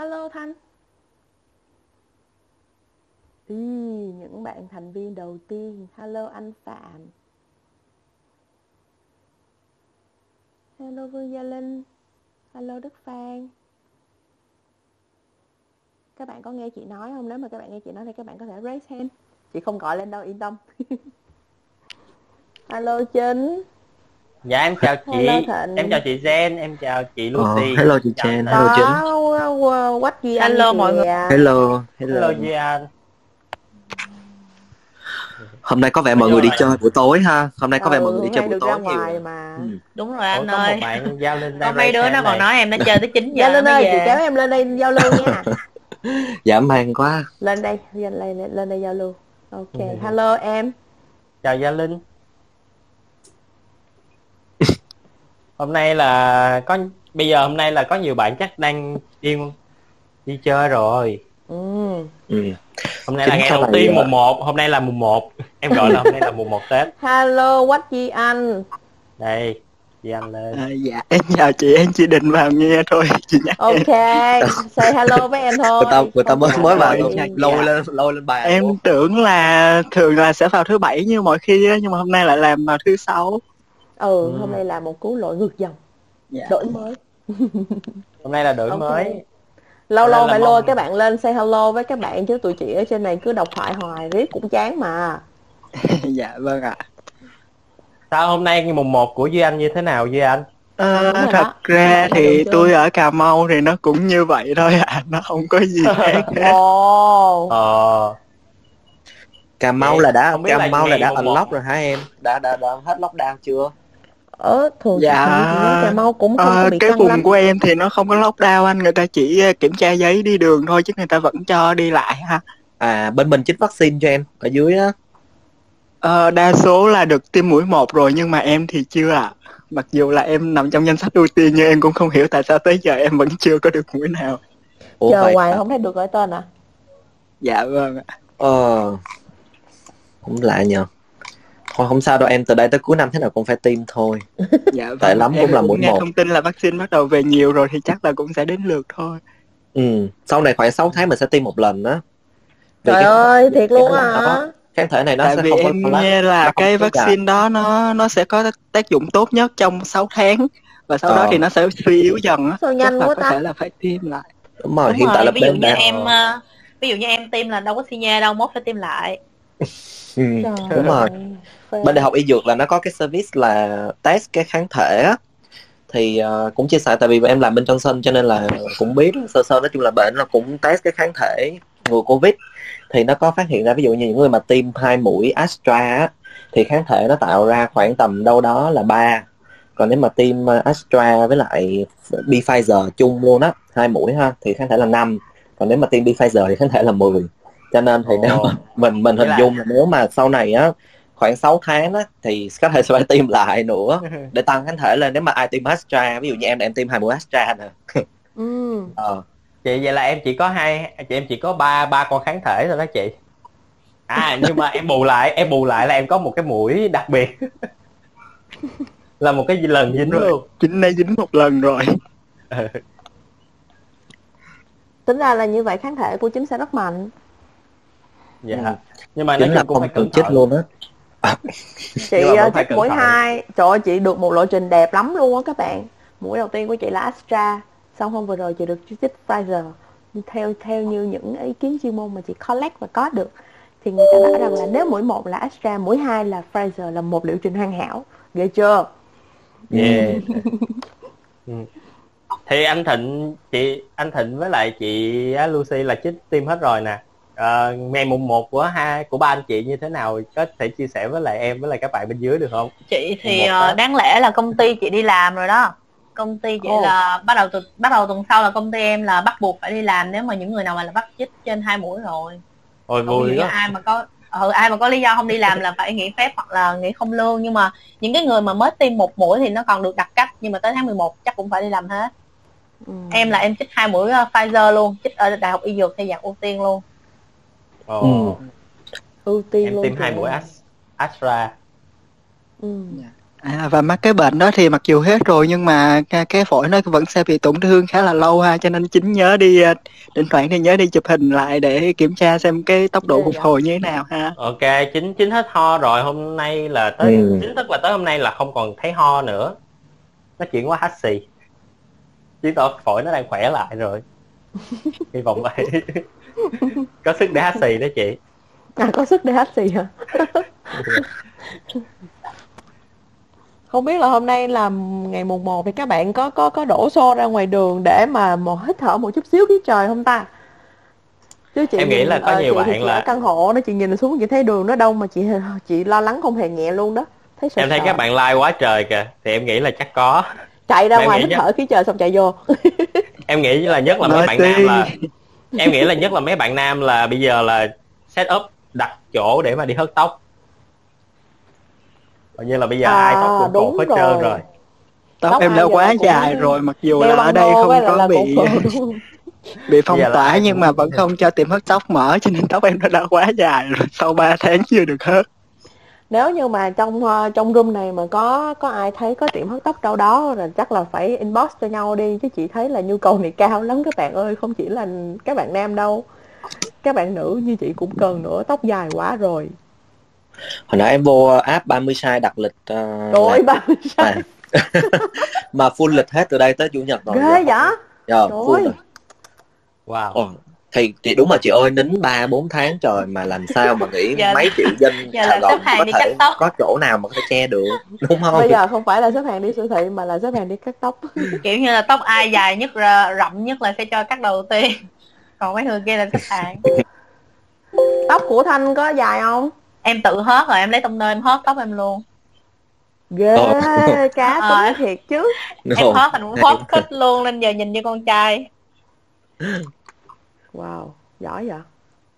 Hello Thanh. Ý, những bạn thành viên đầu tiên. Hello anh Phạm. Hello Vương Gia Linh. Hello Đức Phan. Các bạn có nghe chị nói không? Nếu mà các bạn nghe chị nói thì các bạn có thể raise hand. Chị không gọi lên đâu, yên tâm. Hello Chính. Dạ em chào chị, em chào chị Jen, em chào chị Ờ, Lucy. hello chị Chào Jen, hello. Đó, quách Duy Anh Hello mọi người. Hello, hello. Hello Anh. Hôm nay có vẻ mọi người đi Hello. chơi buổi tối ha. Hôm nay có vẻ Ừ, mọi người đi hôm chơi nay buổi tối nhiều. mà. Ừ. đúng rồi Ủa, anh có ơi một bạn giao lên có đang mấy đứa nó còn nói em đã chơi tới 9 Dạ giờ Linh mới ơi, chị kéo em lên đây giao lưu nha. Dã man quá. lên đây, lên đây, lên đây giao lưu. Ok, Ừ. hello em. Chào Gia Linh. Hôm nay là có bây giờ hôm nay là có nhiều bạn chắc đang đi đi chơi rồi. Ừ. Ừ. Hôm nay là Chính ngày sau đầu tiên mùng 1, hôm nay là mùng 1. Em gọi là hôm nay là mùng 1 Tết. Hello Quách Duy Anh. Đây, Duy Anh lên. À, dạ em chào chị em chỉ định vào nghe thôi chị nhắc em Ok, say hello với em thôi. Người ta người ta mới mới vào là gì. lôi lên lôi lên bàn. em Ủa? tưởng là thường là sẽ vào thứ bảy như mọi khi á nhưng mà hôm nay lại làm vào thứ sáu Ừ, Ừ. hôm nay là một cú lội ngược dòng, dạ. đổi mới. Hôm nay là đổi Ok. mới. Lâu lâu là phải mong- lôi các bạn lên say hello với các bạn chứ tụi chị ở trên này cứ đọc thoại hoài riết cũng chán mà. dạ vâng ạ Sao hôm nay ngày mùng 1 của Duy Anh như thế nào Duy Anh? Rồi thật đó. ra Đúng thì tôi ở Cà Mau thì nó cũng như vậy thôi ạ nó không có gì khác hết. Ồ. Ờ, Cà Mau Vậy, là đã không biết Cà là Mau là ngày đã một- unlock rồi hả em? Đã đã đã hết lockdown chưa? Ở thường Dạ. Cà Mau cũng không Ờ, có bị cái vùng lắm. của em thì nó không có lockdown anh người ta chỉ ờ, kiểm tra giấy đi đường thôi chứ người ta vẫn cho đi lại ha À bên mình chích vaccine cho em ở dưới á. Ờ, đa số là được tiêm mũi một rồi nhưng mà em thì chưa ạ mặc dù là em nằm trong danh sách ưu tiên nhưng em cũng không hiểu tại sao tới giờ em vẫn chưa có được mũi nào Ủa Chờ hoài hả? không thấy được gọi tên à? dạ vâng ạ. Ờ. Cũng lạ nhờ. Thôi không sao đâu em từ đây tới cuối năm thế nào cũng phải tiêm thôi. dạ vâng. Tệ lắm Em cũng là mũi nghe một. thông tin là vaccine bắt đầu về nhiều rồi thì chắc là cũng sẽ đến lượt thôi Ừ. Sau này khoảng 6 tháng mình sẽ tiêm một lần á. Vì Trời cái- ơi, thiệt luôn hả? kháng thể này nó tại sẽ vì không có em collapse. nghe nó là không cái vaccine đó nó nó sẽ có tác dụng tốt nhất trong 6 tháng và sau đó Ờ. thì nó sẽ suy yếu dần á Sao nhanh quá có ta? thể là phải tiêm lại Đúng rồi, đúng hiện tại là rồi ví dụ như em ờ, ví dụ như em tiêm là đâu có xi nhê đâu mốt phải tiêm lại ừ. Trời Đúng rồi. Phê. bên đại học y dược là nó có cái service là test cái kháng thể á. Thì ờ, cũng chia sẻ tại vì em làm bên Johnson cho nên là cũng biết sơ sơ nói chung là bệnh là cũng test cái kháng thể ngừa covid. Thì nó có phát hiện ra ví dụ như những người mà tiêm hai mũi Astra á, thì kháng thể nó tạo ra khoảng tầm đâu đó là ba. Còn nếu mà tiêm ờ, Astra với lại B Pfizer chung luôn á hai mũi ha thì kháng thể là 5 còn nếu mà tiêm B Pfizer thì kháng thể là 10 cho nên thì nếu mà mình mình hình dung là nếu mà sau này á khoảng 6 tháng á thì có thể sẽ phải tiêm lại nữa để tăng kháng thể lên. Nếu mà ai tiêm Astra ví dụ như em là em tiêm hai mũi Astra nè. Ừ. ờ. Chị vậy là em chỉ có hai chị em chỉ có ba ba con kháng thể thôi đó chị. À nhưng mà em bù lại em bù lại là em có một cái mũi đặc biệt. Là một cái lần dính Rồi. luôn. chính nay dính một lần rồi. Tính ra là như vậy kháng thể của chính sẽ rất mạnh. dạ. Ừ. nhưng mà chính là chung cũng không phải cần cẩn thận. luôn á Chị phải chích mũi hai, trời ơi chị được một lộ trình đẹp lắm luôn á các bạn. Mũi đầu tiên của chị là Astra, xong hôm vừa rồi chị được chích Pfizer. Theo theo như những ý kiến chuyên môn mà chị collect và có được thì người ta bảo rằng là nếu mũi một là Astra, mũi hai là Pfizer là một liệu trình hoàn hảo. Ghê chưa? yeah. ừ. thì anh Thịnh chị anh Thịnh với lại chị Lucy là chích tiêm hết rồi nè Ờ, ngày mùng 1 của hai của ba anh chị như thế nào? Có thể chia sẻ với lại em với lại các bạn bên dưới được không? Chị thì phát. đáng lẽ là công ty chị đi làm rồi đó. Công ty chị Ồ. là bắt đầu từ bắt đầu tuần sau là công ty em là bắt buộc phải đi làm nếu mà những người nào mà là bắt chích trên hai mũi rồi. Ôi vui đó ai mà có ừ, ai mà có lý do không đi làm là phải nghỉ phép hoặc là nghỉ không lương. Nhưng mà những cái người mà mới tiêm một mũi thì nó còn được đặt cách nhưng mà tới tháng 11 chắc cũng phải đi làm hết. Ừ. em là em chích hai mũi ờ, Pfizer luôn chích ở đại học y dược theo dạng ưu tiên luôn Ồ, Ừ. ưu tiên em luôn tiêm hai mũi As- Astra Ừ. À, và mắc cái bệnh đó thì mặc dù hết rồi nhưng mà cái, cái phổi nó vẫn sẽ bị tổn thương khá là lâu ha cho nên chính nhớ đi à, thỉnh thoảng thì nhớ đi chụp hình lại để kiểm tra xem cái tốc độ Dạ, phục dạ. hồi như thế nào ha. ok chính chính hết ho rồi hôm nay là tới Ừ. chính thức là tới hôm nay là không còn thấy ho nữa nó chuyển qua hắt xì chứng tỏ phổi nó đang khỏe lại rồi hy vọng vậy có sức để hắt xì đó chị À có sức để hát gì hả? Không biết là hôm nay là ngày mùng 1 thì các bạn có có có đổ xô ra ngoài đường để mà một hít thở một chút xíu khí trời không ta? Chứ chị Em nghĩ nhìn, là có ờ, nhiều chị bạn chị là- ở căn hộ đó chị nhìn xuống chị thấy đường nó đông mà chị chị lo lắng không hề nhẹ luôn đó. Thấy sợ em thấy sợ. các bạn like quá trời kìa thì em nghĩ là chắc có chạy ra Mà ngoài hít chắc- thở khí trời xong chạy vô. em nghĩ là nhất là mấy bạn nam là em nghĩ là nhất là mấy bạn nam là bây giờ là set up đặt chỗ để mà đi hớt tóc Coi như là bây giờ À, ai tóc cũng đúng cột hết trơn rồi. rồi Tóc Tóc em đã quá cũng dài rồi mặc dù Đeo là ở đây không có là bị bị phong là tỏa ai nhưng mà vẫn không cho tiệm hớt tóc mở cho nên tóc em nó đã quá dài rồi sau 3 tháng chưa được hớt. Nếu như mà trong ờ, trong room này mà có có ai thấy có tiệm hớt tóc đâu đó rồi chắc là phải inbox cho nhau đi chứ chị thấy là nhu cầu này cao lắm các bạn ơi, không chỉ là các bạn nam đâu. Các bạn nữ như chị cũng cần nữa, tóc dài quá rồi. hồi nãy em vô app 30 sai đặt lịch uh, Trời ơi, ba mươi à. mà full lịch hết từ đây tới chủ nhật rồi ghê giờ. vậy? Giờ, Trời full rồi. wow Ồ, thì thì đúng mà chị ơi nín ba bốn tháng trời mà làm sao mà nghĩ Giờ- mấy triệu dân giờ Sài là Gòn xếp hàng có đi thể cắt tóc. có chỗ nào mà có thể che được đúng không Bây giờ không phải là xếp hàng đi siêu thị mà là xếp hàng đi cắt tóc. kiểu như là tóc ai dài nhất ra- rậm nhất là sẽ cho cắt đầu tiên còn mấy người kia là xếp hàng Tóc của Thanh có dài không? em tự hớt rồi em lấy tông nơ em hớt tóc em luôn Ghê, Ồ. cá Ờ. tính thiệt chứ. em hớt thành hớt thích luôn nên giờ nhìn như con trai Wow, giỏi vậy.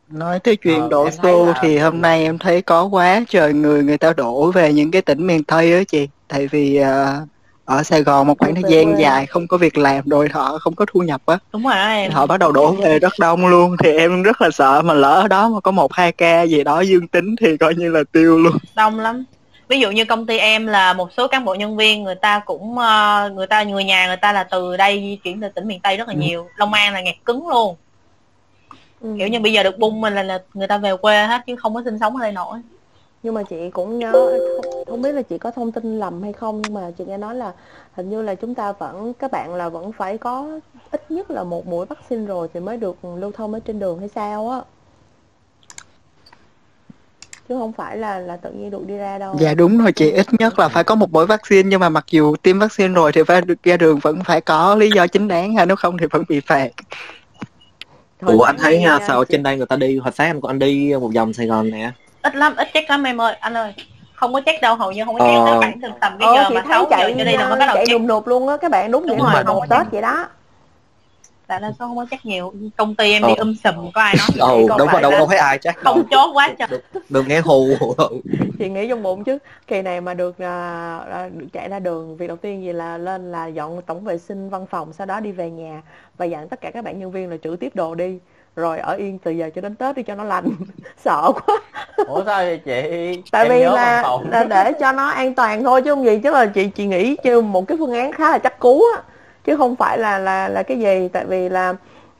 Nói tới chuyện Ờ, đổ xô là- thì hôm nay em thấy có quá trời người người ta đổ về những cái tỉnh miền Tây á chị. Tại vì à, ở Sài Gòn một khoảng thời gian quê. dài không có việc làm rồi họ không có thu nhập á. đúng rồi đó em Họ bắt đầu đổ về rất đông luôn thì em rất là sợ mà lỡ ở đó mà có một hai ca gì đó dương tính thì coi như là tiêu luôn. đông lắm ví dụ như công ty em là một số cán bộ nhân viên người ta cũng ờ, người ta người nhà người ta là từ đây di chuyển từ tỉnh miền tây rất là Ừ. nhiều long an là nghẹt cứng luôn Ừ. kiểu như bây giờ được bung mình là, là người ta về quê hết chứ không có sinh sống ở đây nổi nhưng mà chị cũng nhớ không, không biết là chị có thông tin lầm hay không nhưng mà chị nghe nói là hình như là chúng ta vẫn các bạn là vẫn phải có ít nhất là một mũi vaccine rồi thì mới được lưu thông ở trên đường hay sao á chứ không phải là là tự nhiên được đi ra đâu Dạ đúng rồi chị, ít nhất là phải có một mũi vaccine nhưng mà mặc dù tiêm vaccine rồi thì phải được ra đường vẫn phải có lý do chính đáng ha nếu không thì vẫn bị phạt. Hồi Ủa anh thấy sáng ha, nha, sao ở trên đây người ta đi? Hồi sáng anh anh đi một vòng Sài Gòn nè. Ít lắm ít check lắm em ơi. Anh ơi không có check đâu hầu như không có Ờ. check tới khoảng từ tầm cái Ờ, giờ mà thấy 6 giờ chạy cho đi là mới bắt đầu chạy check. đùm đột luôn á các bạn đúng Đúng vậy rồi, mà không một có tết vậy đó tại là sao không có check nhiều công ty em đi Ờ. um sùm có ai nói? Còn đúng rồi đâu đâu thấy ai chắc. không chốt quá trời. đừng nghe hù. Chị nghĩ trong bụng chứ. Kỳ này mà được được chạy ra đường việc đầu tiên gì là lên là dọn tổng vệ sinh văn phòng sau đó đi về nhà và dặn tất cả các bạn nhân viên là trữ tiếp đồ đi. Rồi ở yên từ giờ cho đến tết đi cho nó lành. Sợ quá. Ủa sao vậy chị? Tại Em vì là, là để cho nó an toàn thôi chứ không gì. Chứ là chị chị nghĩ chứ một cái phương án khá là chắc cú á chứ không phải là là là cái gì. Tại vì là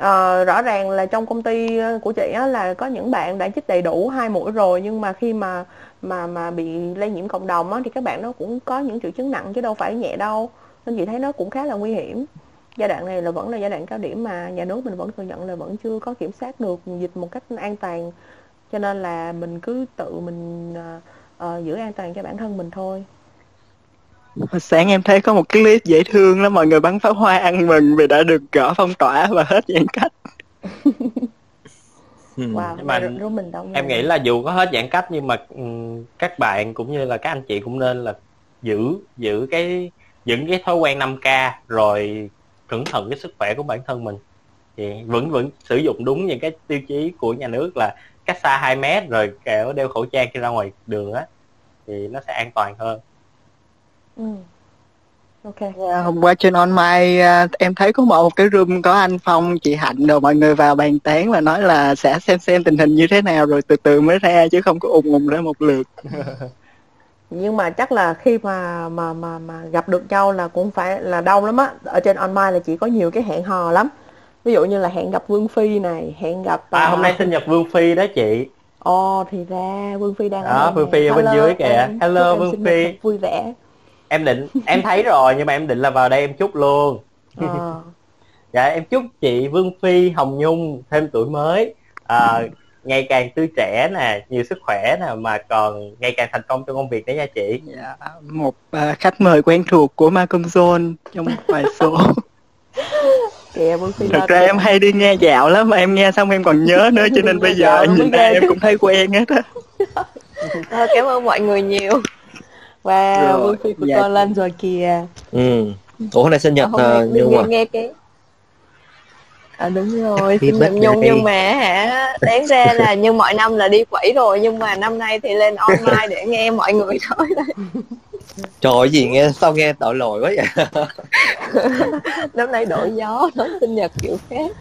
uh, rõ ràng là trong công ty ờ, của chị á là có những bạn đã chích đầy đủ hai mũi rồi nhưng mà khi mà mà mà bị lây nhiễm cộng đồng á thì các bạn nó cũng có những triệu chứng nặng chứ đâu phải nhẹ đâu. Nên chị thấy nó cũng khá là nguy hiểm. Giai đoạn này là vẫn là giai đoạn cao điểm mà nhà nước mình vẫn thừa nhận là vẫn chưa có kiểm soát được dịch một cách an toàn. Cho nên là mình cứ tự mình uh, giữ an toàn cho bản thân mình thôi. Hồi sáng em thấy có một cái clip dễ thương lắm mọi người bắn pháo hoa ăn mừng vì đã được gỡ phong tỏa và hết giãn cách. Ừ. wow Nhưng mà em nghĩ là dù có hết giãn cách nhưng mà ừm, các bạn cũng như là các anh chị cũng nên là giữ giữ cái những cái thói quen 5K rồi cẩn thận cái sức khỏe của bản thân mình thì vẫn vẫn sử dụng đúng những cái tiêu chí của nhà nước là cách xa 2 mét rồi kẹo đeo khẩu trang khi ra ngoài đường á thì nó sẽ an toàn hơn ừ. ok À, Hôm qua trên on my à, em thấy có một cái room có anh Phong, chị Hạnh rồi mọi người vào bàn tán và nói là sẽ xem xem tình hình như thế nào rồi từ từ mới ra chứ không có ùng ùng ra một lượt. nhưng mà chắc là khi mà mà mà mà gặp được nhau là cũng phải là đông lắm á ở trên online là chỉ có nhiều cái hẹn hò lắm ví dụ như là hẹn gặp Vương Phi này hẹn gặp à hôm nay sinh nhật Vương Phi đó chị ồ thì ra Vương Phi đang đó ở Vương. Phi ở bên Hello, dưới kìa hello Vương Phi vui vẻ em định em thấy rồi nhưng mà em định là vào đây em chúc luôn Ờ. dạ em chúc chị Vương Phi Hồng Nhung thêm tuổi mới à, ngày càng tươi trẻ nè nhiều sức khỏe nè mà còn ngày càng thành công trong công việc đấy nha chị Dạ, một à, khách mời quen thuộc của Malcolm John trong vài số. kìa Vương Phi Thật ra em hay đi nghe dạo lắm mà em nghe xong em còn nhớ nữa cho nên bây Nghe giờ nhìn em cũng thấy quen hết á. Thôi, cảm ơn mọi người nhiều wow Rồi, Vương Phi của dạ. con lên rồi kìa. Ừ. Ủa hôm nay sinh nhật nay uh, đi nhung nghe, à? nghe cái. À, đúng rồi sinh nhật nhung nhưng mà hả? Đáng ra là như mọi năm là đi quẩy rồi nhưng mà năm nay thì lên online để nghe mọi người thôi. Trời ơi, gì nghe sao nghe tội lỗi quá vậy? Năm nay đổi gió nói sinh nhật kiểu khác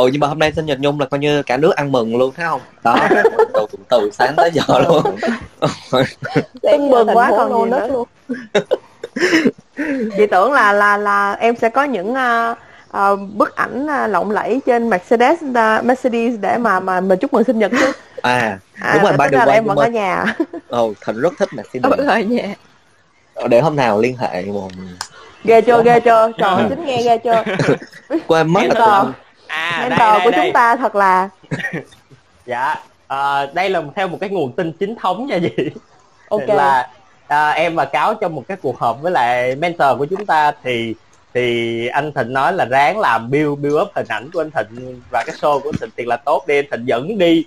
ừ nhưng mà hôm nay sinh nhật nhung là coi như cả nước ăn mừng luôn thấy không? Đó từ, từ sáng tới giờ luôn. Tưng bừng quá còn gì nữa. luôn. Chị tưởng là là là em sẽ có những à, à, bức ảnh à, lộng lẫy trên Mercedes à, Mercedes để mà mà mình chúc mừng sinh nhật chứ. À à, đúng rồi mà ba quan em nhưng vẫn mà ở nhà. Ừ thành rất thích xin ở nhà. Để hôm nào liên hệ một ghê chưa ghê chưa? Trời ơi, chính nghe ghê chưa? Quên mất là Mentor. tụi anh- à đây mentor đây của đây. chúng ta thật là dạ à, đây là theo một cái nguồn tin chính thống nha chị. Ok. Là à, em và cáo trong một cái cuộc họp với lại mentor của chúng ta thì thì anh Thịnh nói là ráng làm build build up hình ảnh của anh Thịnh và cái show của anh Thịnh thiệt là tốt đi anh Thịnh dẫn đi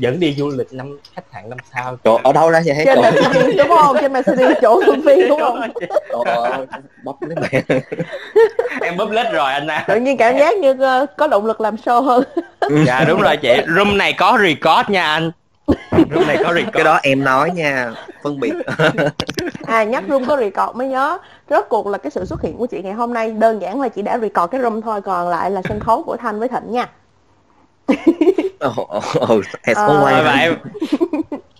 dẫn đi du lịch năm khách sạn năm sao. Trời, ở đâu ra vậy hết trên Mercedes đúng không? Trên Mercedes chỗ Phương Phi đúng không? Trời ơi, bóc lấy mẹ. Em bấm lết rồi anh à tự nhiên cảm giác như ờ, có động lực làm show hơn. Dạ đúng rồi chị. Room này có record nha anh. Room này có record. Cái đó em nói nha phân biệt. À nhắc room có record mới nhớ. Rốt cuộc là cái sự xuất hiện của chị ngày hôm nay. Đơn giản là chị đã record cái room thôi còn lại là sân khấu của Thanh với Thịnh nha has Ờ, quay và em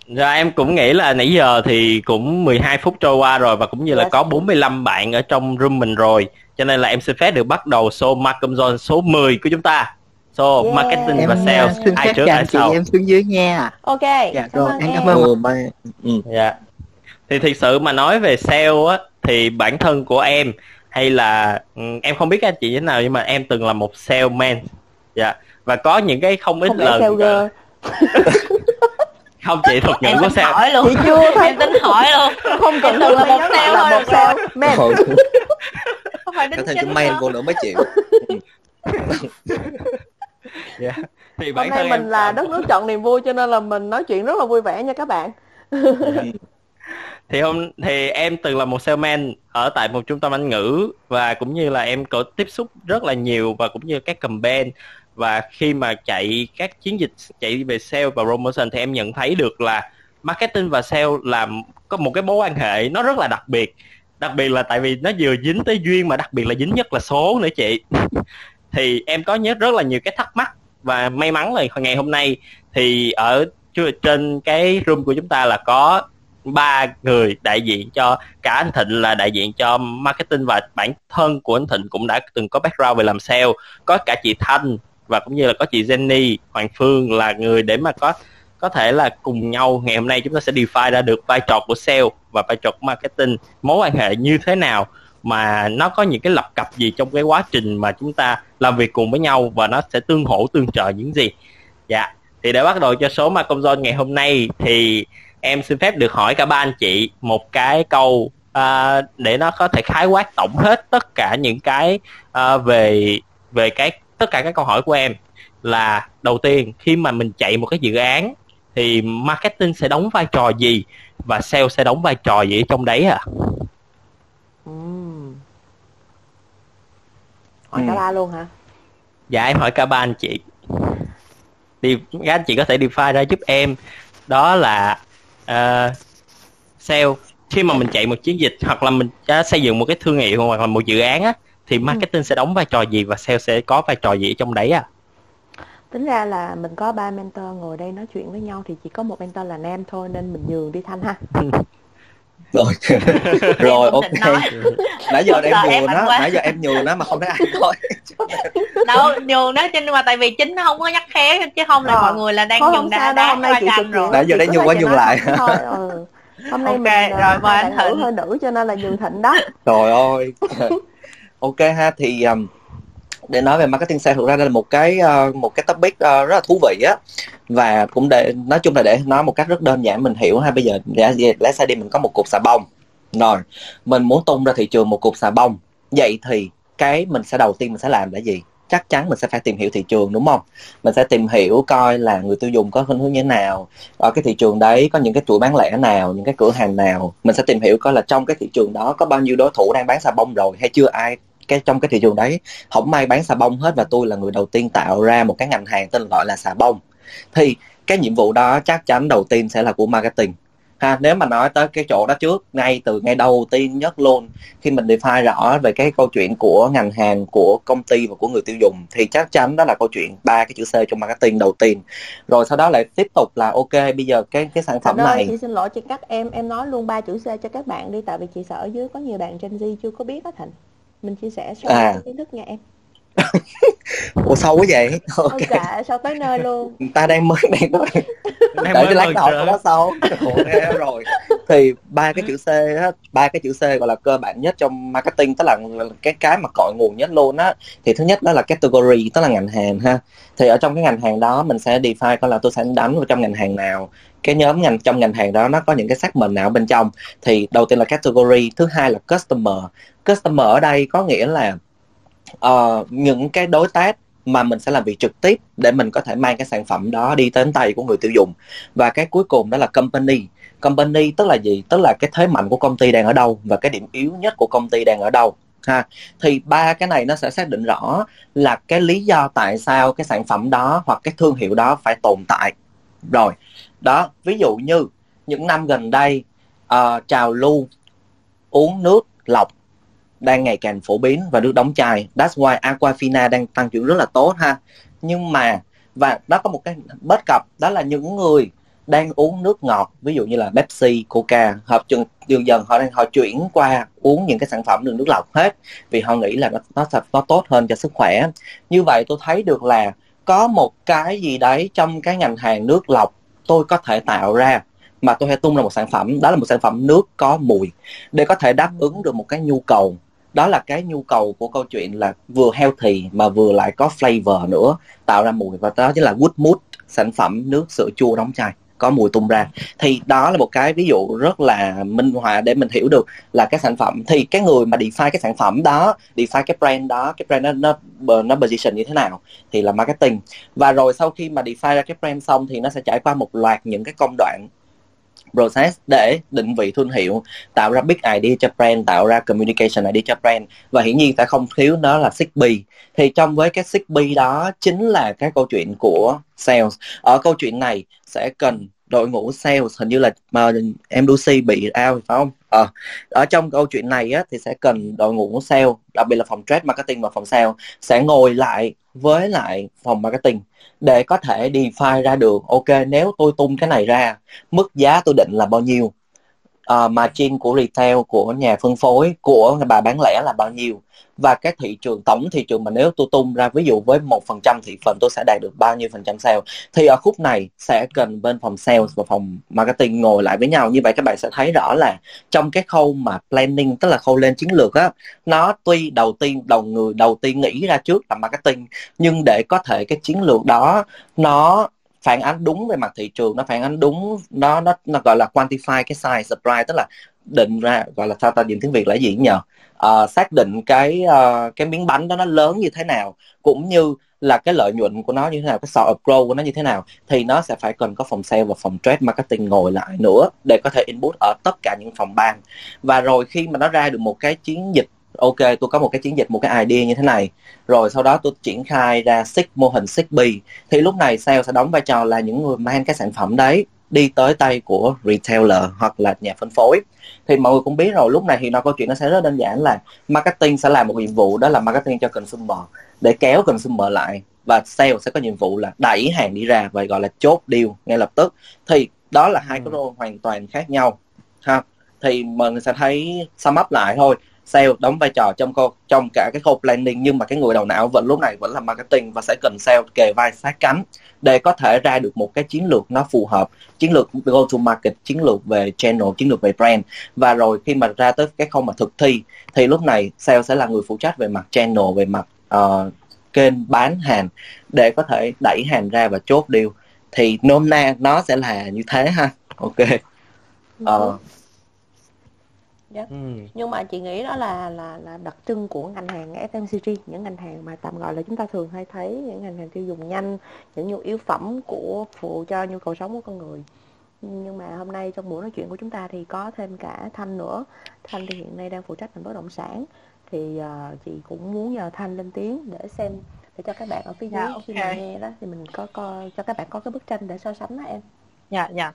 rồi em cũng nghĩ là nãy giờ thì cũng 12 phút trôi qua rồi và cũng như là Yes. có 45 bạn ở trong room mình rồi cho nên là em xin phép được bắt đầu show Malcolm John số 10 của chúng ta show Yeah. marketing Em và à, sales xin ai trước ai sau em xuống dưới nha. ok Dạ cảm rồi, ơn em cảm ơn. ừ, ba, ừ. dạ thì thực sự mà nói về sale á thì bản thân của em hay là ừ, em không biết các anh chị thế nào nhưng mà em từng là một salesman dạ và có những cái không ít không lần sale girl không chị thuật ngữ em của sale hỏi luôn. Chị chưa thấy em tính hỏi luôn. Không cần tưởng là một sale là thôi một man Thôi, không phải đính chính man nữa. vô nữa mới chịu. Dạ. Thì hôm bản nay thân mình em là đất nước chọn niềm vui cho nên là mình nói chuyện rất là vui vẻ nha các bạn. Thì hôm thì em từng là một salesman ở tại một trung tâm Anh ngữ và cũng như là em có tiếp xúc rất là nhiều và cũng như các campaign và khi mà chạy các chiến dịch chạy về sale và promotion thì em nhận thấy được là marketing và sale là có một cái mối quan hệ nó rất là đặc biệt. Đặc biệt là tại vì nó vừa dính tới duyên mà đặc biệt là dính nhất là số nữa chị. Thì em có nhớ rất là nhiều cái thắc mắc và may mắn là ngày hôm nay thì ở trên cái room của chúng ta là có ba người đại diện cho, cả anh Thịnh là đại diện cho marketing và bản thân của anh Thịnh cũng đã từng có background về làm sale. Có cả chị Thanh và cũng như là có chị Jenny Hoàng Phương là người để mà có có thể là cùng nhau ngày hôm nay chúng ta sẽ define ra được vai trò của sale và vai trò của marketing. Mối quan hệ như thế nào mà nó có những cái lập cập gì trong cái quá trình mà chúng ta làm việc cùng với nhau và nó sẽ tương hỗ tương trợ những gì? Dạ thì để bắt đầu cho số mà công zone ngày hôm nay thì em xin phép được hỏi cả ba anh chị một cái câu uh, để nó có thể khái quát tổng hết tất cả những cái uh, về về cái tất cả các câu hỏi của em là đầu tiên khi mà mình chạy một cái dự án thì marketing sẽ đóng vai trò gì và sale sẽ đóng vai trò gì ở trong đấy à Ừm. hỏi Ừ. cả ba luôn hả? Dạ em hỏi cả ba anh chị. Đi các anh chị có thể define ra giúp em. Đó là uh, sale. Khi mà mình chạy một chiến dịch hoặc là mình đã xây dựng một cái thương hiệu hoặc là một dự án á thì marketing sẽ đóng vai trò gì và sale sẽ có vai trò gì ở trong đấy à tính ra là mình có ba mentor ngồi đây nói chuyện với nhau thì chỉ có một mentor là nam thôi nên mình nhường đi thanh ha. Rồi. Rồi ok. nãy giờ em nhường nó nãy giờ em nhường nó mà không thấy ai coi đâu nhường đó nhưng mà tại vì chính nó không có nhắc khéo chứ không là Ờ. mọi người là đang sao đâu, đá hôm nay qua chị rồi. Nãy giờ đang nhường quá chị nhường lại. thôi ừ. hôm nay Ok, mình rồi, ờ, mời anh Thịnh. hơi nữ cho nên là nhường thịnh đó. Trời ơi ok ha thì um, để nói về marketing sale thực ra đây là một cái uh, một cái topic uh, rất là thú vị á. Và cũng để nói chung là để nói một cách rất đơn giản mình hiểu ha bây giờ lẽ lẽ đi mình có một cục xà bông. Rồi mình muốn tung ra thị trường một cục xà bông. Vậy thì cái mình sẽ đầu tiên mình sẽ làm là gì? Chắc chắn mình sẽ phải tìm hiểu thị trường đúng không? Mình sẽ tìm hiểu coi là người tiêu dùng có khuynh hướng như thế nào. Ở cái thị trường đấy có những cái chuỗi bán lẻ nào những cái cửa hàng nào. Mình sẽ tìm hiểu coi là trong cái thị trường đó có bao nhiêu đối thủ đang bán xà bông rồi hay chưa ai cái trong cái thị trường đấy không may bán xà bông hết và tôi là người đầu tiên tạo ra một cái ngành hàng tên gọi là xà bông. Thì cái nhiệm vụ đó chắc chắn đầu tiên sẽ là của marketing. Ha nếu mà nói tới cái chỗ đó trước ngay từ ngay đầu tiên nhất luôn khi mình define rõ về cái câu chuyện của ngành hàng của công ty và của người tiêu dùng thì chắc chắn đó là câu chuyện ba cái chữ C trong marketing đầu tiên. Rồi sau đó lại tiếp tục là ok bây giờ cái cái sản phẩm ơi, này chị xin lỗi chị cắt em em nói luôn ba chữ C cho các bạn đi tại vì chị sợ ở dưới có nhiều bạn Gen Z chưa có biết á Thịnh mình chia sẻ sau À. cái kiến thức nha em. Ủa sâu quá vậy? Ok. ok sao tới nơi luôn. Người ta đang mới đang nói Đang để mới cái lát trời. đó ok rồi. Thì ba cái chữ C á ba cái chữ C gọi là cơ bản nhất trong marketing tức là cái cái mà cội nguồn nhất luôn á. Thì thứ nhất đó là category tức là ngành hàng ha. Thì ở trong cái ngành hàng đó mình sẽ define coi là tôi sẽ đánh vào trong ngành hàng nào cái nhóm ngành trong ngành hàng đó nó có những cái segment nào bên trong? Thì đầu tiên là category thứ hai là customer. Customer ở đây có nghĩa là uh, những cái đối tác mà mình sẽ làm việc trực tiếp để mình có thể mang cái sản phẩm đó đi đến tay của người tiêu dùng. Và cái cuối cùng đó là company. Company tức là gì? Tức là cái thế mạnh của công ty đang ở đâu và cái điểm yếu nhất của công ty đang ở đâu ha? Thì ba cái này nó sẽ xác định rõ là cái lý do tại sao cái sản phẩm đó hoặc cái thương hiệu đó phải tồn tại. Rồi đó ví dụ như những năm gần đây uh, trào lưu uống nước lọc đang ngày càng phổ biến và nước đóng chai. That's why Aquafina đang tăng trưởng rất là tốt ha. Nhưng mà và nó có một cái bất cập đó là những người đang uống nước ngọt ví dụ như là Pepsi, Coca hợp dần dần dần họ đang họ chuyển qua uống những cái sản phẩm đường nước lọc hết vì họ nghĩ là nó nó sẽ nó tốt hơn cho sức khỏe. Như vậy tôi thấy được là có một cái gì đấy trong cái ngành hàng nước lọc tôi có thể tạo ra mà tôi hay tung ra một sản phẩm, đó là một sản phẩm nước có mùi, để có thể đáp ứng được một cái nhu cầu. Đó là cái nhu cầu của câu chuyện là vừa healthy mà vừa lại có flavor nữa, tạo ra mùi. Và đó chính là Wood Mood sản phẩm nước sữa chua đóng chai có mùi tung ra. Thì đó là một cái ví dụ rất là minh họa để mình hiểu được là cái sản phẩm. Thì cái người mà define cái sản phẩm đó define cái brand đó cái brand nó nó, nó position như thế nào thì là marketing. Và rồi sau khi mà define ra cái brand xong thì nó sẽ trải qua một loạt những cái công đoạn process để định vị thương hiệu, tạo ra big idea cho brand, tạo ra communication idea cho brand. Và hiển nhiên sẽ không thiếu đó là 6B thì trong với cái 6B đó chính là cái câu chuyện của sales. Ở câu chuyện này sẽ cần đội ngũ sales, hình như là, mà em Lucy bị out phải không? À, ở trong câu chuyện này á, thì sẽ cần đội ngũ sale đặc biệt là phòng trade marketing và phòng sale sẽ ngồi lại với lại phòng marketing để có thể define ra được ok nếu tôi tung cái này ra mức giá tôi định là bao nhiêu? Ờ, uh, margin của retail của nhà phân phối của bà bán lẻ là bao nhiêu? Và cái thị trường tổng thị trường mà nếu tôi tung ra ví dụ với một phần trăm thị phần tôi sẽ đạt được bao nhiêu phần trăm sale? Thì ở khúc này sẽ cần bên phòng sales và phòng marketing ngồi lại với nhau. Như vậy các bạn sẽ thấy rõ là trong cái khâu mà planning tức là khâu lên chiến lược á nó tuy đầu tiên đầu người đầu tiên nghĩ ra trước là marketing nhưng để có thể cái chiến lược đó nó phản ánh đúng về mặt thị trường nó phản ánh đúng nó nó nó gọi là quantify cái size supply tức là định ra gọi là sao ta dùng tiếng việt là gì nhờ Ờ, xác định cái uh, cái miếng bánh đó nó lớn như thế nào cũng như là cái lợi nhuận của nó như thế nào cái sort of grow của nó như thế nào thì nó sẽ phải cần có phòng sale và phòng trade marketing ngồi lại nữa để có thể input ở tất cả những phòng ban. Và rồi khi mà nó ra được một cái chiến dịch ok tôi có một cái chiến dịch một cái idea như thế này. Rồi sau đó tôi triển khai ra six mô hình 6B thì lúc này sale sẽ đóng vai trò là những người mang cái sản phẩm đấy đi tới tay của retailer hoặc là nhà phân phối. Thì mọi người cũng biết rồi lúc này thì nó câu chuyện nó sẽ rất đơn giản là marketing sẽ làm một nhiệm vụ đó là marketing cho consumer để kéo consumer lại. Và sale sẽ có nhiệm vụ là đẩy hàng đi ra và gọi là chốt deal ngay lập tức. Thì đó là hai Ừ. cái role hoàn toàn khác nhau ha. Thì mọi người sẽ thấy sum up lại thôi sale đóng vai trò trong câu trong cả cái khâu planning nhưng mà cái người đầu não vẫn lúc này vẫn là marketing và sẽ cần sale kề vai sát cánh để có thể ra được một cái chiến lược nó phù hợp. Chiến lược go to market chiến lược về channel chiến lược về brand. Và rồi khi mà ra tới cái khâu mà thực thi thì lúc này sale sẽ là người phụ trách về mặt channel về mặt ờ, kênh bán hàng để có thể đẩy hàng ra và chốt deal. Thì nôm na nó sẽ là như thế ha. Ok Ờ, ừ. nhưng mà chị nghĩ đó là là là đặc trưng của ngành hàng FMCG những ngành hàng mà tạm gọi là chúng ta thường hay thấy những ngành hàng tiêu dùng nhanh những nhu yếu phẩm của phụ cho nhu cầu sống của con người. Nhưng mà hôm nay trong buổi nói chuyện của chúng ta thì có thêm cả Thanh nữa. Thanh thì hiện nay đang phụ trách ngành bất động sản. Thì ờ, chị cũng muốn nhờ Thanh lên tiếng để xem để cho các bạn ở phía dưới Dạ, khi ok. mà nghe đó thì mình có coi cho các bạn có cái bức tranh để so sánh đó em. Dạ dạ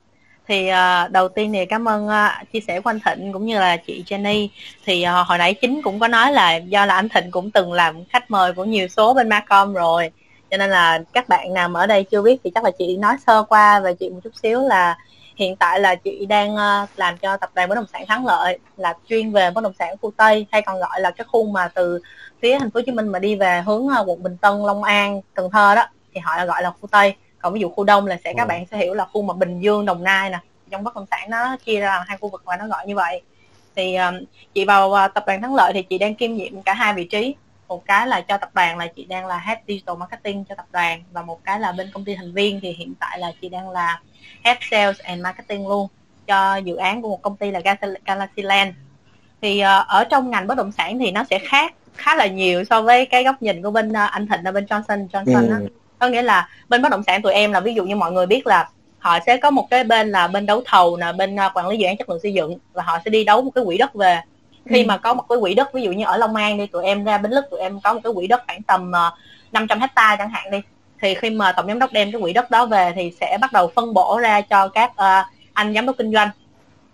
thì uh, đầu tiên thì cảm ơn uh, chia sẻ của anh Thịnh cũng như là chị Jenny. Thì uh, hồi nãy chính cũng có nói là do là anh Thịnh cũng từng làm khách mời của nhiều số bên Macom rồi cho nên là các bạn nào mà ở đây chưa biết thì chắc là chị nói sơ qua về chị một chút xíu là hiện tại là chị đang uh, làm cho tập đoàn bất động sản Thắng Lợi là chuyên về bất động sản khu Tây hay còn gọi là cái khu mà từ phía thành phố Hồ Chí Minh mà đi về hướng uh, quận Bình Tân, Long An, Cần Thơ đó thì họ gọi là khu Tây còn ví dụ khu đông là sẽ các Ừ. bạn sẽ hiểu là khu mà Bình Dương Đồng Nai nè trong bất động sản nó chia ra làm hai khu vực và nó gọi như vậy. Thì um, chị vào uh, tập đoàn Thắng Lợi thì chị đang kiêm nhiệm cả hai vị trí. Một cái là cho tập đoàn là chị đang là head digital marketing cho tập đoàn và một cái là bên công ty thành viên thì hiện tại là chị đang là head sales and marketing luôn cho dự án của một công ty là Gal- Galaxy Land. Thì uh, ở trong ngành bất động sản thì nó sẽ khác khá là nhiều so với cái góc nhìn của bên uh, anh Thịnh ở bên Johnson Johnson ừ, có nghĩa là bên bất động sản tụi em là ví dụ như mọi người biết là họ sẽ có một cái bên là bên đấu thầu nè bên uh, quản lý dự án chất lượng xây dựng và họ sẽ đi đấu một cái quỹ đất về khi Ừ. mà có một cái quỹ đất ví dụ như ở Long An đi tụi em ra Bến Lức tụi em có một cái quỹ đất khoảng tầm uh, 500 hecta chẳng hạn đi thì khi mà tổng giám đốc đem cái quỹ đất đó về thì sẽ bắt đầu phân bổ ra cho các uh, anh giám đốc kinh doanh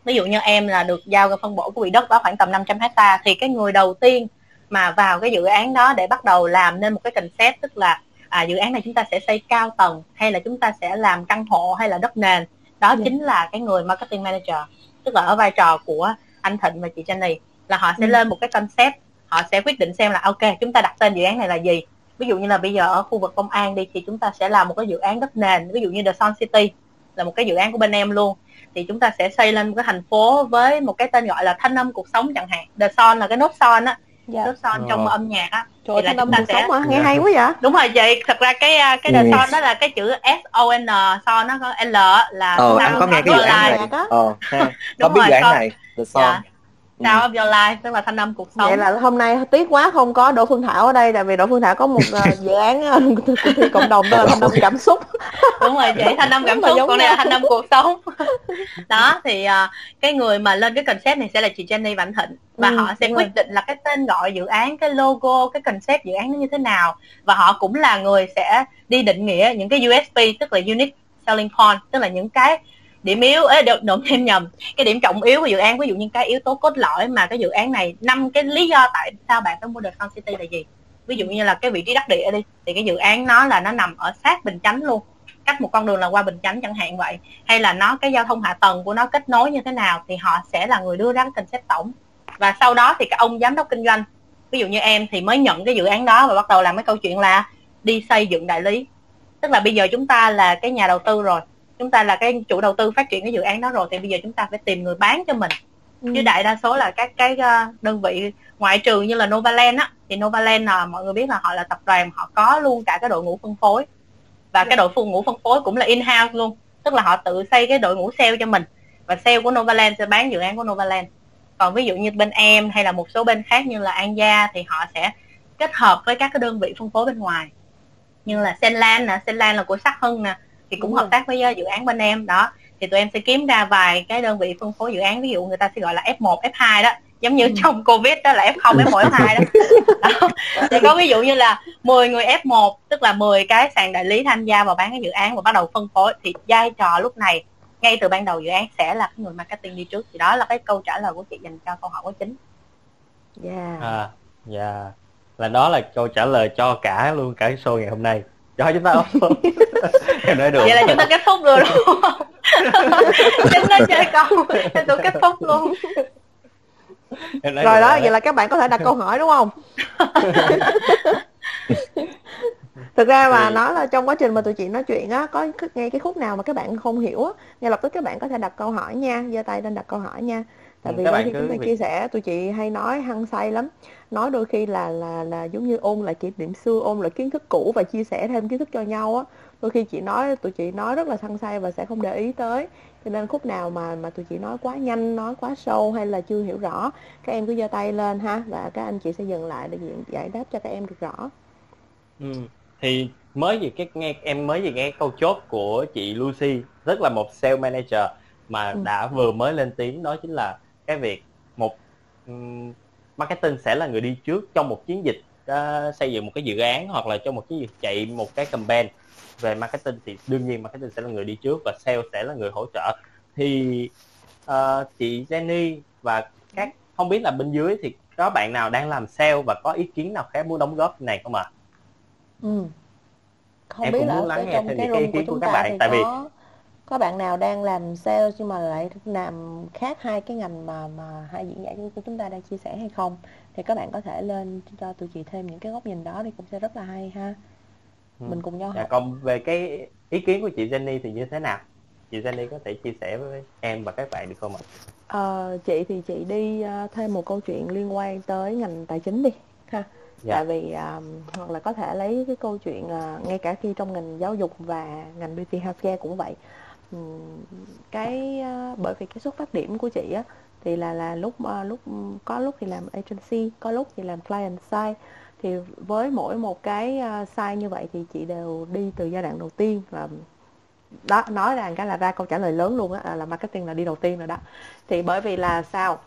ví dụ như em là được giao cái phân bổ của quỹ đất đó khoảng tầm 500 hecta thì cái người đầu tiên mà vào cái dự án đó để bắt đầu làm nên một cái concept tức là à, dự án này chúng ta sẽ xây cao tầng hay là chúng ta sẽ làm căn hộ hay là đất nền? Đó Dạ. chính là cái người marketing manager tức là ở vai trò của anh Thịnh và chị Jenny là họ sẽ Ừ. lên một cái concept họ sẽ quyết định xem là ok chúng ta đặt tên dự án này là gì? Ví dụ như là bây giờ ở khu vực công an đi thì chúng ta sẽ làm một cái dự án đất nền ví dụ như The Sun City là một cái dự án của bên em luôn. Thì chúng ta sẽ xây lên một cái thành phố với một cái tên gọi là thanh âm cuộc sống chẳng hạn. The Sun là cái nốt son á dạ nốt son trong Ờ. âm nhạc á trời ơi, Thì là thanh âm chúng ta cuộc sẽ- sống mà nghe Dạ. hay quá vậy đúng rồi chị thật ra cái à, cái Ừ. The Son đó là cái chữ S O N son nó có L á, là ờ anh có nghe cái dự án này Đó. ờ ha có Đúng biết rồi, dự án này The Dạ. Ừ. Sound of Your Life tức là thanh âm cuộc sống Vậy là hôm nay tiếc quá không có Đỗ Phương Thảo ở đây tại vì Đỗ Phương Thảo có một ờ, dự án ờ, cộng đồng tên là thanh âm cảm xúc. đúng rồi chị thanh âm cảm xúc còn này là thanh âm cuộc sống đó thì à, cái người mà lên cái concept này sẽ là chị Jenny Vạn Thịnh và Ừ, họ sẽ đúng rồi. quyết định là cái tên gọi dự án cái logo cái concept dự án nó như thế nào và họ cũng là người sẽ đi định nghĩa những cái USP tức là unique selling point tức là những cái điểm yếu ấy được đụng thêm nhầm. Cái điểm trọng yếu của dự án, ví dụ như cái yếu tố cốt lõi mà cái dự án này, năm cái lý do tại sao bạn phải mua The Sun City là gì? Ví dụ như là cái vị trí đắc địa đi, thì cái dự án nó là nó nằm ở sát Bình Chánh luôn, cách một con đường là qua Bình Chánh chẳng hạn vậy. Hay là nó, cái giao thông hạ tầng của nó kết nối như thế nào thì họ sẽ là người đưa ra cái concept tổng. Và sau đó thì cái ông giám đốc kinh doanh, ví dụ như em thì mới nhận cái dự án đó và bắt đầu làm cái câu chuyện là đi xây dựng đại lý. Tức là bây giờ chúng ta là cái nhà đầu tư rồi chúng ta là cái chủ đầu tư phát triển cái dự án đó rồi thì bây giờ chúng ta phải tìm người bán cho mình. Ừ. chứ đại đa số là các cái ờ, đơn vị ngoại trừ như là Novaland á thì Novaland là mọi người biết là họ là tập đoàn họ có luôn cả cái đội ngũ phân phối. Và cái đội phân ngũ phân phối cũng là in house luôn tức là họ tự xây cái đội ngũ sale cho mình. Và sale của Novaland sẽ bán dự án của Novaland. Còn ví dụ như bên em hay là một số bên khác như là An Gia thì họ sẽ kết hợp với các cái đơn vị phân phối bên ngoài. Như là Senland nè Senland là của Sắc Hưng nè thì cũng hợp tác với uh, dự án bên em đó. Thì tụi em sẽ kiếm ra vài cái đơn vị phân phối dự án ví dụ người ta sẽ gọi là F1, F2 đó. Giống như Ừ. trong Covid đó là F0, F1, F2 đó. đó. Thì có ví dụ như là 10 người F1 tức là 10 cái sàn đại lý tham gia vào bán cái dự án và bắt đầu phân phối thì vai trò lúc này ngay từ ban đầu dự án sẽ là cái người marketing đi trước. Thì đó là cái câu trả lời của chị dành cho câu hỏi của chính. Yeah. à dạ. Là đó là câu trả lời cho cả luôn cả show ngày hôm nay cho chúng ta em nói được vậy là chúng ta kết thúc rồi đúng không? Chúng ta chơi câu em tôi kết thúc luôn. Em nói rồi đó vậy là các bạn có thể đặt câu hỏi đúng không? Thực ra mà Thì- nói là trong quá trình mà tụi chị nói chuyện á có nghe cái khúc nào mà các bạn không hiểu á ngay lập tức các bạn có thể đặt câu hỏi nha giơ tay lên đặt câu hỏi nha tại Ừ, vì các bạn cứ chúng ta chia sẻ tụi chị hay nói hăng say lắm nói đôi khi là là là giống như ôn lại kỷ niệm xưa ôn lại kiến thức cũ và chia sẻ thêm kiến thức cho nhau á đôi khi chị nói tụi chị nói rất là hăng say và sẽ không để ý tới cho nên khúc nào mà mà tụi chị nói quá nhanh nói quá sâu hay là chưa hiểu rõ các em cứ giơ tay lên ha và các anh chị sẽ dừng lại để giải- giải đáp cho các em được rõ Ừ. Thì mới gì cái nghe em mới gì nghe câu chốt của chị Lucy rất là một sale manager mà Ừ. đã vừa mới lên tiếng đó chính là cái việc một ừm, marketing sẽ là người đi trước trong một chiến dịch ờ, xây dựng một cái dự án hoặc là trong một chiến dịch chạy một cái campaign về marketing thì đương nhiên marketing sẽ là người đi trước và sale sẽ là người hỗ trợ thì ờ, chị Jenny và các không biết là bên dưới thì có bạn nào đang làm sale và có ý kiến nào khác muốn đóng góp này không ạ? Ừ. Không Em biết cũng là muốn lắng nghe thêm cái những cái ý kiến của các bạn, tại vì- có bạn nào đang làm sale nhưng mà lại làm khác hai cái ngành mà mà hai diễn giả của chúng ta đang chia sẻ hay không thì các bạn có thể lên cho tụi chị thêm những cái góc nhìn đó thì cũng sẽ rất là hay ha Ừ. mình cùng nhau Dạ, học còn về cái ý kiến của chị Jenny thì như thế nào? Chị Jenny có thể chia sẻ với em và các bạn được không ạ? Ờ, chị thì chị đi ờ, thêm một câu chuyện liên quan tới ngành tài chính đi ha Dạ. tại vì ờ, hoặc là có thể lấy cái câu chuyện ờ, ngay cả khi trong ngành giáo dục và ngành beauty healthcare cũng vậy cái ờ, bởi vì cái xuất phát điểm của chị á thì là là lúc ờ, lúc có lúc thì làm agency có lúc thì làm client side. Thì với mỗi một cái ờ, side như vậy thì chị đều đi từ giai đoạn đầu tiên và đó nói rằng cái là ra câu trả lời lớn luôn á là marketing là đi đầu tiên rồi đó. Thì bởi vì là sao?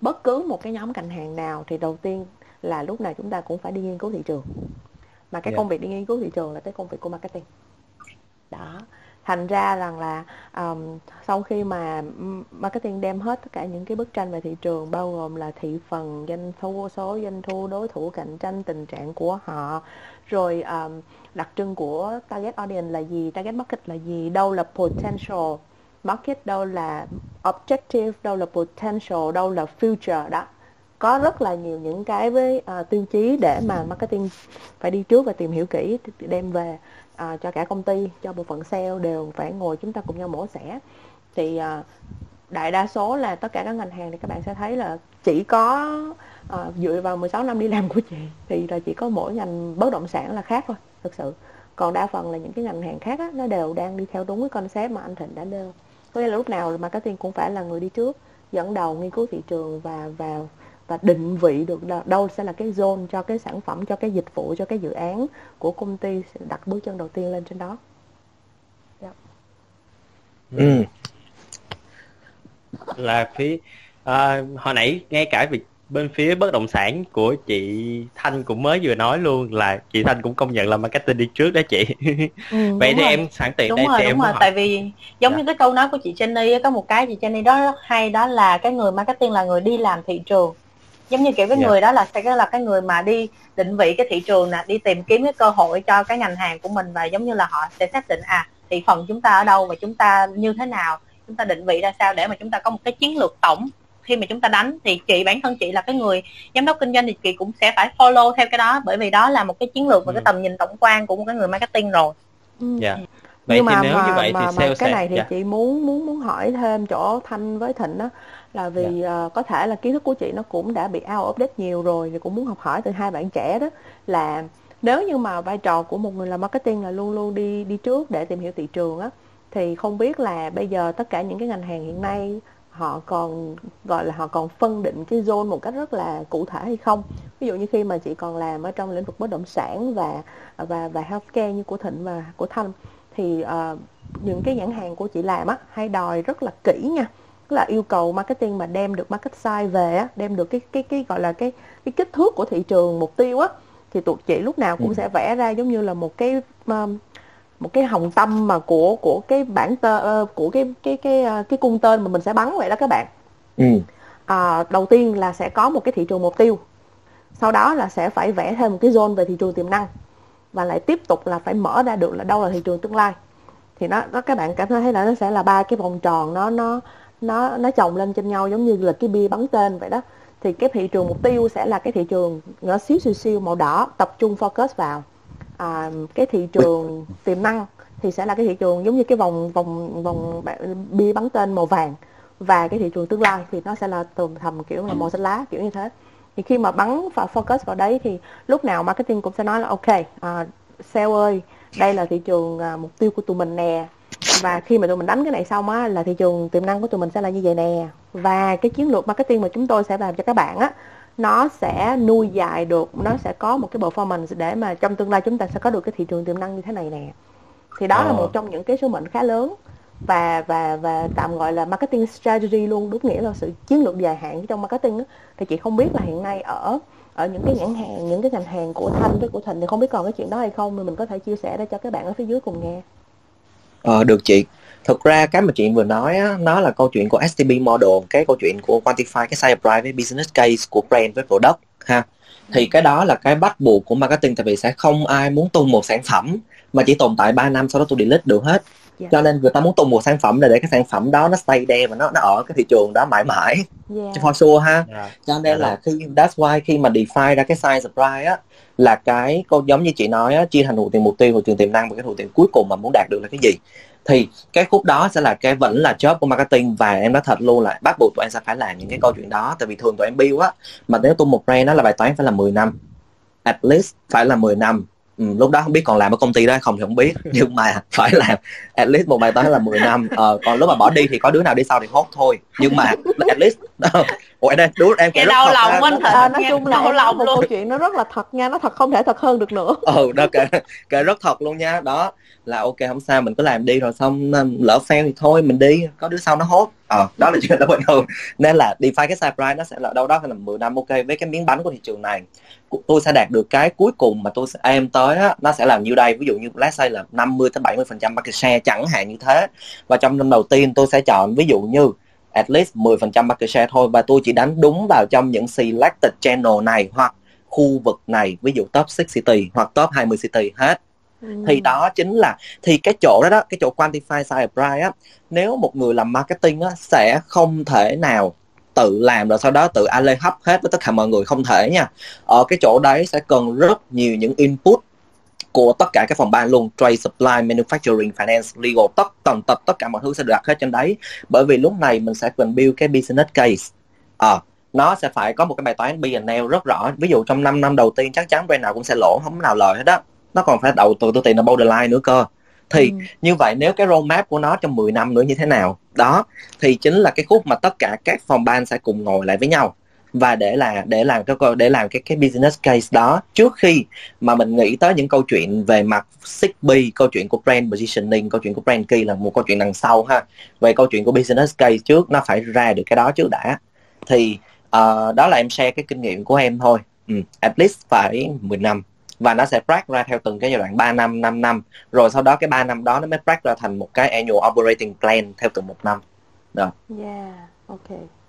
Bất cứ một cái nhóm ngành hàng nào thì đầu tiên là lúc nào chúng ta cũng phải đi nghiên cứu thị trường. Mà cái Dạ. công việc đi nghiên cứu thị trường là cái công việc của marketing. Đó thành ra rằng là um, sau khi mà marketing đem hết tất cả những cái bức tranh về thị trường bao gồm là thị phần doanh thu số doanh thu đối thủ cạnh tranh tình trạng của họ rồi um, đặc trưng của target audience là gì target market là gì đâu là potential market đâu là objective đâu là potential đâu là future đó. Có rất là nhiều những cái với uh, tiêu chí để mà marketing phải đi trước và tìm hiểu kỹ đem về à, cho cả công ty cho bộ phận sale đều phải ngồi chúng ta cùng nhau mổ xẻ. Thì à, đại đa số là tất cả các ngành hàng thì các bạn sẽ thấy là chỉ có à, dựa vào 16 năm đi làm của chị thì là chỉ có mỗi ngành bất động sản là khác thôi thực sự. Còn đa phần là những cái ngành hàng khác á, nó đều đang đi theo đúng cái concept mà anh Thịnh đã nêu. Có nghĩa là lúc nào marketing cũng phải là người đi trước dẫn đầu nghiên cứu thị trường và vào và định vị được là đâu sẽ là cái zone cho cái sản phẩm cho cái dịch vụ cho cái dự án của công ty sẽ đặt bước chân đầu tiên lên trên đó ừ. Là phía à, hồi nãy ngay cả việc bên phía bất động sản của chị Thanh cũng mới vừa nói luôn là chị Thanh cũng công nhận là marketing đi trước đó chị. ừ, Vậy thì rồi. em sẵn tiện đúng đây rồi thì em đúng muốn rồi hỏi tại vì giống Dạ. như cái câu nói của chị Jenny á, có một cái chị Jenny đó rất hay đó là cái người marketing là người đi làm thị trường giống như kiểu cái Dạ. người đó là sẽ là cái người mà đi định vị cái thị trường nè đi tìm kiếm cái cơ hội cho cái ngành hàng của mình và giống như là họ sẽ xác định à thị phần chúng ta ở đâu và chúng ta như thế nào chúng ta định vị ra sao để mà chúng ta có một cái chiến lược tổng khi mà chúng ta đánh thì chị bản thân chị là cái người giám đốc kinh doanh thì chị cũng sẽ phải follow theo cái đó bởi vì đó là một cái chiến lược và Ừ. cái tầm nhìn tổng quan của một cái người marketing rồi Ừ. Dạ. Vậy nhưng thì mà nếu mà, như vậy mà, thì mà cái này thì dạ. chị muốn muốn muốn hỏi thêm chỗ Thanh với Thịnh đó là vì ờ, có thể là kiến thức của chị nó cũng đã bị out of date nhiều rồi thì cũng muốn học hỏi từ hai bạn trẻ đó. Là nếu như mà vai trò của một người làm marketing là luôn luôn đi đi trước để tìm hiểu thị trường á thì không biết là bây giờ tất cả những cái ngành hàng hiện nay họ còn gọi là họ còn phân định cái zone một cách rất là cụ thể hay không? Ví dụ như khi mà chị còn làm ở trong lĩnh vực bất động sản và và và healthcare như của Thịnh và của Thanh thì ờ, những cái nhãn hàng của chị làm á hay đòi rất là kỹ nha là yêu cầu marketing mà đem được market size về á đem được cái cái cái gọi là cái cái kích thước của thị trường mục tiêu á thì tụi chị lúc nào cũng Ừ. sẽ vẽ ra giống như là một cái um, một cái hồng tâm mà của của cái bản tơ ờ, của cái cái cái ờ, cái cung tên mà mình sẽ bắn vậy đó các bạn Ừ. à, đầu tiên là sẽ có một cái thị trường mục tiêu sau đó là sẽ phải vẽ thêm một cái zone về thị trường tiềm năng và lại tiếp tục là phải mở ra được là đâu là thị trường tương lai thì nó nó các bạn cảm thấy là nó sẽ là ba cái vòng tròn nó nó nó nó chồng lên trên nhau giống như là cái bia bắn tên vậy đó. Thì cái thị trường mục tiêu sẽ là cái thị trường nhỏ xíu xíu xíu màu đỏ tập trung focus vào. À, cái thị trường tiềm năng thì sẽ là cái thị trường giống như cái vòng vòng vòng bia bắn tên màu vàng. Và cái thị trường tương lai thì nó sẽ là tường thầm kiểu là màu xanh lá kiểu như thế. Thì khi mà bắn và focus vào đấy thì lúc nào marketing cũng sẽ nói là ok à, sale ơi đây là thị trường à, mục tiêu của tụi mình nè và khi mà tụi mình đánh cái này xong á là thị trường tiềm năng của tụi mình sẽ là như vậy nè. Và cái chiến lược marketing mà chúng tôi sẽ làm cho các bạn á nó sẽ nuôi dài được nó sẽ có một cái performance để mà trong tương lai chúng ta sẽ có được cái thị trường tiềm năng như thế này nè. Thì đó ờ. là một trong những cái sứ mệnh khá lớn và và và tạm gọi là marketing strategy luôn đúng nghĩa là sự chiến lược dài hạn trong marketing á. Thì chị không biết là hiện nay ở ở những cái nhãn hàng những cái ngành hàng của thanh với của thịnh thì không biết còn cái chuyện đó hay không thì mình có thể chia sẻ để cho các bạn ở phía dưới cùng nghe ờ, được chị. Thực ra cái mà chị vừa nói á, nó là câu chuyện của STB model cái câu chuyện của quantify cái sale price với business case của brand với product ha. Thì cái đó là cái bắt buộc của marketing tại vì sẽ không ai muốn tung một sản phẩm mà chỉ tồn tại 3 năm sau đó tôi delete được hết yeah. cho nên người ta muốn tung một sản phẩm để để cái sản phẩm đó nó stay there và nó nó ở cái thị trường đó mãi mãi yeah. for sure ha yeah. cho nên yeah. là khi that's why khi mà define ra cái size supply á là cái câu giống như chị nói á, chia thành thủ tiền mục tiêu thủ tiền tiềm năng và cái thủ tiền cuối cùng mà muốn đạt được là cái gì thì cái khúc đó sẽ là cái vẫn là job của marketing và em nói thật luôn là bắt buộc tụi em sẽ phải làm những cái câu chuyện đó tại vì thường tụi em build á mà nếu tung một brand đó là bài toán phải là 10 năm at least phải là 10 năm ừ, lúc đó không biết còn làm ở công ty đó không thì không biết. Nhưng mà phải làm at least một bài toán là 10 năm. Ờ, còn lúc mà bỏ đi thì có đứa nào đi sau thì hốt thôi. Nhưng mà at least ủa em đứa em kể đau lòng anh à, nói chung là đau lòng một câu chuyện nó rất là thật nha nó thật không thể thật hơn được nữa. Ừ đó kể kể rất thật luôn nha. Đó là ok không sao mình cứ làm đi rồi xong lỡ fail thì thôi mình đi. Có đứa sau nó hốt. Ờ đó là chuyện đó bình thường. Nên là define cái size price nó sẽ là đâu đó là 10 năm ok với cái miếng bánh của thị trường này tôi sẽ đạt được cái cuối cùng mà tôi sẽ aim tới á, nó sẽ làm như đây. Ví dụ như let's say là 50 tới 70 phần trăm market share chẳng hạn như thế. Và trong năm đầu tiên tôi sẽ chọn ví dụ như at least 10 phần trăm market share thôi. Và tôi chỉ đánh đúng vào trong những selected channel này hoặc khu vực này ví dụ top 6 city hoặc top 20 city hết. Thì đó chính là thì cái chỗ đó đó cái chỗ quantify size price á nếu một người làm marketing á sẽ không thể nào tự làm rồi sau đó tự alley hấp hết với tất cả mọi người không thể nha. Ở cái chỗ đấy sẽ cần rất nhiều những input của tất cả các phòng ban luôn trade supply manufacturing finance legal tất tần tật tất cả mọi thứ sẽ được đặt hết trên đấy. Bởi vì lúc này mình sẽ cần build cái business case. À, nó sẽ phải có một cái bài toán P&L rất rõ. Ví dụ trong 5 năm đầu tiên chắc chắn brand nào cũng sẽ lỗ không nào lời hết đó nó còn phải đầu tư tiền là borderline nữa cơ. Thì ừ. như vậy nếu cái roadmap của nó trong 10 năm nữa như thế nào? Đó thì chính là cái khúc mà tất cả các phòng ban sẽ cùng ngồi lại với nhau và để là để làm cái để làm cái cái business case đó trước khi mà mình nghĩ tới những câu chuyện về mặt 6B câu chuyện của brand positioning câu chuyện của brand key là một câu chuyện đằng sau ha. Về câu chuyện của business case trước nó phải ra được cái đó trước đã. Thì uh, đó là em share cái kinh nghiệm của em thôi. Ừ, at least phải 10 năm. Và nó sẽ break ra theo từng cái giai đoạn 3 năm 5 năm. Rồi sau đó cái 3 năm đó nó mới break ra thành một cái annual operating plan theo từng một năm. Đó. Yeah okay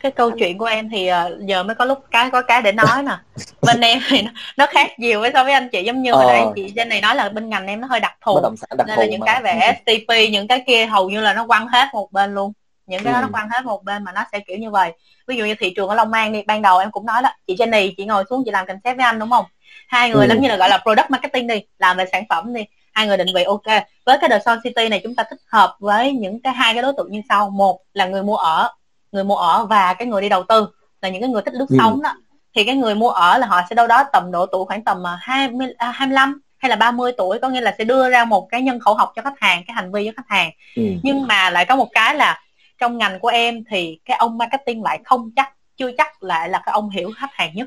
cái câu chuyện của em thì uh, giờ mới có lúc cái có cái để nói nè bên em thì nó, nó khác nhiều với so với anh chị giống như hồi ờ. chị trên này nói là bên ngành em nó hơi đặc thù đặc nên là những mà. cái về STP những cái kia hầu như là nó quăng hết một bên luôn những cái ừ. đó nó quăng hết một bên mà nó sẽ kiểu như vậy ví dụ như thị trường ở Long An đi ban đầu em cũng nói đó chị Jenny chị ngồi xuống chị làm concept với anh đúng không hai người ừ. giống như là gọi là product marketing đi làm về sản phẩm đi hai người định vị ok với cái The Sun City này chúng ta tích hợp với những cái hai cái đối tượng như sau một là người mua ở người mua ở và cái người đi đầu tư là những cái người thích lướt ừ. sóng đó. Thì cái người mua ở là họ sẽ đâu đó tầm độ tuổi khoảng tầm 20, à, 25 à, hay là 30 tuổi có nghĩa là sẽ đưa ra một cái nhân khẩu học cho khách hàng cái hành vi cho khách hàng. Ừ. nhưng mà lại có một cái là trong ngành của em thì cái ông marketing lại không chắc chưa chắc lại là cái ông hiểu khách hàng nhất.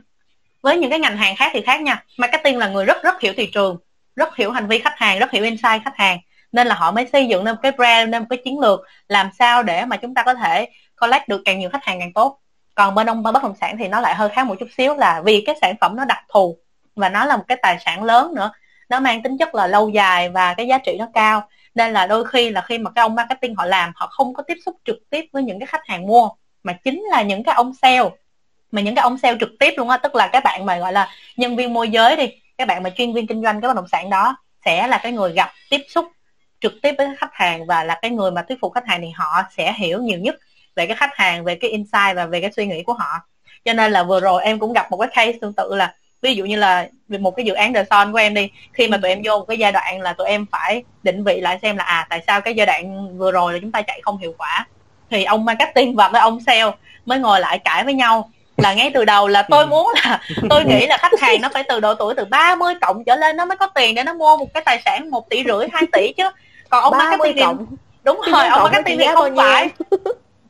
Với những cái ngành hàng khác thì khác nha. Marketing là người rất rất hiểu thị trường rất hiểu hành vi khách hàng rất hiểu insight khách hàng. Nên là họ mới xây dựng nên một cái brand nên một cái chiến lược làm sao để mà chúng ta có thể collect được càng nhiều khách hàng càng tốt. Còn bên ông bất động sản thì nó lại hơi khác một chút xíu là vì cái sản phẩm nó đặc thù và nó là một cái tài sản lớn nữa. Nó mang tính chất là lâu dài và cái giá trị nó cao. Nên là đôi khi là khi mà cái ông marketing họ làm, họ không có tiếp xúc trực tiếp với những cái khách hàng mua, mà chính là những cái ông sale. Mà những cái ông sale trực tiếp luôn á, tức là các bạn mà gọi là nhân viên môi giới đi các bạn mà chuyên viên kinh doanh cái bất động sản đó sẽ là cái người gặp tiếp xúc trực tiếp với khách hàng và là cái người mà thuyết phục khách hàng thì họ sẽ hiểu nhiều nhất về cái khách hàng về cái insight và về cái suy nghĩ của họ. Cho nên là vừa rồi em cũng gặp một cái case tương tự là ví dụ như là một cái dự án The Son của em đi khi mà tụi em vô một cái giai đoạn là tụi em phải định vị lại xem là à tại sao cái giai đoạn vừa rồi là chúng ta chạy không hiệu quả. Thì ông marketing và cái ông sale mới ngồi lại cãi với nhau là ngay từ đầu là tôi muốn là tôi nghĩ là khách hàng nó phải từ độ tuổi từ 30 cộng trở lên nó mới có tiền để nó mua một cái tài sản một tỷ rưỡi hai tỷ chứ. Còn ông marketing cộng. đúng rồi ông marketing thì không phải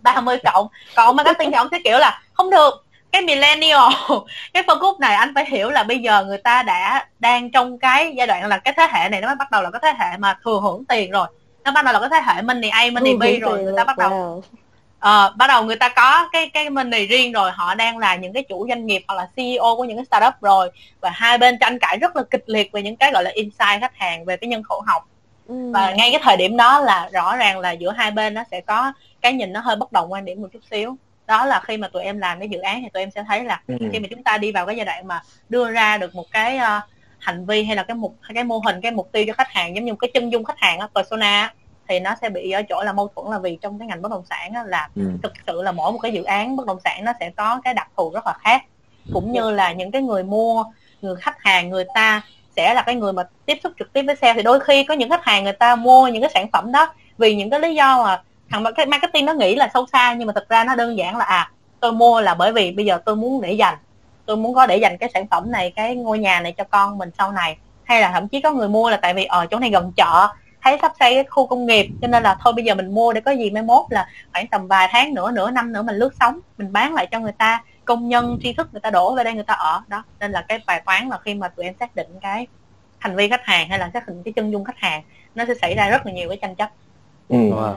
30 cộng. Còn marketing thì ông sẽ kiểu là không được cái millennial cái phân khúc này anh phải hiểu là bây giờ người ta đã đang trong cái giai đoạn là cái thế hệ này nó mới bắt đầu là cái thế hệ mà thừa hưởng tiền rồi. Nó bắt đầu là cái thế hệ money A money B rồi người ta bắt đầu uh, bắt đầu người ta có cái cái money riêng rồi họ đang là những cái chủ doanh nghiệp hoặc là CEO của những cái startup rồi. Và hai bên tranh cãi rất là kịch liệt về những cái gọi là insight khách hàng về cái nhân khẩu học. Ừ. và ngay cái thời điểm đó là rõ ràng là giữa hai bên nó sẽ có cái nhìn nó hơi bất đồng quan điểm một chút xíu đó là khi mà tụi em làm cái dự án thì tụi em sẽ thấy là ừ. khi mà chúng ta đi vào cái giai đoạn mà đưa ra được một cái uh, hành vi hay là cái mục cái mô hình cái mục tiêu cho khách hàng giống như cái chân dung khách hàng á persona thì nó sẽ bị ở chỗ là mâu thuẫn là vì trong cái ngành bất động sản á, là ừ. thực sự là mỗi một cái dự án bất động sản nó sẽ có cái đặc thù rất là khác cũng như là những cái người mua người khách hàng người ta sẽ là cái người mà tiếp xúc trực tiếp với sale thì đôi khi có những khách hàng người ta mua những cái sản phẩm đó vì những cái lý do mà thằng cái marketing nó nghĩ là sâu xa nhưng mà thực ra nó đơn giản là à tôi mua là bởi vì bây giờ tôi muốn để dành. Tôi muốn có để dành cái sản phẩm này cái ngôi nhà này cho con mình sau này. Hay là thậm chí có người mua là tại vì ở ờ, chỗ này gần chợ thấy sắp xây cái khu công nghiệp cho nên là thôi bây giờ mình mua để có gì mai mốt là khoảng tầm vài tháng nữa nửa năm nữa mình lướt sóng mình bán lại cho người ta. Công nhân tri thức người ta đổ về đây người ta ở. Đó nên là cái bài toán là khi mà tụi em xác định cái hành vi khách hàng hay là xác định cái chân dung khách hàng nó sẽ xảy ra rất là nhiều cái tranh chấp. Ừ. Wow.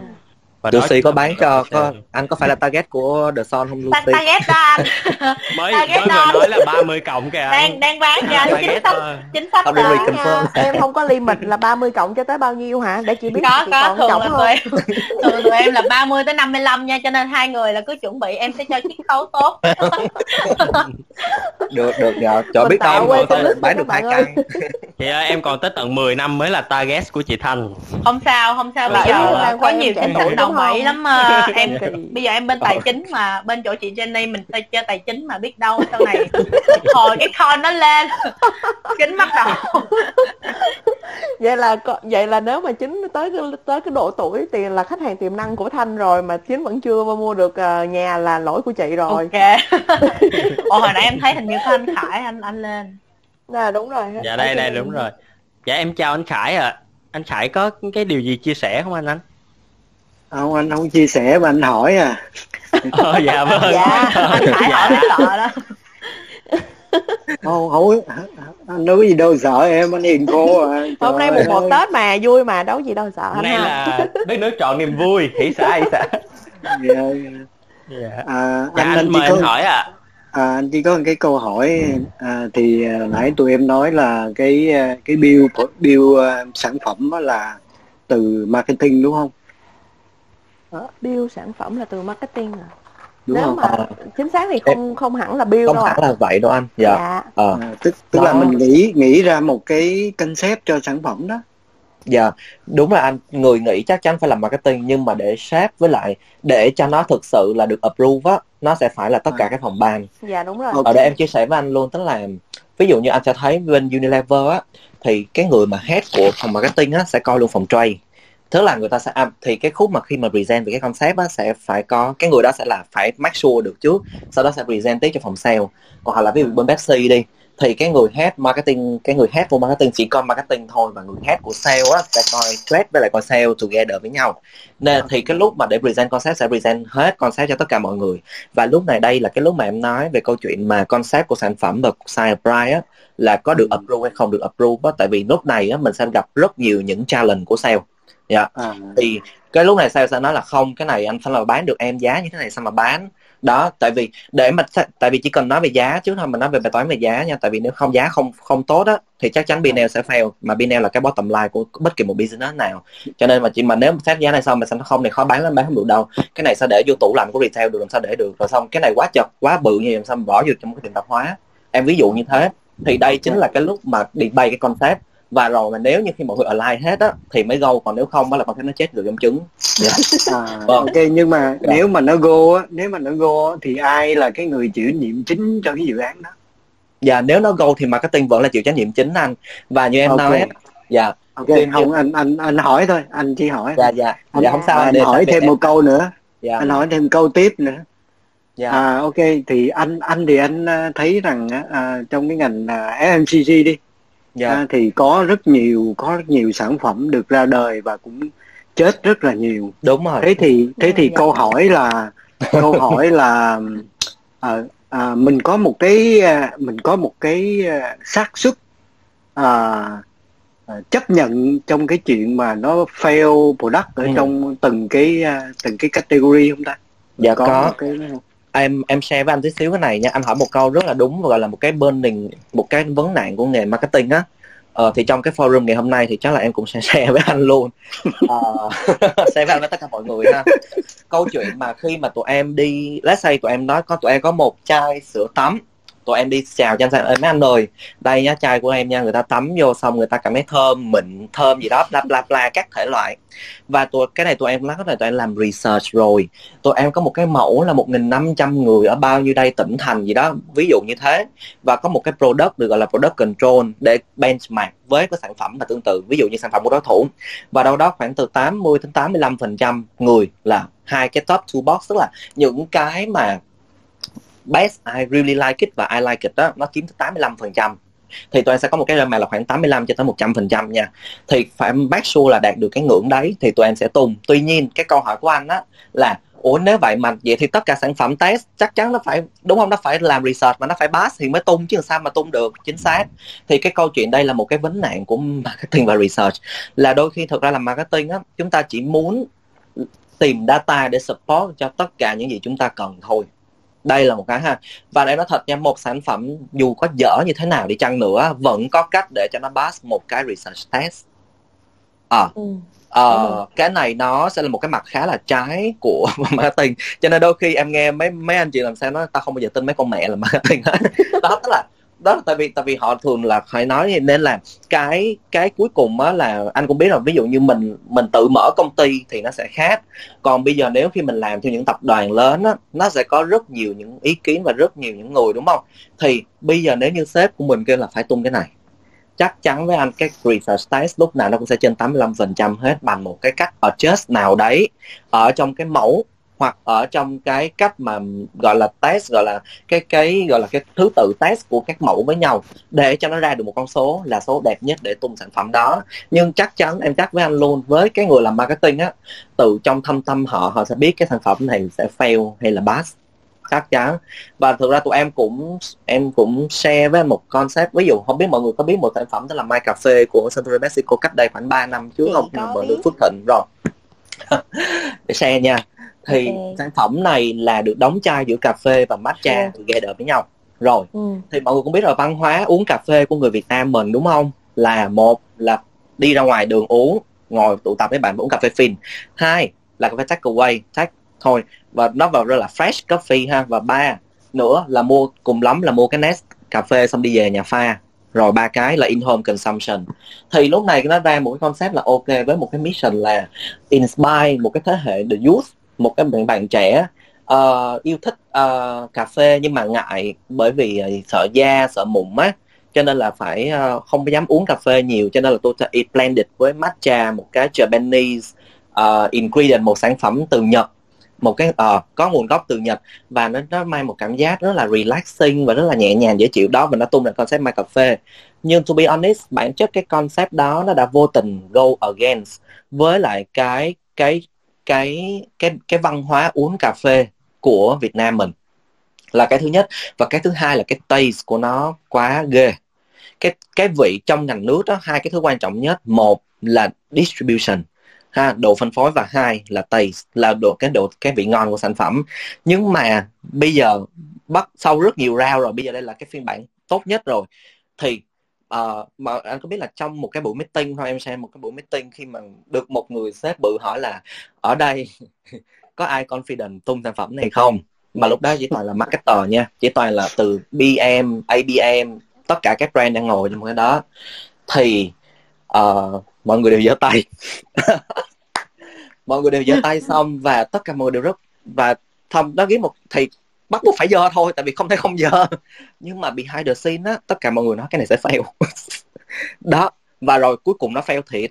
Và Lucy có bán cho có anh có phải là target của The Son không Lucy? Target đó anh. mới target mới vừa nói là 30 cộng kìa. Đang đang bán anh chính sách chính sách nha. Em không có limit là 30 cộng cho tới bao nhiêu hả? Để chị biết có chị có thường là tụi em thường tụi em là 30 tới 55 nha cho nên hai người là cứ chuẩn bị em sẽ cho chiết khấu tốt. được được rồi cho biết đâu bán được hai căn. Chị ơi em còn tới tận 10 năm mới là target của chị Thanh. Không sao không sao bây giờ có nhiều chính sách đồng bậy lắm uh, em bây giờ em bên tài chính mà bên chỗ chị Jenny mình chơi tài chính mà biết đâu sau này hồi cái con nó lên chính bắt đầu vậy là vậy là nếu mà chính tới cái tới cái độ tuổi thì là khách hàng tiềm năng của thanh rồi mà chính vẫn chưa mua được uh, nhà là lỗi của chị rồi. Ok. Ồ hồi nãy em thấy hình như có anh khải anh anh lên. À đúng rồi. Dạ đây đây đúng rồi. Dạ em chào anh khải ạ. À. anh khải có cái điều gì chia sẻ không anh? Anh không anh không chia sẻ mà anh hỏi à. Ờ, dạ vâng. Dạ anh phải dạ. hỏi sợ đó. Không không anh đâu có gì đâu sợ em anh hiền cô à. Trời hôm nay mùng một tết mà vui mà đâu có gì đâu sợ hôm nay là đất nước chọn niềm vui hỷ xã hỷ xã dạ, dạ. À, dạ, anh, anh mời anh hỏi à À, anh chỉ có một cái câu hỏi à, thì à, nãy tụi em nói là cái à, cái build build uh, sản phẩm đó là từ marketing đúng không? Build sản phẩm là từ marketing à Đúng nếu không? mà à, chính xác thì không không hẳn là build không đâu hẳn là vậy đâu anh dạ, dạ. À. À, tức tức đó. là mình nghĩ nghĩ ra một cái concept cho sản phẩm đó dạ đúng là anh người nghĩ chắc chắn phải làm marketing nhưng mà để shape với lại để cho nó thực sự là được approve á nó sẽ phải là tất cả à. các phòng ban dạ đúng rồi okay. ở đây em chia sẻ với anh luôn tức là ví dụ như anh sẽ thấy bên Unilever á thì cái người mà head của phòng marketing á sẽ coi luôn phòng trade tức là người ta sẽ à, thì cái khúc mà khi mà present về cái concept á sẽ phải có cái người đó sẽ là phải make sure được trước sau đó sẽ present tiếp cho phòng sale. Còn hoặc là ví dụ bên Pepsi đi thì cái người head marketing cái người head của marketing chỉ coi marketing thôi và người head của sale á sẽ coi trade với lại coi sale together với nhau. Nên thì cái lúc mà để present concept sẽ present hết concept cho tất cả mọi người. Và lúc này đây là cái lúc mà em nói về câu chuyện mà concept của sản phẩm và size price á là có được approve hay không được approve á. Tại vì lúc này á mình sẽ gặp rất nhiều những challenge của sale dạ. À. thì cái lúc này sale sẽ nói là không cái này anh phải là bán được em giá như thế này sao mà bán. Đó tại vì để mà tại vì chỉ cần nói về giá chứ thôi mình nói về bài toán về giá nha tại vì nếu không giá không không tốt á thì chắc chắn Binel sẽ fail mà Binel là cái bottom line của bất kỳ một business nào. Cho nên mà chỉ mà nếu xét giá này xong mà sẽ không này khó bán lắm bán không được đâu. Cái này sẽ để vô tủ làm của retail được làm sao để được? Rồi xong cái này quá chật quá bự như vậy làm sao mà bỏ vô trong cái tiệm tạp hóa? Em ví dụ như thế. Thì đây chính là cái lúc mà đi bay cái concept và rồi mà nếu như khi mọi người align hết á thì mới go. Còn nếu không á là con thấy nó chết được trong trứng. Dạ. à, Vâng. ok nhưng mà Dạ. nếu mà nó go á nếu mà nó go á, thì ai là cái người chịu trách nhiệm chính cho cái dự án đó? Và nếu nó go thì marketing vẫn là chịu trách nhiệm chính anh. Và như em Ok. nói dạ. Ok Team không anh anh anh hỏi thôi anh chỉ hỏi dạ dạ. Anh, dạ không sao anh hỏi thêm một câu nữa. Dạ. Anh hỏi thêm câu tiếp nữa. Dạ. À ok thì anh anh thì anh à, thấy rằng á, à, trong cái ngành à, FMCG đi dạ. À, thì có rất nhiều có rất nhiều sản phẩm được ra đời và cũng chết rất là nhiều. Đúng rồi. Thế thì thế thì Dạ. câu hỏi là câu hỏi là à, à, mình có một cái à, mình có một cái à, xác suất à, à, chấp nhận trong cái chuyện mà nó fail product ở Ừ. trong từng cái à, từng cái category không ta? Dạ có, có. cái em em share với anh tí xíu cái này nha. Anh hỏi một câu rất là đúng và gọi là một cái burning một cái vấn nạn của nghề marketing á. Ờ, thì trong cái forum ngày hôm nay thì chắc là em cũng sẽ share với anh luôn. Ờ, share với anh với tất cả mọi người ha. Câu chuyện mà khi mà tụi em đi let's say tụi em nói có tụi em có một chai sữa tắm tụi em đi chào cho anh "Ê, mấy anh ơi. Đây nhá chai của em nha người ta tắm vô xong người ta cảm thấy thơm mịn thơm gì đó bla bla bla các thể loại. Và tụi cái này tụi em nói là tụi em làm research rồi. Tụi em có một cái mẫu là 1.500 người ở bao nhiêu đây tỉnh thành gì đó ví dụ như thế. Và có một cái product được gọi là product control để benchmark với cái sản phẩm là tương tự ví dụ như sản phẩm của đối thủ. Và đâu đó khoảng từ 80 đến 85 phần trăm người là hai cái top two box tức là những cái mà best, I really like it và I like it đó, nó chiếm tới 85 phần trăm. Thì tụi em sẽ có một cái mà là khoảng 85 cho tới 100 phần trăm nha. Thì phải bác sure là đạt được cái ngưỡng đấy thì tụi em sẽ tung tuy nhiên, cái câu hỏi của anh á là, ủa, nếu vậy mà vậy thì tất cả sản phẩm test chắc chắn nó phải, đúng không? Nó phải làm research mà nó phải pass thì mới tung chứ sao mà tung được, chính xác. Thì cái câu chuyện đây là một cái vấn nạn của marketing và research. Là đôi khi thực ra là marketing á, chúng ta chỉ muốn tìm data để support cho tất cả những gì chúng ta cần thôi đây là một cái ha. Và để nói thật nha một sản phẩm dù có dở như thế nào đi chăng nữa vẫn có cách để cho nó pass một cái research test. À, ừ. Ờ, cái này nó sẽ là một cái mặt khá là trái của marketing. Cho nên đôi khi em nghe mấy mấy anh chị làm sao nói ta không bao giờ tin mấy con mẹ là marketing hết. Đó tức là đó là tại vì tại vì họ thường là phải nói nên là cái cái cuối cùng á là anh cũng biết là ví dụ như mình mình tự mở công ty thì nó sẽ khác. Còn bây giờ nếu khi mình làm theo những tập đoàn lớn á, nó sẽ có rất nhiều những ý kiến và rất nhiều những người, đúng không? Thì bây giờ nếu như sếp của mình kêu là phải tung cái này, chắc chắn với anh cái research test lúc nào nó cũng sẽ trên 85% hết bằng một cái cách adjust nào đấy, ở trong cái mẫu hoặc ở trong cái cách mà gọi là test gọi là cái cái gọi là cái thứ tự test của các mẫu với nhau để cho nó ra được một con số là số đẹp nhất để tung sản phẩm đó. Nhưng chắc chắn em chắc với anh luôn với cái người làm marketing á từ trong thâm tâm họ họ sẽ biết cái sản phẩm này sẽ fail hay là pass chắc chắn. Và thực ra tụi em cũng em cũng share với một concept ví dụ không biết mọi người có biết một sản phẩm tên là My Cafe của Central Mexico cách đây khoảng 3 năm trước không mà được Phước Thịnh rồi. Để share nha thì Ok. sản phẩm này là được đóng chai giữa cà phê và matcha Yeah. together với nhau rồi Ừ. thì mọi người cũng biết rồi văn hóa uống cà phê của người Việt Nam mình đúng không là một là đi ra ngoài đường uống ngồi tụ tập với bạn uống cà phê phin hai là cà phê take away take thôi và nó vào rất là fresh coffee ha và ba nữa là mua cùng lắm là mua cái nest cà phê xong đi về nhà pha rồi ba cái là in home consumption thì lúc này nó ra một cái concept là ok với một cái mission là inspire một cái thế hệ the youth một cái bạn bạn trẻ uh, yêu thích uh, cà phê nhưng mà ngại bởi vì uh, sợ da sợ mụn á cho nên là phải uh, không dám uống cà phê nhiều. Cho nên là tôi sẽ blended với matcha một cái Japanese uh, ingredient một sản phẩm từ Nhật một cái uh, có nguồn gốc từ Nhật. Và nó nó mang một cảm giác rất là relaxing và rất là nhẹ nhàng dễ chịu đó và nó tung ra concept mai cà phê. Nhưng to be honest bản chất cái concept đó nó đã vô tình go against với lại cái cái cái cái cái văn hóa uống cà phê của Việt Nam mình là cái thứ nhất. Và cái thứ hai là cái taste của nó quá ghê. Cái cái vị trong ngành nước đó, hai cái thứ quan trọng nhất. Một là distribution, ha, độ phân phối. Và hai là taste, là độ, cái độ, cái vị ngon của sản phẩm. Nhưng mà bây giờ bắt, sau rất nhiều rau rồi, bây giờ đây là cái phiên bản tốt nhất rồi. Thì uh, mà anh có biết là trong một cái buổi meeting thôi em xem một cái buổi meeting khi mà được một người sếp bự hỏi là ở đây có ai confident tung sản phẩm này không? Mà lúc đó chỉ toàn là marketer nha chỉ toàn là từ BM ABM tất cả các brand đang ngồi trong cái đó. Thì uh, mọi người đều giơ tay. Mọi người đều giơ tay xong và tất cả mọi người đều rất và thông đó kiếm một thì bắt buộc phải dơ thôi, tại vì không thể không dơ. Nhưng mà behind the scene á, tất cả mọi người nói cái này sẽ fail. Đó, và rồi cuối cùng nó fail thiệt.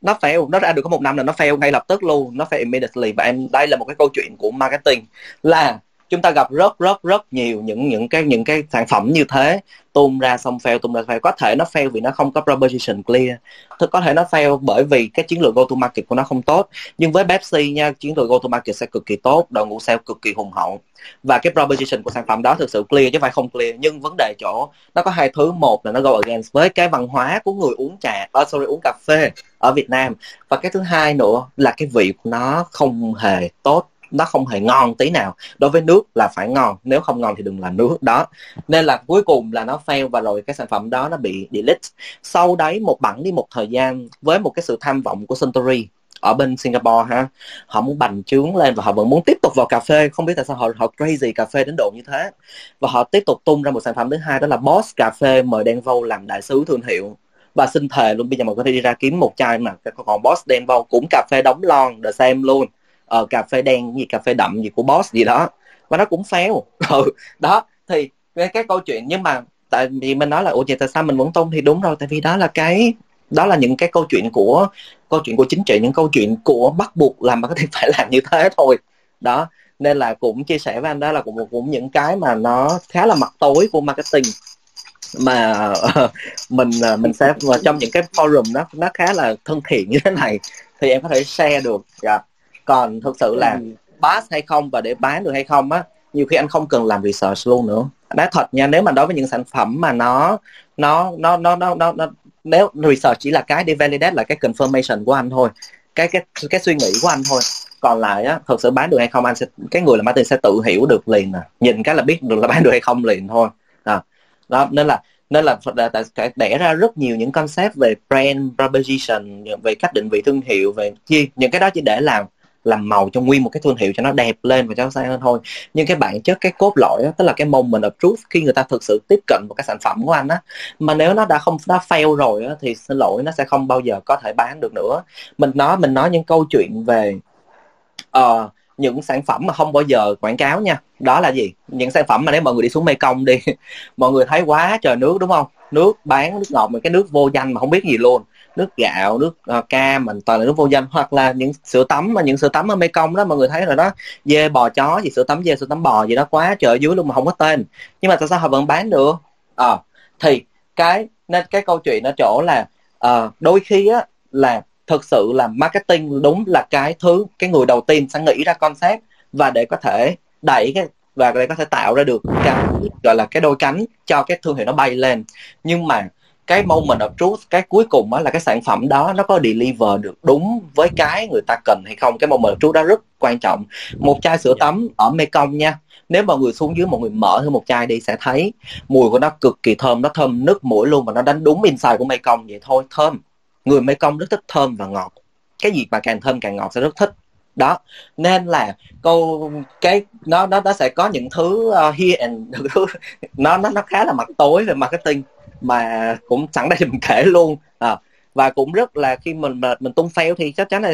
Nó fail, nó ra được có một năm là nó fail ngay lập tức luôn, nó fail immediately. Và em, đây là một cái câu chuyện của marketing, là chúng ta gặp rất rất rất nhiều những những cái những cái sản phẩm như thế, tung ra xong fail, tung ra fail. Có thể nó fail vì nó không có proposition clear. Thực có thể nó fail bởi vì cái chiến lược go to market của nó không tốt. Nhưng với Pepsi nha, chiến lược go to market sẽ cực kỳ tốt, đội ngũ sale cực kỳ hùng hậu và cái proposition của sản phẩm đó thực sự clear chứ phải không clear. Nhưng vấn đề chỗ nó có hai thứ. Một là nó go against với cái văn hóa của người uống trà uh, sorry uống cà phê ở Việt Nam. Và cái thứ hai nữa là cái vị của nó không hề tốt nó không hề ngon tí nào. Đối với nước là phải ngon nếu không ngon thì đừng làm nước. Đó. Nên là cuối cùng là nó fail và rồi cái sản phẩm đó nó bị delete. Sau đấy một bẵng đi một thời gian với một cái sự tham vọng của Suntory ở bên Singapore ha. Họ muốn bành trướng lên và họ vẫn muốn tiếp tục vào cà phê. Không biết tại sao họ họ crazy cà phê đến độ như thế. Và họ tiếp tục tung ra một sản phẩm thứ hai đó là Boss cà phê mời Đen Vâu làm đại sứ thương hiệu. Và xin thề luôn bây giờ mọi người có thể đi ra kiếm một chai mà còn Boss Đen Vâu cũng cà phê đóng lon the same luôn. Ờ, cà phê đen gì cà phê đậm gì của boss gì đó. Và nó cũng fail. Ừ, đó thì cái, cái câu chuyện nhưng mà tại vì mình nói là ủa vậy tại sao mình vẫn tung thì đúng rồi tại vì đó là cái đó là những cái câu chuyện của câu chuyện của chính trị những câu chuyện của bắt buộc làm mà có thể phải làm như thế thôi. Đó nên là cũng chia sẻ với anh đó là cũng cũng những cái mà nó khá là mặt tối của marketing. Mà uh, mình uh, mình sẽ trong những cái forum nó nó khá là thân thiện như thế này thì em có thể share được. Dạ. Yeah còn thực sự là ừ. pass hay không và để bán được hay không á nhiều khi anh không cần làm research luôn nữa. Nói thật nha nếu mà đối với những sản phẩm mà nó nó nó nó nó nó, nó nếu research chỉ là cái để validate là cái confirmation của anh thôi, cái cái cái suy nghĩ của anh thôi còn lại á thực sự bán được hay không, anh sẽ, cái người là marketing sẽ tự hiểu được liền à. nhìn cái là biết được là bán được hay không liền thôi à. đó, nên là nên là tại đẻ ra rất nhiều những concept về brand proposition, về cách định vị thương hiệu, về chi, những cái đó chỉ để làm làm màu cho nguyên một cái thương hiệu cho nó đẹp lên và cho nó sang hơn thôi. Nhưng cái bản chất cái cốt lõi đó, tức là cái moment of truth khi người ta thực sự tiếp cận một cái sản phẩm của anh á mà nếu nó đã không đã fail rồi á, thì xin lỗi nó sẽ không bao giờ có thể bán được nữa. Mình nói mình nói những câu chuyện về uh, những sản phẩm mà không bao giờ quảng cáo nha. Đó là gì? Những sản phẩm mà nếu mọi người đi xuống mekong đi mọi người thấy quá trời nước đúng không? Nước bán nước ngọt mà cái nước vô danh mà không biết gì luôn nước gạo nước uh, cam mình toàn là nước vô danh hoặc là những sữa tắm mà những sữa tắm ở mekong đó mọi người thấy rồi đó dê bò chó gì sữa tắm dê sữa tắm bò gì đó quá trời dưới luôn mà không có tên. Nhưng mà tại sao họ vẫn bán được? À, thì cái nên cái câu chuyện ở chỗ là uh, đôi khi á là thực sự là marketing đúng là cái thứ cái người đầu tiên sẽ nghĩ ra concept và để có thể đẩy cái và để có thể tạo ra được cái gọi là cái đôi cánh cho cái thương hiệu nó bay lên. Nhưng mà cái moment of truth cái cuối cùng á là cái sản phẩm đó nó có deliver được đúng với cái người ta cần hay không. Cái moment of truth đó rất quan trọng. Một chai sữa tắm ở mekong nha. Nếu mọi người xuống dưới mọi người mở thêm một chai đi sẽ thấy mùi của nó cực kỳ thơm nó thơm nước mũi luôn và nó đánh đúng inside của mekong vậy thôi. Thơm. Người mekong rất thích thơm và ngọt. Cái gì mà càng thơm càng ngọt sẽ rất thích. Đó. Nên là câu cái nó nó nó sẽ có những thứ uh, here and thứ nó nó nó khá là mặt tối về marketing mà cũng sẵn đây mình kể luôn. À, và cũng rất là khi mình mà mình tung fail thì chắc chắn là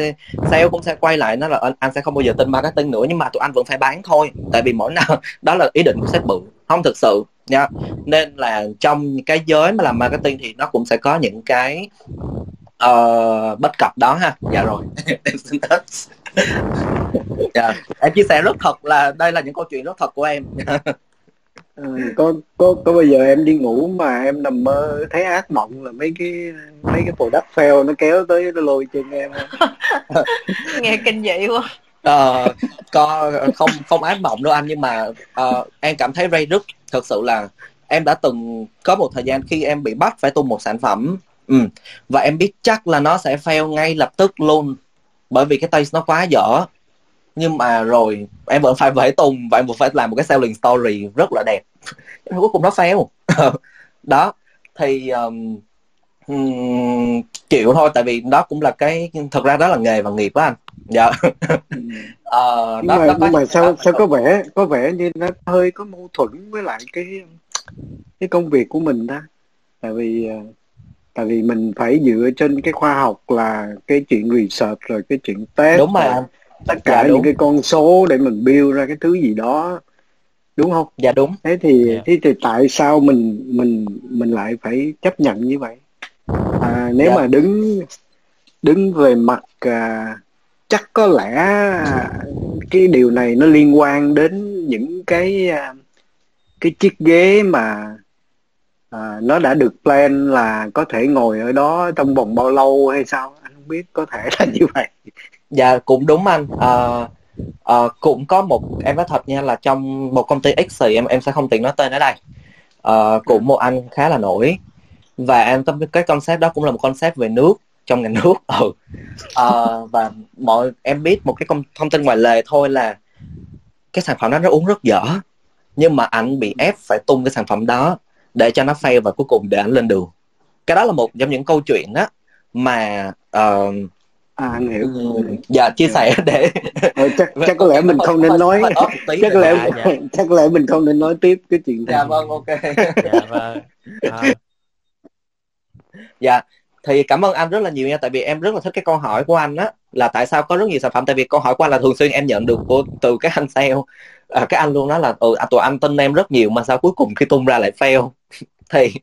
sale cũng sẽ quay lại nó là anh, anh sẽ không bao giờ tin marketing nữa nhưng mà tụi anh vẫn phải bán thôi. Tại vì mỗi nào đó là ý định của sếp bự không thực sự nha. Nên là trong cái giới mà làm marketing thì nó cũng sẽ có những cái uh, bất cập đó ha. Dạ rồi. Em xin hết. Dạ. em chia sẻ rất thật là đây là những câu chuyện rất thật của em. Ừ, có có có bao giờ em đi ngủ mà em nằm mơ thấy ác mộng là mấy cái mấy cái product fail nó kéo tới nó lôi chân em nghe kinh dị quá. Ờ có không không ác mộng đâu anh nhưng mà uh, em cảm thấy ray rất thật sự là em đã từng có một thời gian khi em bị bắt phải tung một sản phẩm. Ừ, và em biết chắc là nó sẽ fail ngay lập tức luôn bởi vì cái taste nó quá dở nhưng mà rồi em vẫn phải phải tung và em vẫn phải làm một cái selling story rất là đẹp. Nhưng cuối cùng nó fail. Đó thì um, um, chịu thôi tại vì đó cũng là cái thật ra đó là nghề và nghiệp á anh. Dạ. Uh, nhưng đó, mà, đó nhưng mà sao sao có vẻ có vẻ như nó hơi có mâu thuẫn với lại cái cái công việc của mình ta? Tại vì ờ, tại vì mình phải dựa trên cái khoa học là cái chuyện research rồi cái chuyện test đúng rồi tất dạ cả những đúng cái con số để mình build ra cái thứ gì đó đúng không? Dạ đúng. Thế thì Dạ. thế thì tại sao mình mình mình lại phải chấp nhận như vậy? À, nếu dạ. mà đứng đứng về mặt à, chắc có lẽ cái điều này nó liên quan đến những cái à, cái chiếc ghế mà à, nó đã được plan là có thể ngồi ở đó trong vòng bao lâu hay sao? Anh không biết có thể là như vậy dạ cũng đúng anh. À, à, cũng có một em nói thật nha là trong một công ty X thì em em sẽ không tiện nói tên ở đây. À, cũng một anh khá là nổi. Và em tâm cái concept đó cũng là một concept về nước trong ngành nước ừ. À, và mọi em biết một cái công, thông tin ngoài lề thôi là cái sản phẩm đó nó uống rất dở. Nhưng mà anh bị ép phải tung cái sản phẩm đó để cho nó fail và cuối cùng để anh lên đường. Cái đó là một trong những câu chuyện đó mà uh, à anh hiểu dạ chia sẻ để Ờ, chắc chắc có lẽ mình không nên nói chắc có lẽ Dạ, chắc có lẽ mình không nên nói tiếp cái chuyện này. Dạ vâng ok. Dạ vâng. À, dạ thì cảm ơn anh rất là nhiều nha tại vì em rất là thích cái câu hỏi của anh á là tại sao có rất nhiều sản phẩm tại vì câu hỏi của anh là thường xuyên em nhận được của từ các anh sale. À, các anh luôn nói là ừ à, tụi anh tin em rất nhiều mà sao cuối cùng khi tung ra lại fail? Thì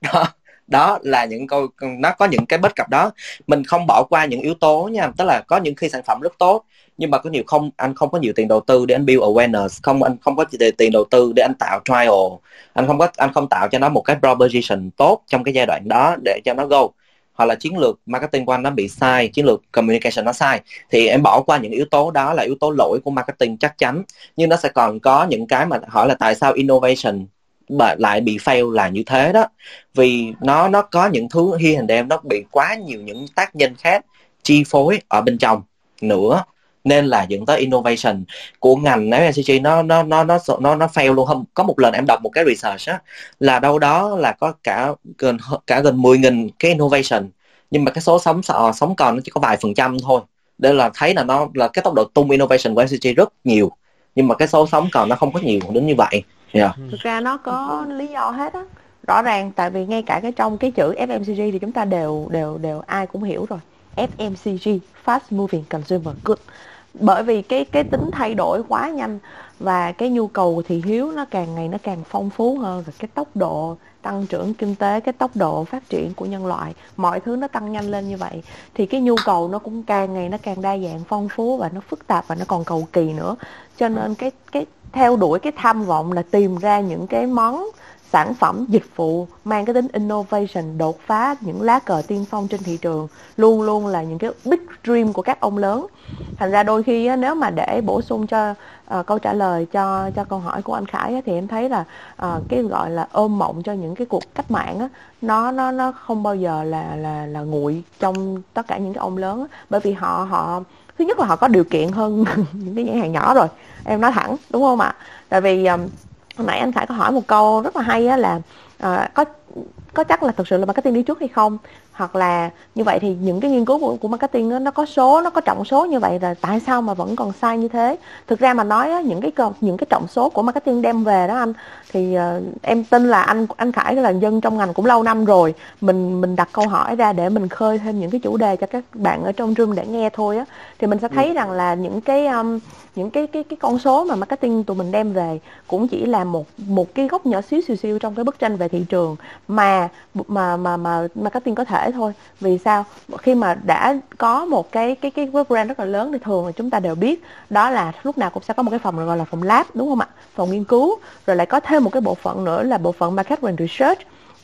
đó đó là những câu, nó có những cái bất cập đó. Mình không bỏ qua những yếu tố nha, tức là có những khi sản phẩm rất tốt, nhưng mà có nhiều không, anh không có nhiều tiền đầu tư để anh build awareness, không, anh không có tiền đầu tư để anh tạo trial. Anh không có, anh không tạo cho nó một cái proposition tốt trong cái giai đoạn đó để cho nó go. Hoặc là chiến lược marketing của anh nó bị sai, chiến lược communication nó sai, thì em bỏ qua những yếu tố đó là yếu tố lỗi của marketing chắc chắn. Nhưng nó sẽ còn có những cái mà hỏi là tại sao innovation bà lại bị fail là như thế đó. Vì nó nó có những thứ hi hình đem nó bị quá nhiều những tác nhân khác chi phối ở bên trong nữa. Nên là dẫn tới innovation của ngành FMCG nó nó nó nó nó nó fail luôn. Không có một lần em đọc một cái research á, là đâu đó là có cả gần cả gần 10.000 cái innovation, nhưng mà cái số sống sọ sống còn nó chỉ có vài phần trăm thôi. Đây là thấy là nó, là cái tốc độ tung innovation của FMCG rất nhiều, nhưng mà cái số sống còn nó không có nhiều đến như vậy yeah. thực ra nó có lý do hết á. Rõ ràng tại vì ngay cả cái trong cái chữ FMCG thì chúng ta đều đều đều ai cũng hiểu rồi. FMCG fast moving consumer good. Bởi vì cái cái tính thay đổi quá nhanh và cái nhu cầu thị hiếu nó càng ngày nó càng phong phú hơn rồi cái tốc độ tăng trưởng kinh tế cái tốc độ phát triển của nhân loại mọi thứ nó tăng nhanh lên như vậy thì cái nhu cầu nó cũng càng ngày nó càng đa dạng phong phú và nó phức tạp và nó còn cầu kỳ nữa. Cho nên cái cái theo đuổi cái tham vọng là tìm ra những cái món sản phẩm dịch vụ mang cái tính innovation đột phá những lá cờ tiên phong trên thị trường. Luôn luôn là những cái big dream của các ông lớn. Thành ra đôi khi á, nếu mà để bổ sung cho uh, câu trả lời cho cho câu hỏi của anh Khải á, thì em thấy là uh, cái gọi là ôm mộng cho những cái cuộc cách mạng á, nó nó nó không bao giờ là là là nguội trong tất cả những cái ông lớn á, bởi vì họ họ thứ nhất là họ có điều kiện hơn những cái nhãn hàng nhỏ rồi. Em nói thẳng đúng không ạ? Tại vì um, hồi nãy anh Khải có hỏi một câu rất là hay á là uh, có có chắc là thực sự là marketing đi trước hay không? Hoặc là như vậy thì những cái nghiên cứu của, của marketing đó, nó có số nó có trọng số như vậy là tại sao mà vẫn còn sai như thế? Thực ra mà nói á, những cái những cái trọng số của marketing đem về đó anh thì uh, em tin là anh anh Khải là dân trong ngành cũng lâu năm rồi. Mình mình đặt câu hỏi ra để mình khơi thêm những cái chủ đề cho các bạn ở trong room để nghe thôi á. Thì mình sẽ thấy ừ. rằng là những cái um, những cái cái cái con số mà marketing tụi mình đem về cũng chỉ là một một cái góc nhỏ xíu xìu xiu trong cái bức tranh về thị trường. Mà mà mà mà marketing có thể thôi. Vì sao? Khi mà đã có một cái cái cái brand rất là lớn thì thường là chúng ta đều biết đó là lúc nào cũng sẽ có một cái phòng gọi là phòng lab đúng không ạ? Phòng nghiên cứu. Rồi lại có thêm một cái bộ phận nữa là bộ phận market and research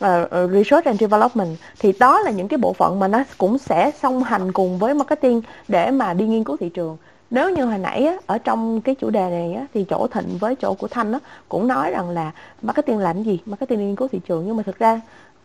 uh, research and development. Thì đó là những cái bộ phận mà nó cũng sẽ song hành cùng với marketing để mà đi nghiên cứu thị trường. Nếu như hồi nãy á, ở trong cái chủ đề này á, thì chỗ thịnh với chỗ của thanh á, cũng nói rằng là marketing làm gì? Marketing nghiên cứu thị trường. Nhưng mà thực ra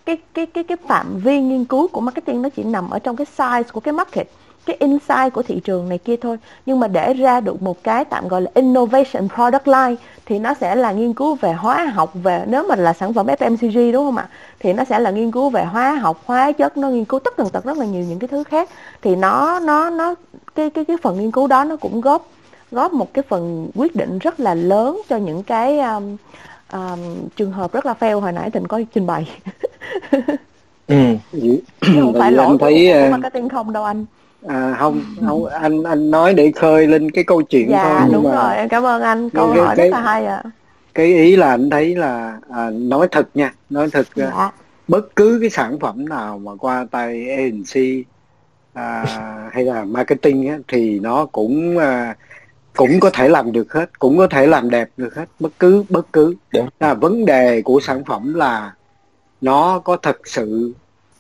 cái cái cái cái phạm vi nghiên cứu của marketing nó chỉ nằm ở trong cái size của cái market cái insight của thị trường này kia thôi. Nhưng mà để ra được một cái tạm gọi là innovation product line thì nó sẽ là nghiên cứu về hóa học về nếu mà là sản phẩm FMCG đúng không ạ? Thì nó sẽ là nghiên cứu về hóa học hóa chất nó nghiên cứu tất tần tật rất là nhiều những cái thứ khác. Thì nó nó nó cái cái cái phần nghiên cứu đó nó cũng góp góp một cái phần quyết định rất là lớn cho những cái um, um, trường hợp rất là fail hồi nãy tình có trình bày. ừ. Vậy- không phải lỗi anh thấy của ờ, marketing không đâu anh. À, không không anh anh nói để khơi lên cái câu chuyện thôi dạ nhưng đúng mà rồi. Em cảm ơn anh. Câu cái- hỏi cái- rất là hay ạ. cái ý là anh thấy là à, nói thật nha nói thật à, dạ. bất cứ cái sản phẩm nào mà qua tay agency à, hay là marketing á, thì nó cũng à, cũng có thể làm được hết cũng có thể làm đẹp được hết bất cứ bất cứ. Đúng. à, vấn đề của sản phẩm là nó có thật sự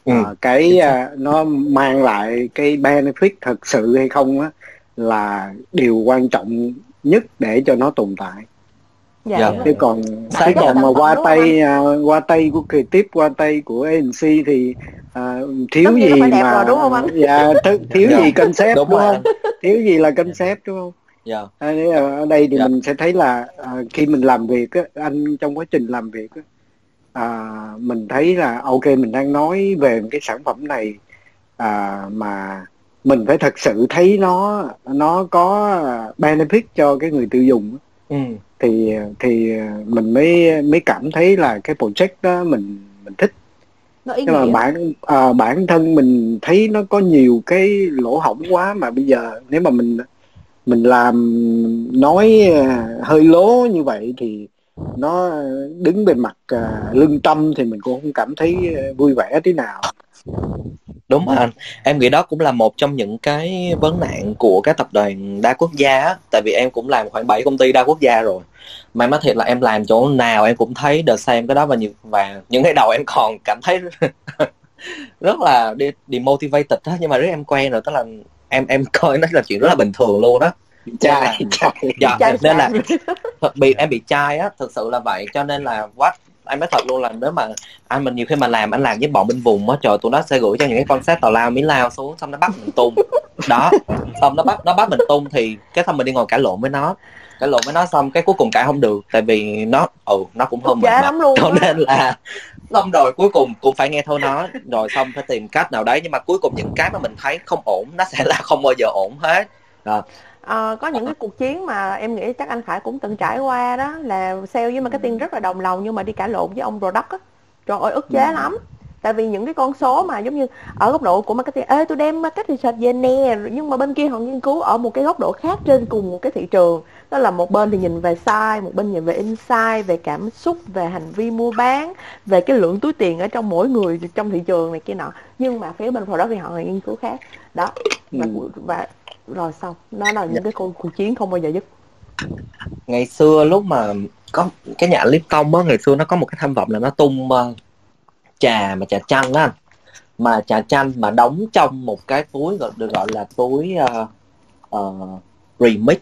Ừ. à, cái à, nó mang lại cái benefit thật sự hay không á là điều quan trọng nhất để cho nó tồn tại dạ Dạ. rồi. chứ còn Sai chứ còn mà qua tay à, qua tay của creative qua tay của agency thì à, thiếu Tất gì nó phải đẹp mà rồi, đúng không anh? dạ th- thiếu Dạ. gì concept đúng đúng, không thiếu gì là concept đúng không dạ à, thế ở đây thì Dạ. mình sẽ thấy là à, khi mình làm việc á, anh trong quá trình làm việc á, à, mình thấy là ok mình đang nói về cái sản phẩm này à, mà mình phải thật sự thấy nó nó có benefit cho cái người tiêu dùng. Á ừ. thì thì mình mới mới cảm thấy là cái project đó mình mình thích. Nó ý nhưng mà bản à, bản thân mình thấy nó có nhiều cái lỗ hổng quá mà bây giờ nếu mà mình mình làm nói à, hơi lố như vậy thì nó đứng về mặt uh, lương tâm thì mình cũng không cảm thấy à, vui vẻ tí nào. Đúng rồi anh. Em nghĩ đó cũng là một trong những cái vấn nạn của các tập đoàn đa quốc gia á. Tại vì em cũng làm khoảng 7 công ty đa quốc gia rồi. Mà nói thiệt là em làm chỗ nào em cũng thấy the xem cái đó và những và những ngày đầu em còn cảm thấy rất là đi demotivated á. Nhưng mà rất em quen rồi tức là em em coi nó là chuyện rất là bình thường luôn đó chai chai dạ, Chai nên là thật bị em bị chai á thực sự là vậy. Cho nên là what em nói thật luôn là nếu mà anh mình nhiều khi mà làm anh làm với bọn bên vùng á trời tụi nó sẽ gửi cho những cái concept tào lao miếng lao xuống xong nó bắt mình tung. Đó xong nó bắt nó bắt mình tung thì cái xong mình đi ngồi cãi lộn với nó. Cãi lộn với nó xong cái cuối cùng cãi không được tại vì nó ừ nó cũng hơn mình mà. lắm luôn cho nên là xong rồi cuối cùng cũng phải nghe thôi nó. Rồi xong phải tìm cách nào đấy nhưng mà cuối cùng những cái mà mình thấy không ổn nó sẽ là không bao giờ ổn hết Ờ, có những cái cuộc chiến mà em nghĩ chắc anh Khải cũng từng trải qua đó là sale với marketing rất là đồng lòng nhưng mà đi cãi lộn với ông product á. Trời ơi ức chế Ừ. lắm. Tại vì những cái con số mà giống như ở góc độ của marketing ê tôi đem market research về nè nhưng mà bên kia họ nghiên cứu ở một cái góc độ khác trên cùng một cái thị trường. Đó là một bên thì nhìn về size một bên nhìn về insight về cảm xúc về hành vi mua bán về cái lượng túi tiền ở trong mỗi người trong thị trường này kia nọ. Nhưng mà phía bên product thì họ nghiên cứu khác. Đó và, Ừ. và rồi xong nó là những cái cuộc, cuộc chiến không bao giờ dứt. Ngày xưa lúc mà có cái nhà Lipton á ngày xưa nó có một cái tham vọng là nó tung ờ, trà mà trà chanh á anh. mà trà chanh mà đóng trong một cái túi gọi được gọi là túi ờ, ờ, remix.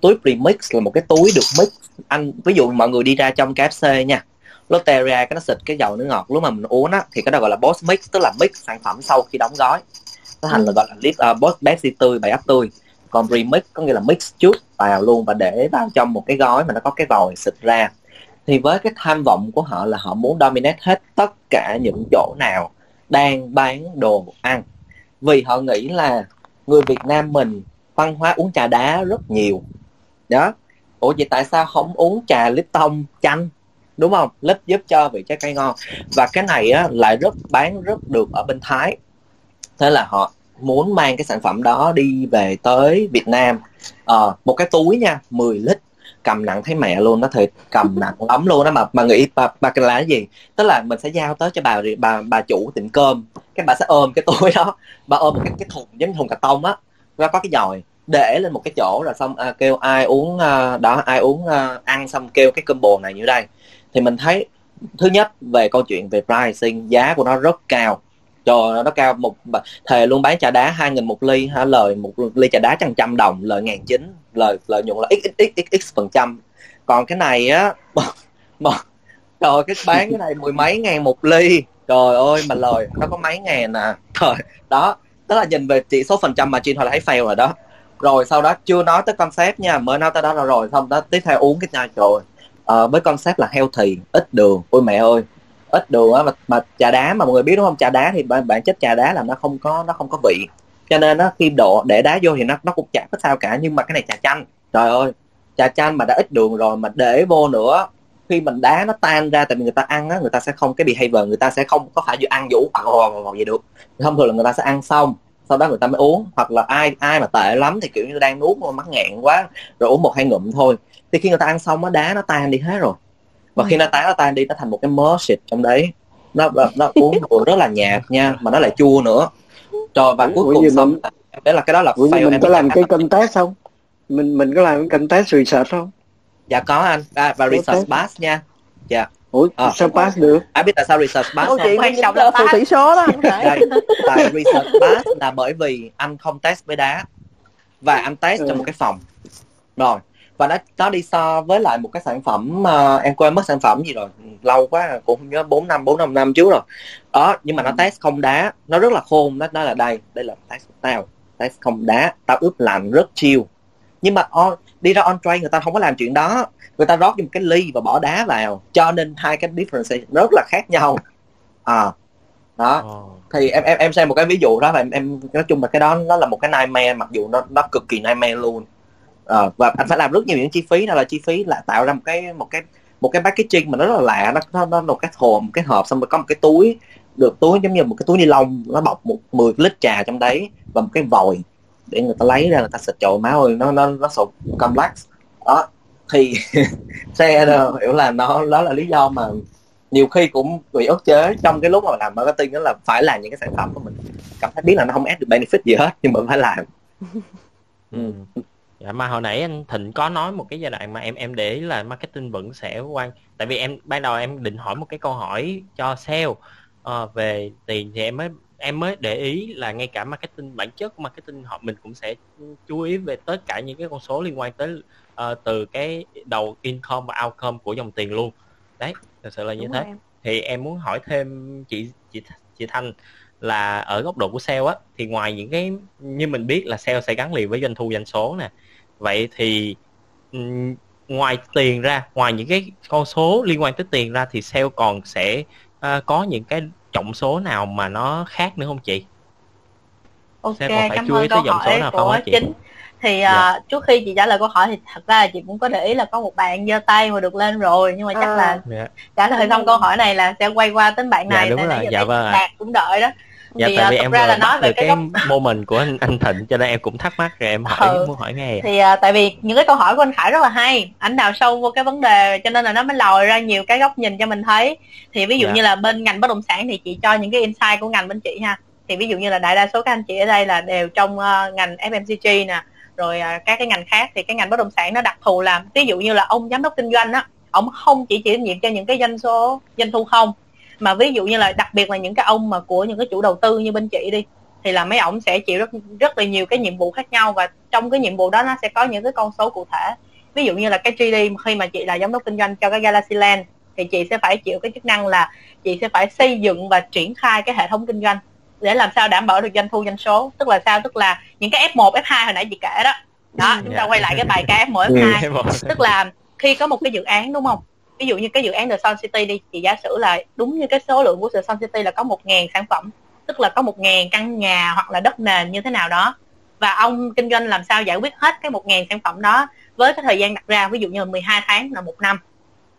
Túi remix là một cái túi được mix. Anh ví dụ mọi người đi ra trong KFC nha Lotteria cái nó xịt cái dầu nước ngọt. Lúc mà mình uống á thì cái đó gọi là boss mix tức là mix sản phẩm sau khi đóng gói nó thành là gọi là lip uh, boss Pepsi tươi bài ấp tươi còn remix có nghĩa là mix trước vào luôn và để vào trong một cái gói mà nó có cái vòi xịt ra. Thì với cái tham vọng của họ là họ muốn dominate hết tất cả những chỗ nào đang bán đồ ăn. Vì họ nghĩ là người Việt Nam mình văn hóa uống trà đá rất nhiều. Đó. Ủa vậy tại sao không uống trà Lipton chanh? Đúng không? Lip giúp cho vị trái cây ngon. Và cái này á lại rất bán rất được ở bên Thái thế là họ muốn mang cái sản phẩm đó đi về tới Việt Nam. Ờ, một cái túi nha 10 lít cầm nặng thấy mẹ luôn nó thiệt cầm nặng lắm luôn đó. Mà mà nghĩ bà, bà là cái gì? Tức là mình sẽ giao tới cho bà bà bà chủ tiệm cơm. Cái bà sẽ ôm cái túi đó bà ôm một cái cái thùng giống thùng cà tông á. Và có cái dòi để lên một cái chỗ rồi xong à, kêu ai uống à, đó ai uống à, ăn xong kêu cái combo này như đây. Thì mình thấy thứ nhất về câu chuyện về pricing giá của nó rất cao trời ơi, nó cao một thề luôn bán trà đá hai nghìn một ly ha lời một ly trà đá trăm trăm đồng lời ngàn chín lời lợi nhuận là x x x x phần trăm. Còn cái này á mà trời ơi, cái bán cái này mười mấy ngàn một ly. Trời ơi mà lời nó có mấy ngàn à. Trời đó tức là nhìn về chỉ số phần trăm mà thôi là thấy fail rồi đó. Rồi sau đó chưa nói tới concept nha mới nói tới đó là rồi xong đó tiếp theo uống cái chai trời ờ, với concept là healthy ít đường. Ôi mẹ ơi ít đường á mà, mà trà đá mà mọi người biết đúng không? Trà đá thì bản, bản chất trà đá là nó không có nó không có vị. Cho nên nó khi độ để đá vô thì nó nó cũng chả có sao cả nhưng mà cái này trà chanh. Trời ơi trà chanh mà đã ít đường rồi mà để vô nữa khi mình đá nó tan ra tại vì người ta ăn á người ta sẽ không cái behavior người ta sẽ không có phải vừa ăn vũ hoặc vậy được. Thông thường là người ta sẽ ăn xong sau đó người ta mới uống hoặc là ai ai mà tệ lắm thì kiểu như đang nuốt mà mắc nghẹn quá rồi uống một hai ngụm thôi. Thì khi người ta ăn xong nó đá nó tan đi hết rồi và khi nó tán nó tan đi nó thành một cái mớ xịt trong đấy. Nó nó, uống rồi rất là nhạt nha mà nó lại chua nữa. Rồi và cuối Ủa cùng xong mình- đấy là cái đó là Ủa, fail mình em có làm cái kênh test không? Mình mình có làm cái kênh test research không? Dạ có anh à, và Có research test. pass nha. Ủa À. sao pass được? Ai biết tại sao research pass câu không chuyện quan trọng là pass. tỷ số đó. Hải đây tại research pass là bởi vì anh không test với đá. Và anh test Ừ. trong một cái phòng. Rồi và nó nó đi so với lại một cái sản phẩm ờ, em quên mất sản phẩm gì rồi. Lâu quá cũng không nhớ bốn năm bốn năm năm trước rồi. Đó nhưng mà nó test không đá. Nó rất là khôn nó nói là đây. Đây là test tao. Test không đá. Tao ướp lạnh rất chill. Nhưng mà on, đi ra on train người ta không có làm chuyện đó. Người ta rót một cái ly và bỏ đá vào. Cho nên hai cái difference rất là khác nhau. À đó. Ồ. thì em em em xem một cái ví dụ đó là em em nói chung là cái đó nó là một cái nightmare mặc dù nó nó cực kỳ nightmare luôn Ờ, và anh phải làm rất nhiều những chi phí đó là chi phí là tạo ra một cái một cái một cái packaging mà nó rất là lạ nó nó nó một cái hộp một cái hộp xong rồi có một cái túi được túi giống như một cái túi ni lông nó bọc một 10 lít trà trong đấy và một cái vòi để người ta lấy ra người ta xịt. Trời máu ơi nó nó nó sụp complex. Đó thì xe đó, hiểu là nó đó là lý do mà nhiều khi cũng bị ức chế trong cái lúc mà làm marketing đó là phải làm những cái sản phẩm của mình. Cảm thấy biết là nó không add được benefit gì hết nhưng mà phải làm. Ừ. Dạ mà hồi nãy anh Thịnh có nói một cái giai đoạn mà em em để ý là marketing vẫn sẽ quan tại vì em ban đầu em định hỏi một cái câu hỏi cho sale ờ, về tiền thì em mới em mới để ý là ngay cả marketing bản chất marketing họ mình cũng sẽ chú ý về tất cả những cái con số liên quan tới ờ, từ cái đầu income và outcome của dòng tiền luôn đấy thật sự là như Đúng thế em. thì em muốn hỏi thêm chị chị chị Thanh là ở góc độ của sale á thì ngoài những cái như mình biết là sale sẽ gắn liền với doanh thu doanh số nè vậy thì ngoài tiền ra ngoài những cái con số liên quan tới tiền ra thì sale còn sẽ ờ, có những cái trọng số nào mà nó khác nữa không chị Ok, Sẽ còn phải cảm chú ý ơn tới câu hỏi nào không của chị? chính. Thì Dạ. à, trước khi chị trả lời câu hỏi thì thật ra là chị cũng có để ý là có một bạn giơ tay mà được lên rồi nhưng mà chắc À. là dạ, trả lời xong câu hỏi này là sẽ quay qua đến bạn Dạ, này đúng tại rồi, dạ vâng. Đạt cũng đợi đó. Dạ thì tại à, vì thật em ra là nói về cái cái góc moment của anh anh Thịnh cho nên em cũng thắc mắc rồi em hỏi Ừ. muốn hỏi nghe thì à, tại vì những cái câu hỏi của anh Khải rất là hay ảnh đào sâu vô cái vấn đề cho nên là nó mới lòi ra nhiều cái góc nhìn cho mình thấy thì ví dụ Dạ. như là bên ngành bất động sản thì chị cho những cái insight của ngành bên chị ha thì ví dụ như là đại đa số các anh chị ở đây là đều trong ờ, ngành FMCG nè rồi à, các cái ngành khác thì cái ngành bất động sản nó đặc thù là ví dụ như là ông giám đốc kinh doanh á ông không chỉ chịu trách nhiệm cho những cái doanh số doanh thu không mà ví dụ như là đặc biệt là những cái ông mà của những cái chủ đầu tư như bên chị đi thì là mấy ông sẽ chịu rất rất là nhiều cái nhiệm vụ khác nhau và trong cái nhiệm vụ đó nó sẽ có những cái con số cụ thể. Ví dụ như là cái GD khi mà chị là giám đốc kinh doanh cho cái Galaxy Land thì chị sẽ phải chịu cái chức năng là chị sẽ phải xây dựng và triển khai cái hệ thống kinh doanh để làm sao đảm bảo được doanh thu doanh số. Tức là sao? Tức là những cái F1 F2 hồi nãy chị kể đó. Đó ừ. chúng ta quay lại cái bài KF1 F2 ừ. tức là khi có một cái dự án đúng không? Ví dụ như cái dự án The Sun City đi thì giả sử là đúng như cái số lượng của The Sun City là có một ngàn sản phẩm tức là có một ngàn căn nhà hoặc là đất nền như thế nào đó và ông kinh doanh làm sao giải quyết hết cái một ngàn sản phẩm đó với cái thời gian đặt ra ví dụ như là 12 tháng là một năm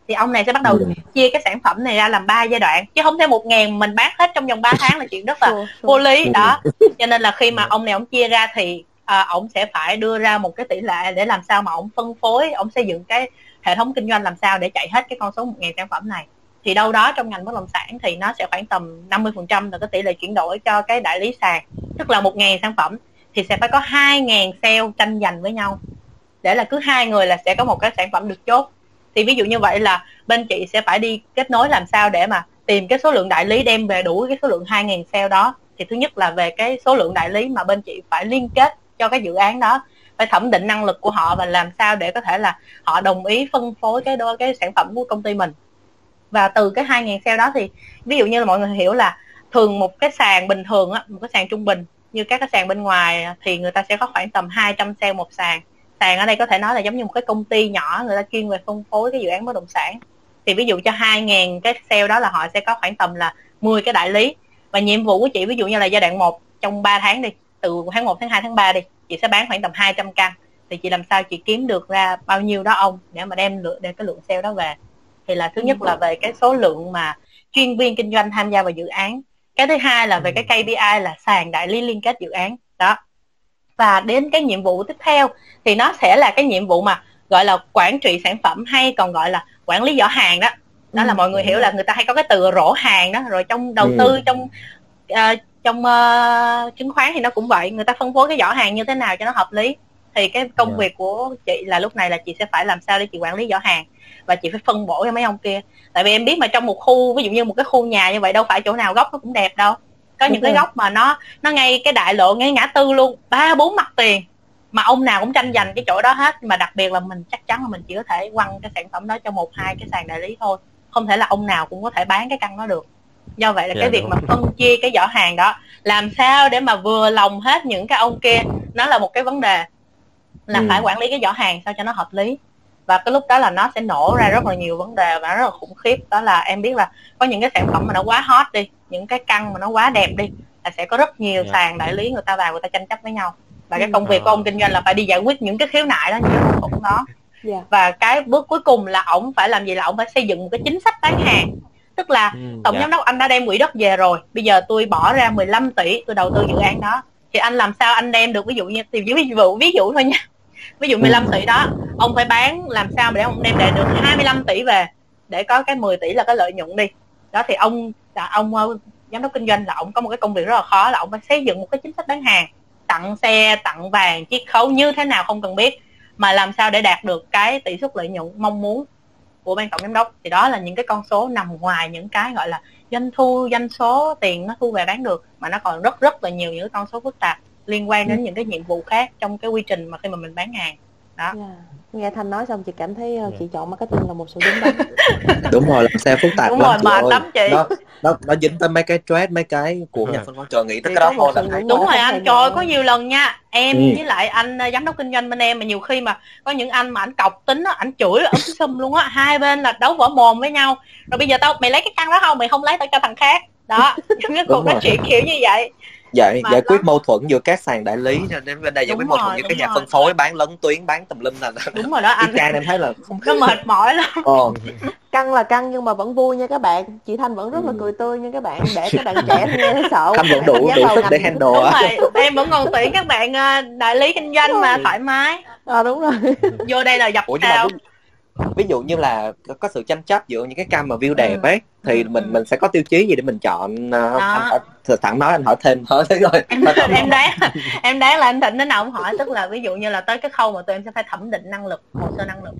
thì ông này sẽ bắt đầu Ừ. chia cái sản phẩm này ra làm ba giai đoạn chứ không thể một ngàn mình bán hết trong vòng 3 tháng là chuyện rất là vô lý Ừ. đó cho nên là khi mà ông này ông chia ra thì à, ông sẽ phải đưa ra một cái tỷ lệ để làm sao mà ông phân phối ông xây dựng cái hệ thống kinh doanh làm sao để chạy hết cái con số 1.000 sản phẩm này. Thì đâu đó trong ngành bất động sản thì nó sẽ khoảng tầm 50% là cái tỷ lệ chuyển đổi cho cái đại lý sàn. Tức là 1.000 sản phẩm thì sẽ phải có 2.000 sale tranh giành với nhau. Để là cứ hai người là sẽ có một cái sản phẩm được chốt. Thì ví dụ như vậy là bên chị sẽ phải đi kết nối làm sao để mà tìm cái số lượng đại lý đem về đủ cái số lượng 2.000 sale đó. Thì thứ nhất là về cái số lượng đại lý mà bên chị phải liên kết cho cái dự án đó phải thẩm định năng lực của họ và làm sao để có thể là họ đồng ý phân phối cái đôi cái sản phẩm của công ty mình. Và từ cái 2.000 sale đó thì, ví dụ như là mọi người hiểu là thường một cái sàn bình thường á, một cái sàn trung bình như các cái sàn bên ngoài thì người ta sẽ có khoảng tầm 200 sale một sàn. Sàn ở đây có thể nói là giống như một cái công ty nhỏ, người ta chuyên về phân phối cái dự án bất động sản. Thì ví dụ cho 2.000 cái sale đó là họ sẽ có khoảng tầm là 10 cái đại lý. Và nhiệm vụ của chị ví dụ như là giai đoạn 1 trong 3 tháng đi, từ tháng 1 tháng 2 tháng 3 đi chị sẽ bán khoảng tầm 200 căn. Thì chị làm sao chị kiếm được ra bao nhiêu đó ông để mà đem lượng để cái lượng sale đó về? Thì là thứ nhất là về cái số lượng mà chuyên viên kinh doanh tham gia vào dự án. Cái thứ hai là về cái KPI là sàn đại lý liên kết dự án. Đó. Và đến cái nhiệm vụ tiếp theo thì nó sẽ là cái nhiệm vụ mà gọi là quản trị sản phẩm hay còn gọi là quản lý giỏ hàng đó. Đó là mọi người hiểu là người ta hay có cái từ rổ hàng đó rồi trong đầu tư trong uh, trong uh, chứng khoán thì nó cũng vậy người ta phân phối cái giỏ hàng như thế nào cho nó hợp lý. Thì cái công Dạ. việc của chị là lúc này là chị sẽ phải làm sao để chị quản lý giỏ hàng và chị phải phân bổ cho mấy ông kia. Tại vì em biết mà trong một khu ví dụ như một cái khu nhà như vậy đâu phải chỗ nào góc nó cũng đẹp đâu. Có Đúng những cái rồi. góc mà nó nó ngay cái đại lộ ngay ngã tư luôn ba bốn mặt tiền mà ông nào cũng tranh giành cái chỗ đó hết. Mà đặc biệt là mình chắc chắn là mình chỉ có thể quăng cái sản phẩm đó cho một hai cái sàn đại lý thôi. Không thể là ông nào cũng có thể bán cái căn đó được do vậy là Dạ, cái việc đúng. mà phân chia cái giỏ hàng đó làm sao để mà vừa lòng hết những cái ông kia nó là một cái vấn đề là Ừ. phải quản lý cái giỏ hàng sao cho nó hợp lý và cái lúc đó là nó sẽ nổ ra rất là nhiều vấn đề và rất là khủng khiếp đó là em biết là có những cái sản phẩm mà nó quá hot đi những cái căn mà nó quá đẹp đi là sẽ có rất nhiều Dạ. sàn đại lý người ta vào người ta tranh chấp với nhau và cái Ừ. công việc của Ờ. ông kinh doanh là phải đi giải quyết những cái khiếu nại đó những cái mâu thuẫn đó Dạ. và cái bước cuối cùng là ổng phải làm gì là ổng phải xây dựng một cái chính sách bán hàng tức là Ừ, tổng dạ. giám đốc anh đã đem quỹ đất về rồi. Bây giờ tôi bỏ ra 15 tỷ tôi đầu tư dự án đó. Thì anh làm sao anh đem được ví dụ như thì ví dụ ví dụ thôi nha. Ví dụ 15 tỷ đó ông phải bán làm sao để ông đem lại được 25 tỷ về để có cái 10 tỷ là cái lợi nhuận đi. Đó thì ông là ông ờ, giám đốc kinh doanh là ông có một cái công việc rất là khó là ông phải xây dựng một cái chính sách bán hàng. Tặng xe tặng vàng chiết khấu như thế nào không cần biết mà làm sao để đạt được cái tỷ suất lợi nhuận mong muốn của ban tổng giám đốc. Thì đó là những cái con số nằm ngoài những cái gọi là doanh thu doanh số tiền nó thu về bán được mà nó còn rất rất là nhiều những cái con số phức tạp liên quan đến những cái nhiệm vụ khác trong cái quy trình mà khi mà mình bán hàng. Dạ. Nghe thanh nói xong chị cảm thấy ờ, chị chọn marketing là một sự đúng đắn đúng rồi làm sao phức tạp đúng lắm rồi chị mệt ơi. lắm chị. Nó nó nó dính tới mấy cái stress mấy cái của nhà Ừ. phân phối trời nghĩ tới cái đó thôi là thấy đúng rồi anh trời ơi, có nhiều lần nha. Em Ừ. với lại anh ờ, giám đốc kinh doanh bên em mà nhiều khi mà có những anh mà anh cọc tính á anh chửi ấm sum luôn á hai bên là đấu võ mồm với nhau. Rồi bây giờ tao mày lấy cái căn đó không? Mày không lấy tao cho thằng khác. Đó những cái cuộc nói chuyện kiểu như vậy giải Mà giải quyết đó- mâu thuẫn giữa các sàn đại lý cho nên bên đây giải Đúng quyết mâu thuẫn giữa các nhà rồi. phân phối bán lấn tuyến bán tùm lum là đúng rồi đó anh. Chang em thấy là nó mệt mỏi lắm. Ờ, căng là căng nhưng mà vẫn vui nha các bạn. Chị thanh vẫn rất là Ừ. cười tươi nha các bạn để các bạn trẻ nghe thấy sợ. Thanh vẫn đủ Cảm giác đủ sức để handle đúng rồi em vẫn còn tuyển các bạn ờ, đại lý kinh doanh mà thoải mái. Ờ, đúng rồi. Vô đây là dập Ủa nhưng mà sao ví, ví dụ như là có- sự tranh chấp giữa những cái cam mà view đẹp Ừ. ấy thì Ừ, mình ừ. mình sẽ có tiêu chí gì để mình chọn uh, Đó. anh thẳng nói anh hỏi thêm thôi thế rồi em đoán em đoán là anh thịnh đến nào ông hỏi tức là ví dụ như là tới cái khâu mà tụi em sẽ phải thẩm định năng lực hồ sơ năng lực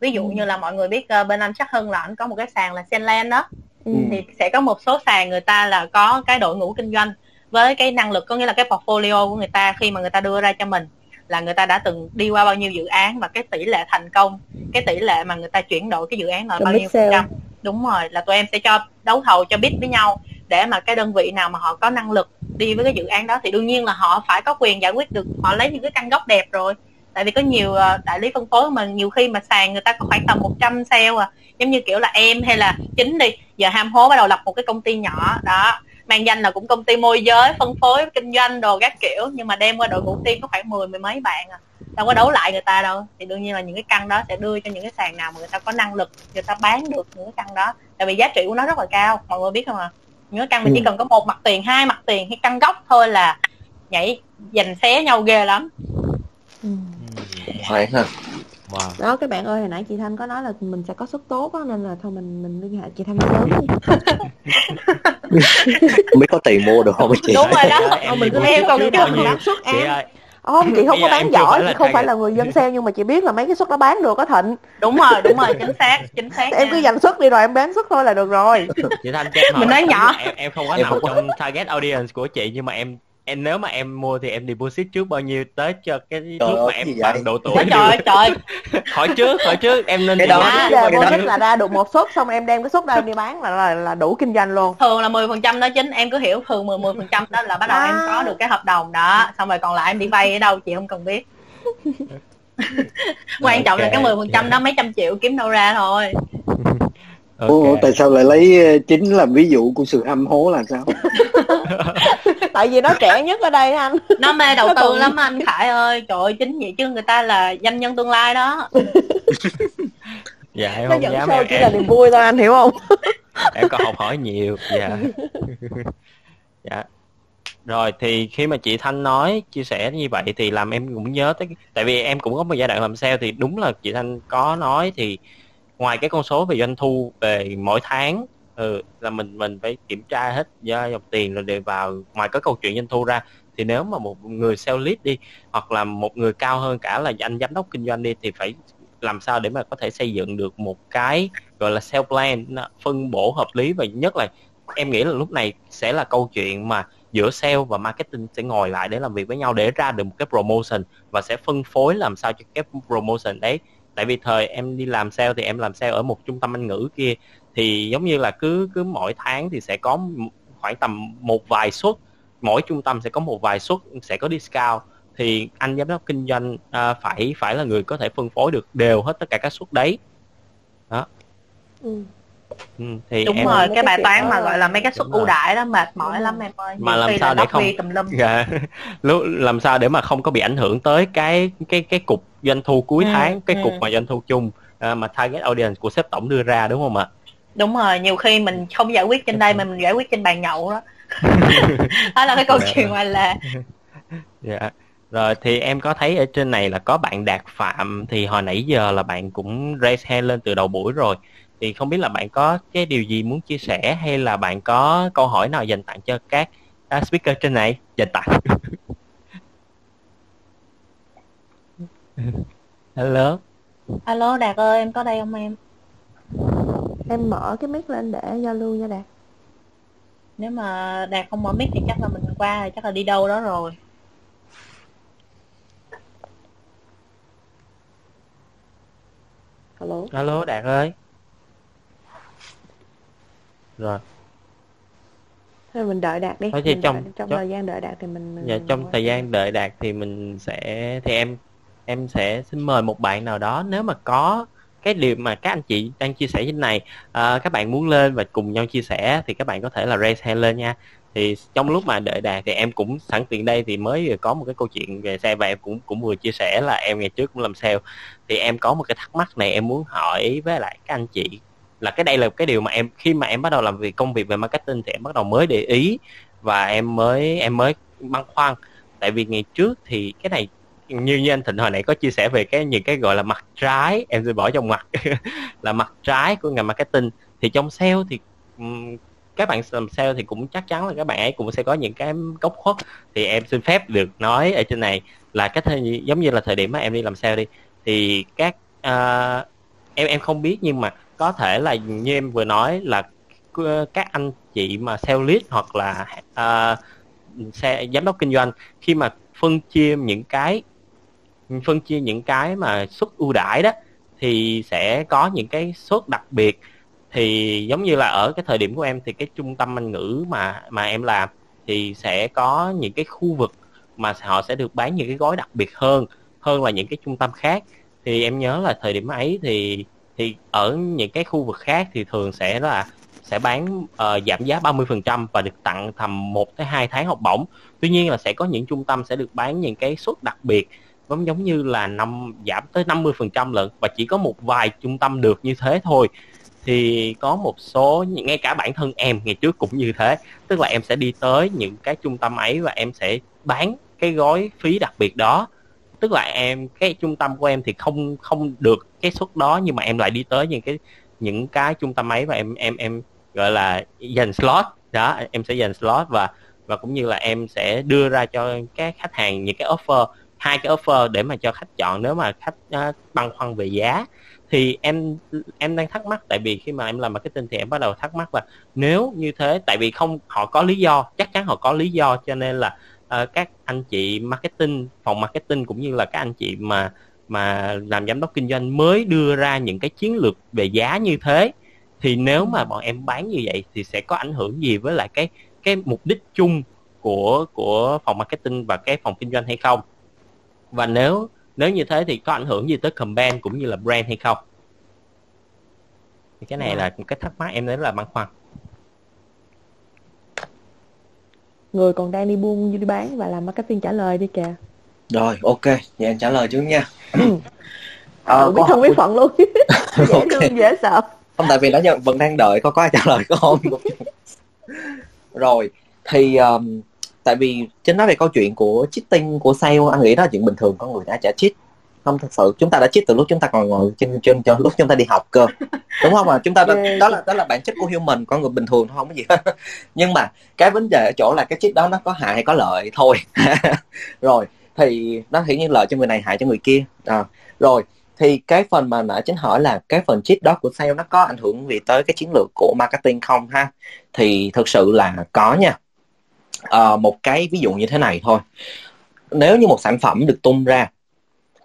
ví dụ như là mọi người biết ờ, bên anh chắc hơn là anh có một cái sàn là Senland đó Ừ. thì sẽ có một số sàn người ta là có cái đội ngũ kinh doanh với cái năng lực có nghĩa là cái portfolio của người ta khi mà người ta đưa ra cho mình là người ta đã từng đi qua bao nhiêu dự án và cái tỷ lệ thành công cái tỷ lệ mà người ta chuyển đổi cái dự án là bao nhiêu phần trăm. Đúng rồi là tụi em sẽ cho đấu thầu cho biết với nhau để mà cái đơn vị nào mà họ có năng lực đi với cái dự án đó thì đương nhiên là họ phải có quyền giải quyết được họ lấy những cái căn gốc đẹp rồi. Tại vì có nhiều ờ, đại lý phân phối mà nhiều khi mà sàn người ta có khoảng tầm 100 sale à. Giống như kiểu là em hay là chính đi giờ ham hố bắt đầu lập một cái công ty nhỏ đó mang danh là cũng công ty môi giới phân phối kinh doanh đồ các kiểu. Nhưng mà đem qua đội ngũ team có khoảng mười mười mấy bạn à. Đâu có đấu lại người ta đâu. Thì đương nhiên là những cái căn đó sẽ đưa cho những cái sàn nào mà người ta có năng lực người ta bán được những cái căn đó. Tại vì giá trị của nó rất là cao. Mọi người biết không à những cái căn mà chỉ Ừ. cần có một mặt tiền hai mặt tiền hay căn góc thôi là nhảy giành xé nhau ghê lắm. Ừ. ha Wow. đó các bạn ơi hồi nãy chị thanh có nói là mình sẽ có suất tốt á nên là thôi mình mình liên hệ chị thanh sớm biết có tiền mua được không chị? Đúng rồi đó. Ơi, em Ờ, mình em còn nhiêu? lãi suất ơi. không chị không có bán giỏi chị không phải là người dân sale nhưng mà chị biết là mấy cái suất đó bán được á thịnh. Đúng rồi đúng rồi chính xác chính xác em cứ dành suất đi rồi em bán suất thôi là được rồi. Chị thanh Mình nói nhỏ. em em không có nằm có- trong target audience của chị nhưng mà em em nếu mà em mua thì em deposit trước bao nhiêu tới cho cái Trời lúc mà em bằng độ tuổi Trời ơi, trời hỏi trước hỏi trước em nên Cái đó- à, nhiêu? bonus là ra được một suất xong em đem cái suất đó em đi bán là là, là đủ kinh doanh luôn thường là 10% đó chính em cứ hiểu thường 10 10% đó là bắt đầu em À. có được cái hợp đồng đó xong rồi còn lại em đi vay ở đâu chị không cần biết quan trọng là cái 10% đó mấy trăm triệu kiếm đâu ra thôi Ủa, Ok. tại sao lại lấy ờ, chính làm ví dụ của sự hâm hố là sao? Tại vì nó trẻ nhất ở đây anh. Nó mê đầu Nó tư còn- lắm anh Khải ơi. Trời ơi chính vậy chứ người ta là doanh nhân tương lai đó. Dạ em nó không dám em, chỉ là em, niềm vui thôi anh hiểu không? Em có học hỏi nhiều dạ. Dạ. Rồi thì khi mà chị Thanh nói chia sẻ như vậy thì làm em cũng nhớ tới cái- tại vì em cũng có một giai đoạn làm sale thì đúng là chị Thanh có nói thì ngoài cái con số về doanh thu về mỗi tháng ừ, là mình mình phải kiểm tra hết do dòng tiền rồi để vào ngoài có câu chuyện doanh thu ra thì nếu mà một người sell lead đi hoặc là một người cao hơn cả là anh giám đốc kinh doanh đi thì phải làm sao để mà có thể xây dựng được một cái gọi là sell plan phân bổ hợp lý và nhất là em nghĩ là lúc này sẽ là câu chuyện mà giữa sale và marketing sẽ ngồi lại để làm việc với nhau để ra được một cái promotion và sẽ phân phối làm sao cho cái promotion đấy. Tại vì thời em đi làm sale thì em làm sale ở một trung tâm Anh ngữ kia thì giống như là cứ cứ mỗi tháng thì sẽ có khoảng tầm một vài suất mỗi trung tâm sẽ có một vài suất sẽ có discount thì anh giám đốc kinh doanh à, phải phải là người có thể phân phối được đều hết tất cả các suất đấy ừ. ừ, thì đúng em rồi cái bài toán đó mà gọi là mấy cái suất ưu đãi đó mệt mỏi Đúng lắm em ơi Mà làm sao là để không- tùm lum Dạ. Lúc làm sao để mà không có bị ảnh hưởng tới cái cái cái cục doanh thu cuối Ừ, tháng, cái ừ. cục mà doanh thu chung à, mà target audience của sếp tổng đưa ra đúng không ạ? Đúng rồi nhiều khi mình không giải quyết trên đây mà mình giải quyết trên bàn nhậu đó đó là cái câu Dạ. chuyện gọi là Dạ. Rồi thì em có thấy ở trên này là có bạn Đạt Phạm thì hồi nãy giờ là bạn cũng raise hand lên từ đầu buổi rồi. Thì không biết là bạn có cái điều gì muốn chia sẻ hay là bạn có câu hỏi nào dành tặng cho các à, speaker trên này? Dành tặng. Hello. alo đạt ơi em có đây không em em mở cái mic lên để giao lưu nha đạt nếu mà đạt không mở mic thì chắc là mình qua rồi chắc là đi đâu đó rồi alo Alo Đạt ơi. Rồi. thôi mình đợi đạt đi Thôi thì mình trong- đợi, trong trong- thời gian đợi đạt thì mình, mình Dạ, trong qua. thời gian đợi đạt thì mình sẽ thì em em sẽ xin mời một bạn nào đó nếu mà có cái điều mà các anh chị đang chia sẻ trên này à, các bạn muốn lên và cùng nhau chia sẻ thì các bạn có thể là raise hand lên nha. Thì trong lúc mà đợi đạt thì em cũng sẵn tiện đây thì mới vừa có một cái câu chuyện về xe và em cũng cũng vừa chia sẻ là em ngày trước cũng làm sale. Thì em có một cái thắc mắc này em muốn hỏi với lại các anh chị là cái đây là cái điều mà em khi mà em bắt đầu làm việc công việc về marketing thì em bắt đầu mới để ý và em mới em mới băn khoăn. Tại vì ngày trước thì cái này như như anh Thịnh hồi nãy có chia sẻ về cái những cái gọi là mặt trái em sẽ bỏ trong mặt là mặt trái của ngành marketing. Thì trong sale thì các bạn làm sale thì cũng chắc chắn là các bạn ấy cũng sẽ có những cái góc khuất. Thì em xin phép được nói ở trên này là cái thời, giống như là thời điểm mà em đi làm sale đi thì các uh, em em không biết nhưng mà có thể là như em vừa nói là các anh chị mà sale lead hoặc là à, uh, xe giám đốc kinh doanh khi mà phân chia những cái phân chia những cái mà suất ưu đãi đó thì sẽ có những cái suất đặc biệt thì giống như là ở cái thời điểm của em thì cái trung tâm Anh ngữ mà mà em làm thì sẽ có những cái khu vực mà họ sẽ được bán những cái gói đặc biệt hơn hơn là những cái trung tâm khác thì em nhớ là thời điểm ấy thì thì ở những cái khu vực khác thì thường sẽ là sẽ bán uh, giảm giá 30% và được tặng tầm 1 tới 2 tháng học bổng. Tuy nhiên là sẽ có những trung tâm sẽ được bán những cái suất đặc biệt giống giống như là năm giảm tới 50% lận và chỉ có một vài trung tâm được như thế thôi. Thì có một số ngay cả bản thân em ngày trước cũng như thế, tức là em sẽ đi tới những cái trung tâm ấy và em sẽ bán cái gói phí đặc biệt đó. Tức là em cái trung tâm của em thì không không được cái suất đó nhưng mà em lại đi tới những cái những cái trung tâm ấy và em em em gọi là dành slot. Đó em sẽ dành slot và và cũng như là em sẽ đưa ra cho các khách hàng những cái offer hai cái offer để mà cho khách chọn. Nếu mà khách uh, băn khoăn về giá thì em em đang thắc mắc. Tại vì khi mà em làm marketing thì em bắt đầu thắc mắc là nếu như thế tại vì không họ có lý do chắc chắn họ có lý do cho nên là uh, các anh chị marketing phòng marketing cũng như là các anh chị mà mà làm giám đốc kinh doanh mới đưa ra những cái chiến lược về giá như thế thì nếu mà bọn em bán như vậy thì sẽ có ảnh hưởng gì với lại cái cái mục đích chung của của phòng marketing và cái phòng kinh doanh hay không? Và nếu nếu như thế thì có ảnh hưởng gì tới campaign cũng như là brand hay không? Thì cái này là một cái thắc mắc em thấy là băn khoăn. Người còn đang đi buôn đi bán và làm marketing trả lời đi kìa. Rồi, ok, vậy anh trả lời trước nha. ờ, biết câu thân biết phận luôn. Dễ Ok. thương dễ sợ. Không tại vì nãy giờ vẫn đang đợi có có ai trả lời không. Rồi thì um, tại vì chính nói về câu chuyện của cheating của sale anh nghĩ đó là chuyện bình thường con người đã trả cheat. Không thật sự chúng ta đã cheat từ lúc chúng ta còn ngồi trên trên trên lúc chúng ta đi học cơ. Đúng không à chúng ta đã, đó là đó là bản chất của human con người bình thường thôi không có gì hết. Nhưng mà cái vấn đề ở chỗ là cái cheat đó nó có hại hay có lợi thôi. Rồi thì nó hiển nhiên lợi cho người này hại cho người kia. À, rồi thì cái phần mà nãy chính hỏi là cái phần cheat đó của sale nó có ảnh hưởng gì tới cái chiến lược của marketing không ha? Thì thực sự là có nha uh, một cái ví dụ như thế này thôi. Nếu như một sản phẩm được tung ra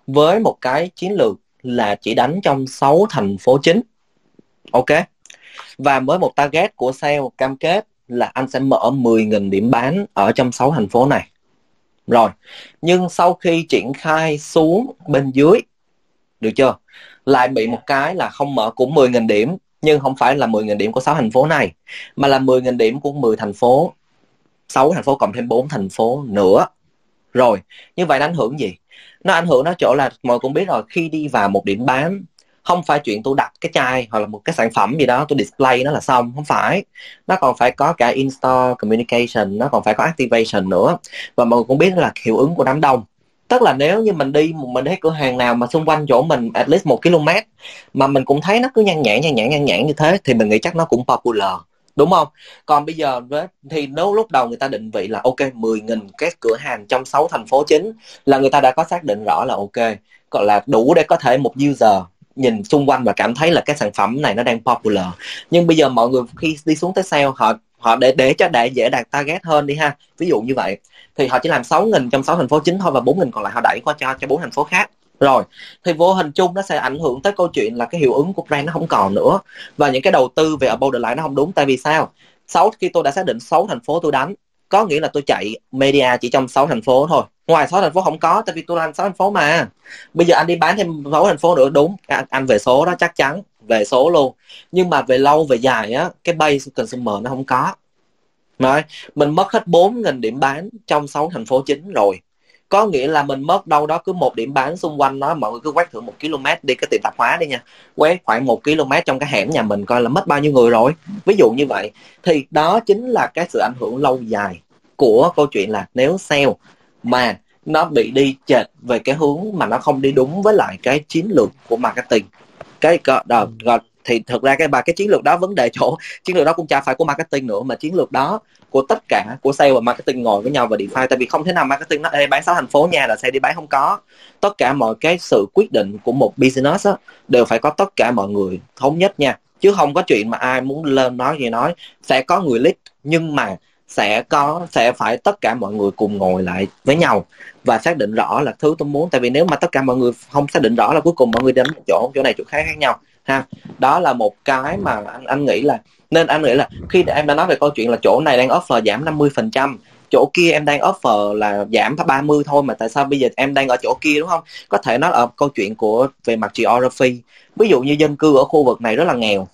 với một cái chiến lược là chỉ đánh trong 6 thành phố chính ok? Và với một target của sale cam kết là anh sẽ mở 10.000 điểm bán ở trong 6 thành phố này. Rồi nhưng sau khi triển khai xuống bên dưới được chưa? Lại bị một cái là không mở cũng 10.000 điểm nhưng không phải là 10.000 điểm của 6 thành phố này mà là 10.000 điểm của 10 thành phố 6 thành phố cộng thêm 4 thành phố nữa. Rồi, như vậy nó ảnh hưởng gì? Nó ảnh hưởng nó chỗ là mọi người cũng biết rồi, khi đi vào một điểm bán, không phải chuyện tôi đặt cái chai hoặc là một cái sản phẩm gì đó, tôi display nó là xong, không phải. Nó còn phải có cả in-store communication, nó còn phải có activation nữa. Và mọi người cũng biết là hiệu ứng của đám đông. Tức là nếu như mình đi mình thấy cửa hàng nào mà xung quanh chỗ mình at least một km mà mình cũng thấy nó cứ nhăn nhãn nhăn nhãn nhăn nhãn như thế, thì mình nghĩ chắc nó cũng popular đúng không? Còn bây giờ với, thì nếu lúc đầu người ta định vị là, ok 10.000 cái cửa hàng trong 6 thành phố chính là người ta đã có xác định rõ là ok. Gọi là đủ để có thể một user nhìn xung quanh và cảm thấy là cái sản phẩm này nó đang popular. Nhưng bây giờ mọi người khi đi xuống tới sale, họ họ để để cho đại dễ đạt target hơn đi ha. Ví dụ như vậy, thì họ chỉ làm 6 nghìn trong 6 thành phố chính thôi và 4 nghìn còn lại họ đẩy qua cho cho bốn thành phố khác rồi thì vô hình chung nó sẽ ảnh hưởng tới câu chuyện là cái hiệu ứng của brand nó không còn nữa. Và những cái đầu tư về above the line nó không đúng tại vì sao? Sáu khi tôi đã xác định sáu thành phố tôi đánh có nghĩa là tôi chạy media chỉ trong 6 thành phố thôi. Ngoài 6 thành phố không có tại vì tôi làm 6 thành phố mà. Bây giờ anh đi bán thêm 6 thành phố nữa đúng anh, anh về số đó chắc chắn về số luôn. Nhưng mà về lâu về dài á cái base consumer nó không có. Rồi mình mất hết 4.000 điểm bán trong 6 thành phố chính rồi có nghĩa là mình mất đâu đó cứ một điểm bán xung quanh nó mọi người cứ quét thử một km đi cái tiệm tạp hóa đi nha. Quét khoảng một km trong cái hẻm nhà mình coi là mất bao nhiêu người rồi. Ví dụ như vậy thì đó chính là cái sự ảnh hưởng lâu dài của câu chuyện là nếu sale mà nó bị đi chệch về cái hướng mà nó không đi đúng với lại cái chiến lược của marketing. Cái đó, đó, thì thực ra cái ba cái chiến lược đó vấn đề chỗ chiến lược đó cũng chả phải của marketing nữa mà chiến lược đó của tất cả của sale và marketing ngồi với nhau và define tại vì không thể nào marketing nó Ê, bán sáu thành phố nha là sale đi bán không có. Tất cả mọi cái sự quyết định của một business á, đều phải có tất cả mọi người thống nhất nha. Chứ không có chuyện mà ai muốn lên nói gì nói sẽ có người lead nhưng mà sẽ có sẽ phải tất cả mọi người cùng ngồi lại với nhau và xác định rõ là thứ tôi muốn. Tại vì nếu mà tất cả mọi người không xác định rõ là cuối cùng mọi người đến một chỗ chỗ này chỗ khác khác nhau ha. Đó là một cái mà anh anh nghĩ là, nên anh nghĩ là khi em đã nói về câu chuyện là chỗ này đang offer giảm 50% chỗ kia em đang offer là giảm 30 thôi, mà tại sao bây giờ em đang ở chỗ kia, đúng không? Có thể nó ở câu chuyện của, về mặt geography. Ví dụ như dân cư ở khu vực này rất là nghèo,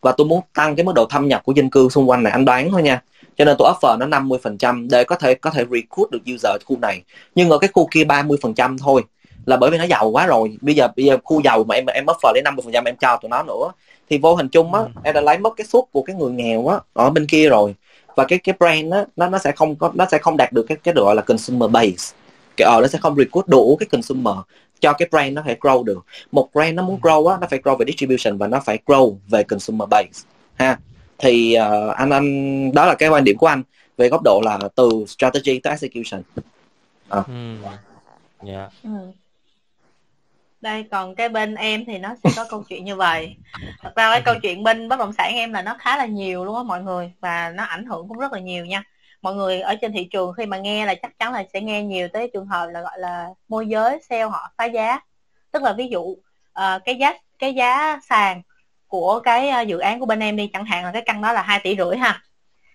và tôi muốn tăng cái mức độ thâm nhập của dân cư xung quanh này, anh đoán thôi nha. Cho nên tôi offer nó 50% để có thể có thể recruit được user ở khu này. Nhưng ở cái khu kia 30% thôi là bởi vì nó giàu quá rồi. Bây giờ bây giờ khu giàu mà em em offer lấy 50% em cho tụi nó nữa thì vô hình chung á em đã lấy mất cái suất của cái người nghèo á ở bên kia rồi. Và cái cái brand á nó nó sẽ không có nó sẽ không đạt được cái cái gọi là consumer base. Cái ờ nó sẽ không recruit đủ cái consumer cho cái brand nó phải grow được. Một brand nó muốn grow á nó phải grow về distribution và nó phải grow về consumer base ha. Thì uh, anh anh đó là cái quan điểm của anh về góc độ là từ strategy tới execution. Ừ. yeah. Ừ. đây còn cái bên em thì nó sẽ có câu chuyện như vậy. Thật ra cái câu chuyện bên bất động sản em là nó khá là nhiều luôn á mọi người và nó ảnh hưởng cũng rất là nhiều nha. Mọi người ở trên thị trường khi mà nghe là chắc chắn là sẽ nghe nhiều tới trường hợp là gọi là môi giới sale họ phá giá. Tức là ví dụ uh, cái giá cái giá sàn của cái dự án của bên em đi chẳng hạn là cái căn đó là hai tỷ rưỡi ha.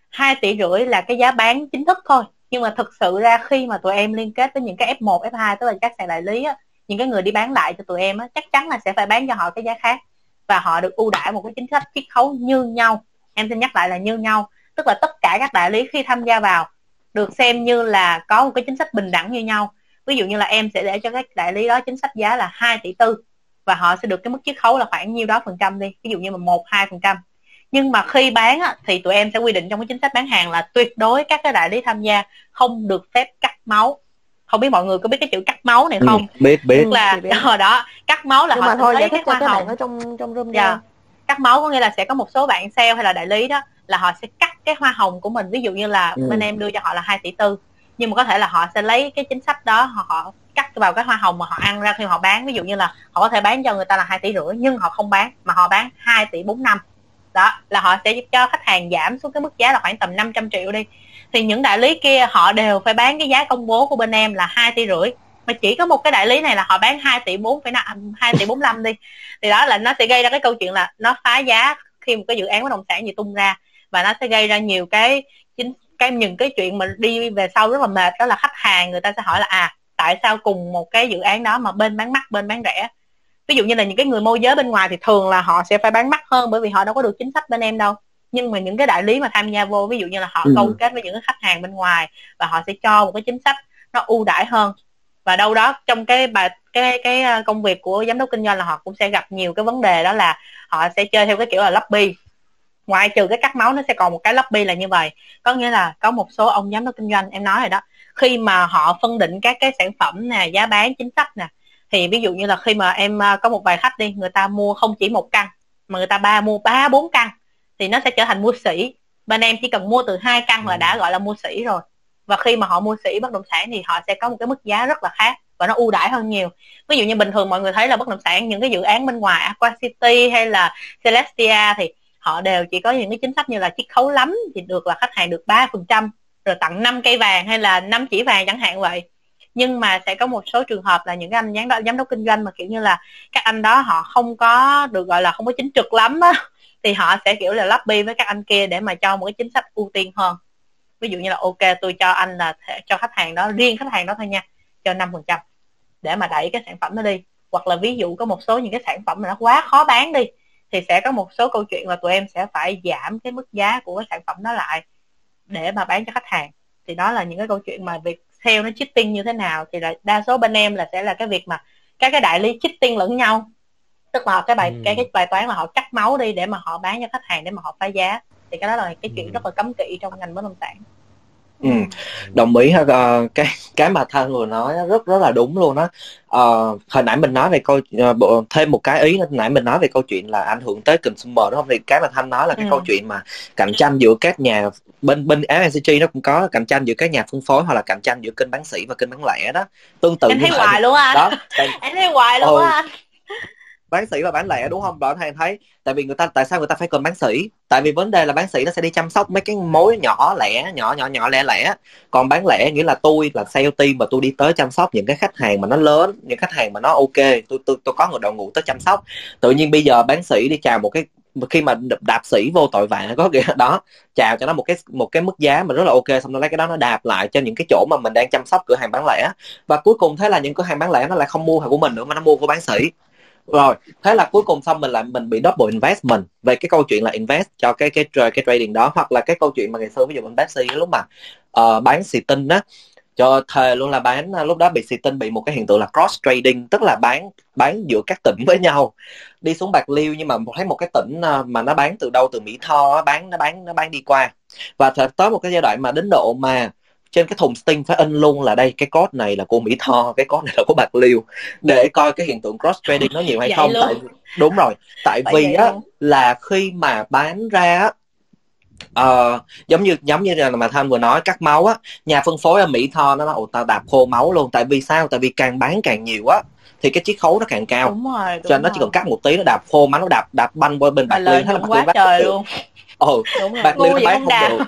Hai tỷ rưỡi là cái giá bán chính thức thôi. Nhưng mà thực sự ra khi mà tụi em liên kết với những cái F1, F2 tức là các sàn đại lý á, những cái người đi bán lại cho tụi em á, chắc chắn là sẽ phải bán cho họ cái giá khác. Và họ được ưu đãi một cái chính sách chiết khấu như nhau. Em xin nhắc lại là như nhau. Tức là tất cả các đại lý khi tham gia vào được xem như là có một cái chính sách bình đẳng như nhau. Ví dụ như là em sẽ để cho các đại lý đó chính sách giá là 2 tỷ tư và họ sẽ được cái mức chiết khấu là khoảng nhiêu đó phần trăm đi ví dụ như là một hai phần trăm. Nhưng mà khi bán á, thì tụi em sẽ quy định trong cái chính sách bán hàng là tuyệt đối các cái đại lý tham gia không được phép cắt máu không biết mọi người có biết cái chữ cắt máu này không? ừ, biết biết. Tức là chị biết. ờ, đó cắt máu là nhưng họ mà sẽ thôi lấy giải cái thích cho bạn hồng. ở trong trong room Dạ. nha. Cắt máu có nghĩa là sẽ có một số bạn sale hay là đại lý đó là họ sẽ cắt cái hoa hồng của mình. Ví dụ như là Ừ. bên em đưa cho họ là 2 tỷ tư. Nhưng mà có thể là họ sẽ lấy cái chính sách đó họ, họ cắt vào cái hoa hồng mà họ ăn ra khi họ bán. Ví dụ như là họ có thể bán cho người ta là 2 tỷ rưỡi nhưng họ không bán mà họ bán 2 tỷ bốn năm. Đó là họ sẽ giúp cho khách hàng giảm xuống cái mức giá là khoảng tầm 500 triệu đi thì những đại lý kia họ đều phải bán cái giá công bố của bên em là 2 tỷ rưỡi. Mà chỉ có một cái đại lý này là họ bán 2 tỷ 4 năm 2 tỷ 45 đi. Thì đó là nó sẽ gây ra cái câu chuyện là nó phá giá khi một cái dự án bất động sản gì tung ra. Và nó sẽ gây ra nhiều cái chính, cái những cái chuyện mà đi về sau rất là mệt, đó là khách hàng người ta sẽ hỏi là à tại sao cùng một cái dự án đó mà bên bán mắc, bên bán rẻ? Ví dụ như là những cái người môi giới bên ngoài thì thường là họ sẽ phải bán mắc hơn bởi vì họ đâu có được chính sách bên em đâu nhưng mà những cái đại lý mà tham gia vô ví dụ như là họ Ừ. câu kết với những cái khách hàng bên ngoài và họ sẽ cho một cái chính sách nó ưu đãi hơn. Và đâu đó trong cái bài cái cái ờ, công việc của giám đốc kinh doanh là họ cũng sẽ gặp nhiều cái vấn đề đó là họ sẽ chơi theo cái kiểu là lobby. Ngoài trừ cái cắt máu nó sẽ còn một cái lobby là như vậy. Có nghĩa là có một số ông giám đốc kinh doanh em nói rồi đó khi mà họ phân định các cái sản phẩm nè giá bán chính sách nè thì ví dụ như là khi mà em ờ, có một vài khách đi người ta mua không chỉ một căn mà người ta ba mua ba bốn căn thì nó sẽ trở thành mua sỉ. Bên em chỉ cần mua từ hai căn là đã gọi là mua sỉ rồi. Và khi mà họ mua sỉ bất động sản thì họ sẽ có một cái mức giá rất là khác và nó ưu đãi hơn nhiều. Ví dụ như bình thường mọi người thấy là bất động sản những cái dự án bên ngoài Aqua City hay là Celestia thì họ đều chỉ có những cái chính sách như là chiết khấu lắm thì được là khách hàng được ba phần trăm rồi tặng 5 cây vàng hay là 5 chỉ vàng chẳng hạn vậy. Nhưng mà sẽ có một số trường hợp là những cái anh giám đốc, giám đốc kinh doanh mà kiểu như là các anh đó họ không có được gọi là không có chính trực lắm á thì họ sẽ, kiểu là, lobby với các anh kia để mà cho một cái chính sách ưu tiên hơn. Ví dụ như là, ok, tôi cho anh là cho khách hàng đó, riêng khách hàng đó thôi nha, cho 5% để mà đẩy cái sản phẩm nó đi. Hoặc là ví dụ có một số những cái sản phẩm mà nó quá khó bán đi, thì sẽ có một số câu chuyện là tụi em sẽ phải giảm cái mức giá của cái sản phẩm đó lại để mà bán cho khách hàng. Thì đó là những cái câu chuyện mà việc sale nó cheating như thế nào thì là đa số bên em là sẽ là cái việc mà các cái đại lý cheating lẫn nhau tức là cái bài Ừ. cái cái bài toán là họ cắt máu đi để mà họ bán cho khách hàng để mà họ phá giá thì cái đó là cái chuyện Ừ. rất là cấm kỵ trong ngành bất động sản Ừ, đồng ý ha Ờ, cái cái mà Thanh vừa nói á, rất rất là đúng luôn đó Ờ, hồi nãy mình nói về câu ờ, thêm một cái ý nữa nãy mình nói về câu chuyện là ảnh hưởng tới consumer đúng không thì cái mà Thanh nói là cái Ừ. câu chuyện mà cạnh tranh giữa các nhà bên bên FMCG nó cũng có cạnh tranh giữa các nhà phân phối hoặc là cạnh tranh giữa kênh bán sỉ và kênh bán lẻ đó tương tự em như thấy hoài luôn á anh đó em thấy hoài luôn Ừ. á anh bán sỉ và bán lẻ, đúng không? Bạn hàng thấy, tại vì người ta, tại sao người ta phải cần bán sỉ tại vì vấn đề là bán sỉ nó sẽ đi chăm sóc mấy cái mối nhỏ lẻ, nhỏ nhỏ nhỏ lẻ lẻ. Còn bán lẻ nghĩa là tôi là sale team và tôi đi tới chăm sóc những cái khách hàng mà nó lớn, những khách hàng mà nó ok. Tôi tôi tôi có người đội ngũ tới chăm sóc. Tự nhiên bây giờ bán sỉ đi chào một cái, khi mà đạp sỉ vô tội vạ, có nghĩa đó, chào cho nó một cái một cái mức giá mà rất là ok, xong nó lấy cái đó nó đạp lại cho những cái chỗ mà mình đang chăm sóc cửa hàng bán lẻ. Và cuối cùng thế là những cửa hàng bán lẻ nó lại không mua hàng của mình nữa mà nó mua của bán sỉ rồi thế là cuối cùng xong mình lại mình bị double investment về cái câu chuyện là invest cho cái cái tra- cái trading đó hoặc là cái câu chuyện mà ngày xưa ví dụ mình Pepsi lúc mà uh, bán xì tinh á cho thề luôn là bán à, lúc đó bị xì tinh bị một cái hiện tượng là cross trading tức là bán bán giữa các tỉnh với nhau. Đi xuống bạc liêu nhưng mà thấy một cái tỉnh à, mà nó bán từ đâu từ mỹ tho bán nó bán nó bán đi qua. Và th- tới một cái giai đoạn mà đến độ mà trên cái thùng Sting phải in luôn là đây cái code này là của Mỹ Tho cái code này là của Bạc Liêu. Để coi cái hiện tượng cross trading nó nhiều hay Vậy không luôn. tại đúng rồi tại Phải vì vậy á luôn. là khi mà bán ra á ờ, giống như giống như là mà Thanh vừa nói cắt máu á nhà phân phối ở Mỹ Tho nó nói ồ tao đạp khô máu luôn. Tại vì sao? Tại vì càng bán càng nhiều á thì cái chiết khấu nó càng cao. Đúng rồi đúng cho nên nó chỉ cần cắt một tí nó đạp khô máu nó đạp đạp banh qua bên Bạc Liêu thế là Bạc quá Liêu bán trời luôn ừ đúng rồi. Bạc ngu Liêu nó vậy bán không không đau được.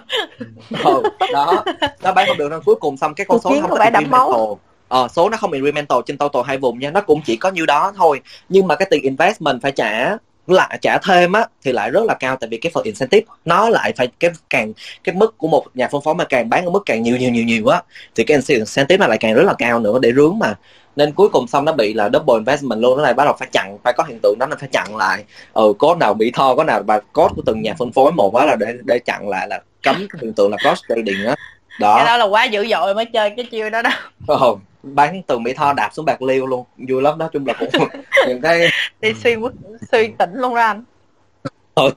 Ừ, đó nó bán không được nên cuối cùng xong cái con Cuộc số chiến nó không có có vẻ đẫm máu. incremental ờ, số nó không incremental trên total hai vùng nha nó cũng chỉ có nhiêu đó thôi. Nhưng mà cái tiền investment phải trả lại trả thêm á, thì lại rất là cao tại vì cái phần incentive, nó lại phải cái càng, cái mức của một nhà phân phối mà càng bán ở mức càng nhiều nhiều nhiều nhiều á, thì cái incentive nó lại càng rất là cao nữa để rướng mà. Nên cuối cùng xong nó bị là double investment luôn, nó lại bắt đầu phải chặn, phải có hiện tượng đó nó phải chặn lại. Ừ có nào bị tho có nào, và code của từng nhà phân phối một á là để để chặn lại, là cấm cái hiện tượng là cross trading á cái đó đó là quá dữ dội mới chơi cái chiêu đó đó. Ồ, bán từ Mỹ Tho đạp xuống Bạc Liêu luôn. Vui lắm đó chung là cũng những cái đi xuyên quốc xuyên tỉnh luôn đó anh. Ừ,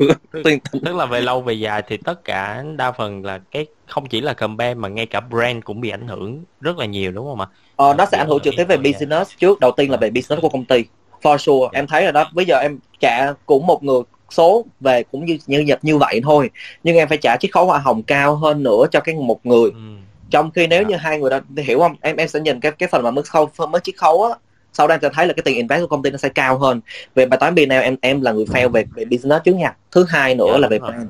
tức là về lâu về dài thì tất cả đa phần là cái không chỉ là campaign mà ngay cả brand cũng bị ảnh hưởng rất là nhiều đúng không ạ? Ờ, nó sẽ ảnh hưởng trực tiếp về business trước. Đầu tiên là về business của công ty. For sure. Em thấy rồi đó. Bây giờ em trả cũng một người số về cũng như như nhập như vậy thôi. Nhưng em phải trả chiết khấu hoa hồng cao hơn nữa cho cái một người. Ừ. trong khi nếu Dạ. như hai người đó hiểu không? Em em sẽ nhìn cái cái phần mà mức khấu mức chiết khấu á. Sau đó em sẽ thấy là cái tiền invest của công ty nó sẽ cao hơn. Về bài toán P&L em em là người fail về về business trước nha. Thứ hai nữa Dạ, là về brand.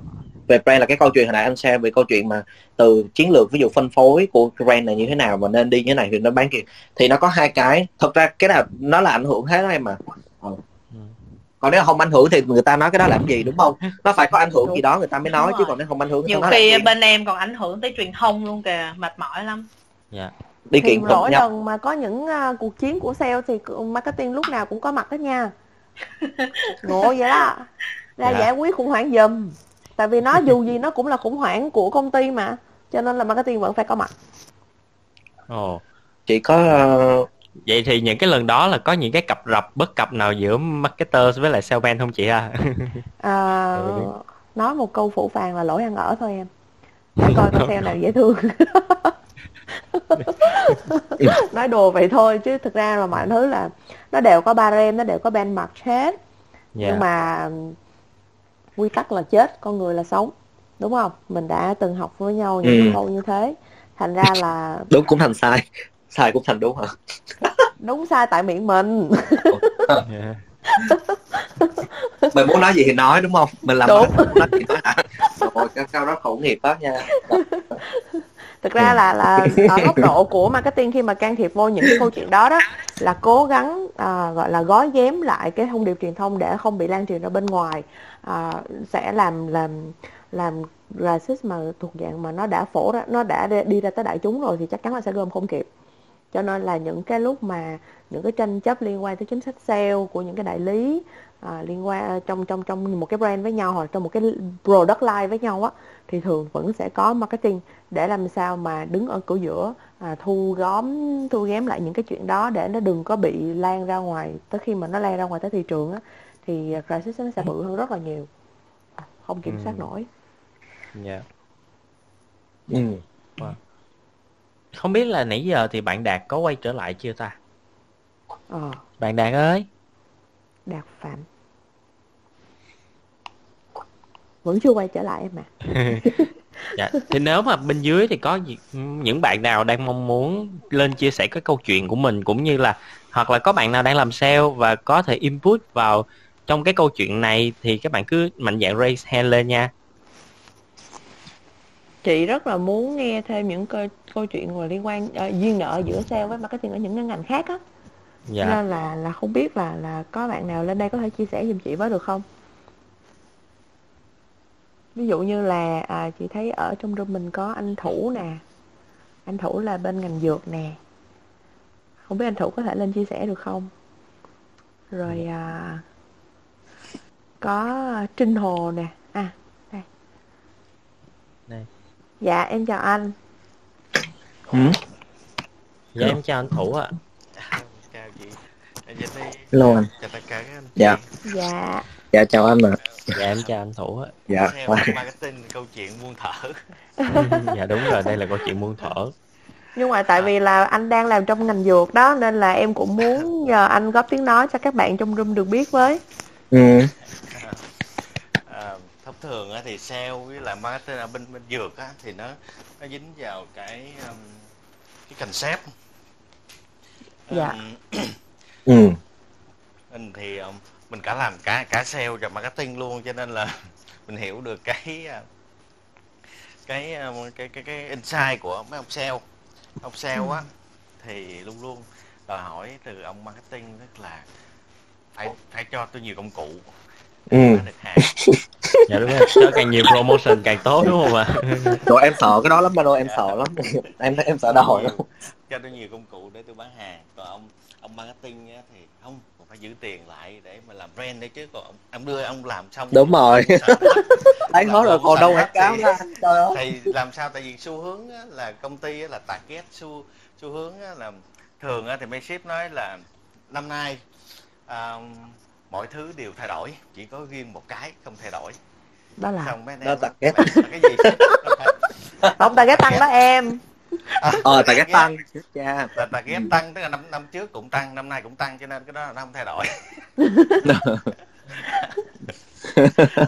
Về brand là cái câu chuyện hồi nãy anh share về câu chuyện mà từ chiến lược ví dụ phân phối của brand này như thế nào mà nên đi như thế này thì nó bán kia. Thì nó có hai cái. Thật ra cái nào nó là ảnh hưởng hết em mà Ờ. còn nếu không ảnh hưởng thì người ta nói cái đó làm gì đúng không? Nó phải có ảnh hưởng gì đó người ta mới nói chứ còn nếu không ảnh hưởng nhiều khi bên em còn ảnh hưởng tới truyền thông luôn kìa mệt mỏi lắm. Đi thì kiện tụng mỗi nhau lần mà có những à, cuộc chiến của sale thì marketing lúc nào cũng có mặt đó nha. Ngộ vậy đó. Ra Dạ. giải quyết khủng hoảng giùm. Tại vì nó dù gì nó cũng là khủng hoảng của công ty mà cho nên là marketing vẫn phải có mặt. Ồ. chỉ có ờ, vậy thì những cái lần đó là có những cái cặp rập bất cập nào giữa marketer với lại salesman không chị ha? À, Ừ. nói một câu phủ phàng là lỗi ăn ở thôi em. Để coi con sale nào dễ thương. Nói đùa vậy thôi chứ thực ra là mọi thứ là nó đều có barem nó đều có benchmark hết. Dạ. nhưng mà quy tắc là chết con người là sống đúng không? Mình đã từng học với nhau những Ừ. câu như thế thành ra là đúng cũng thành sai sai cũng thành đúng hả? Đúng sai tại miệng mình. Dạ. mình muốn nói gì thì nói đúng không? Mình làm Đúng. marketing, nói gì nói hả? Ôi, câu đó khẩu nghiệp đó nha. Thực ra là là ở góc độ của marketing khi mà can thiệp vô những cái câu chuyện đó đó là cố gắng à, gọi là gói ghém lại cái thông điệp truyền thông để không bị lan truyền ra bên ngoài à, sẽ làm làm làm racist mà thuộc dạng mà nó đã phổ ra nó đã đi ra tới đại chúng rồi thì chắc chắn là sẽ gom không kịp cho nên là những cái lúc mà những cái tranh chấp liên quan tới chính sách sale của những cái đại lý à, liên quan trong trong trong một cái brand với nhau hoặc trong một cái product line với nhau á thì thường vẫn sẽ có marketing để làm sao mà đứng ở cửa giữa à, thu gom thu ghém lại những cái chuyện đó để nó đừng có bị lan ra ngoài tới khi mà nó lan ra ngoài tới thị trường á thì crisis nó sẽ bự hơn rất là nhiều. Không kiểm soát Ừ. nổi. Dạ. Ừ. không biết là nãy giờ thì bạn đạt có quay trở lại chưa ta? Ờ. Bạn đạt ơi. Đạt phạm. Vẫn chưa quay trở lại em mà dạ thì nếu mà bên dưới thì có những bạn nào đang mong muốn lên chia sẻ cái câu chuyện của mình cũng như là hoặc là có bạn nào đang làm sale và có thể input vào trong cái câu chuyện này thì các bạn cứ mạnh dạn raise hand lên nha chị rất là muốn nghe thêm những câu, câu chuyện mà liên quan ờ, duyên nợ giữa sale với marketing ở những cái ngành khác á. Dạ. Nên là là không biết là là có bạn nào lên đây có thể chia sẻ giùm chị với được không? Ví dụ như là à, chị thấy ở trong room mình có anh thủ nè. Anh thủ là bên ngành dược nè. Không biết anh thủ có thể lên chia sẻ được không? Rồi à, có trinh hồ nè à đây Đây. Dạ em chào anh. Ừ. dạ em chào anh thủ ạ. Chào chị Anh Vinh đi Hello anh. chào tất cả các anh Dạ. dạ. Dạ chào anh ạ. Dạ em chào anh thủ ạ. Dạ. Theo marketing câu chuyện buôn thở. Dạ đúng rồi đây là câu chuyện muôn thở. Nhưng mà tại vì là anh đang làm trong ngành dược đó nên là em cũng muốn nhờ anh góp tiếng nói cho các bạn trong room được biết với. Ừ. thông thường á, thì sale với lại marketing ở bên bên dược á, thì nó nó dính vào cái um, cái concept Dạ. Um, Ừ. mình thì um, mình cả làm cả cả sale và marketing luôn cho nên là mình hiểu được cái uh, cái um, cái cái cái insight của mấy ông sale ông sale á thì luôn luôn đòi hỏi từ ông marketing tức là phải phải cho tôi nhiều công cụ Ừ. được hàng dạ đúng rồi. Cho càng nhiều promotion càng tốt đúng không ạ? Rồi em sợ cái đó lắm Mano, em sợ lắm. Em em sợ đòi lắm. Cho tôi nhiều công cụ để tôi bán hàng. Còn ông ông marketing á, thì không phải giữ tiền lại để mà làm brand đấy chứ. Còn ông, ông đưa ông làm xong đúng rồi. thấy hết rồi đồ còn đâu quảng cáo thì- ra. Trời ơi. Thì làm sao? Tại vì xu hướng á, là công ty á, là target. Xu xu hướng á, là thường á, thì mấy ship nói là năm nay à, mọi thứ đều thay đổi chỉ có riêng một cái không thay đổi. Đó là xong mấy Đó em target. "Mày là cái gì? Ship?" không ta cái tăng đó em. Ờ tại cái tăng cha là target tăng tức là năm năm trước cũng tăng năm nay cũng tăng cho nên cái đó là nó không thay đổi.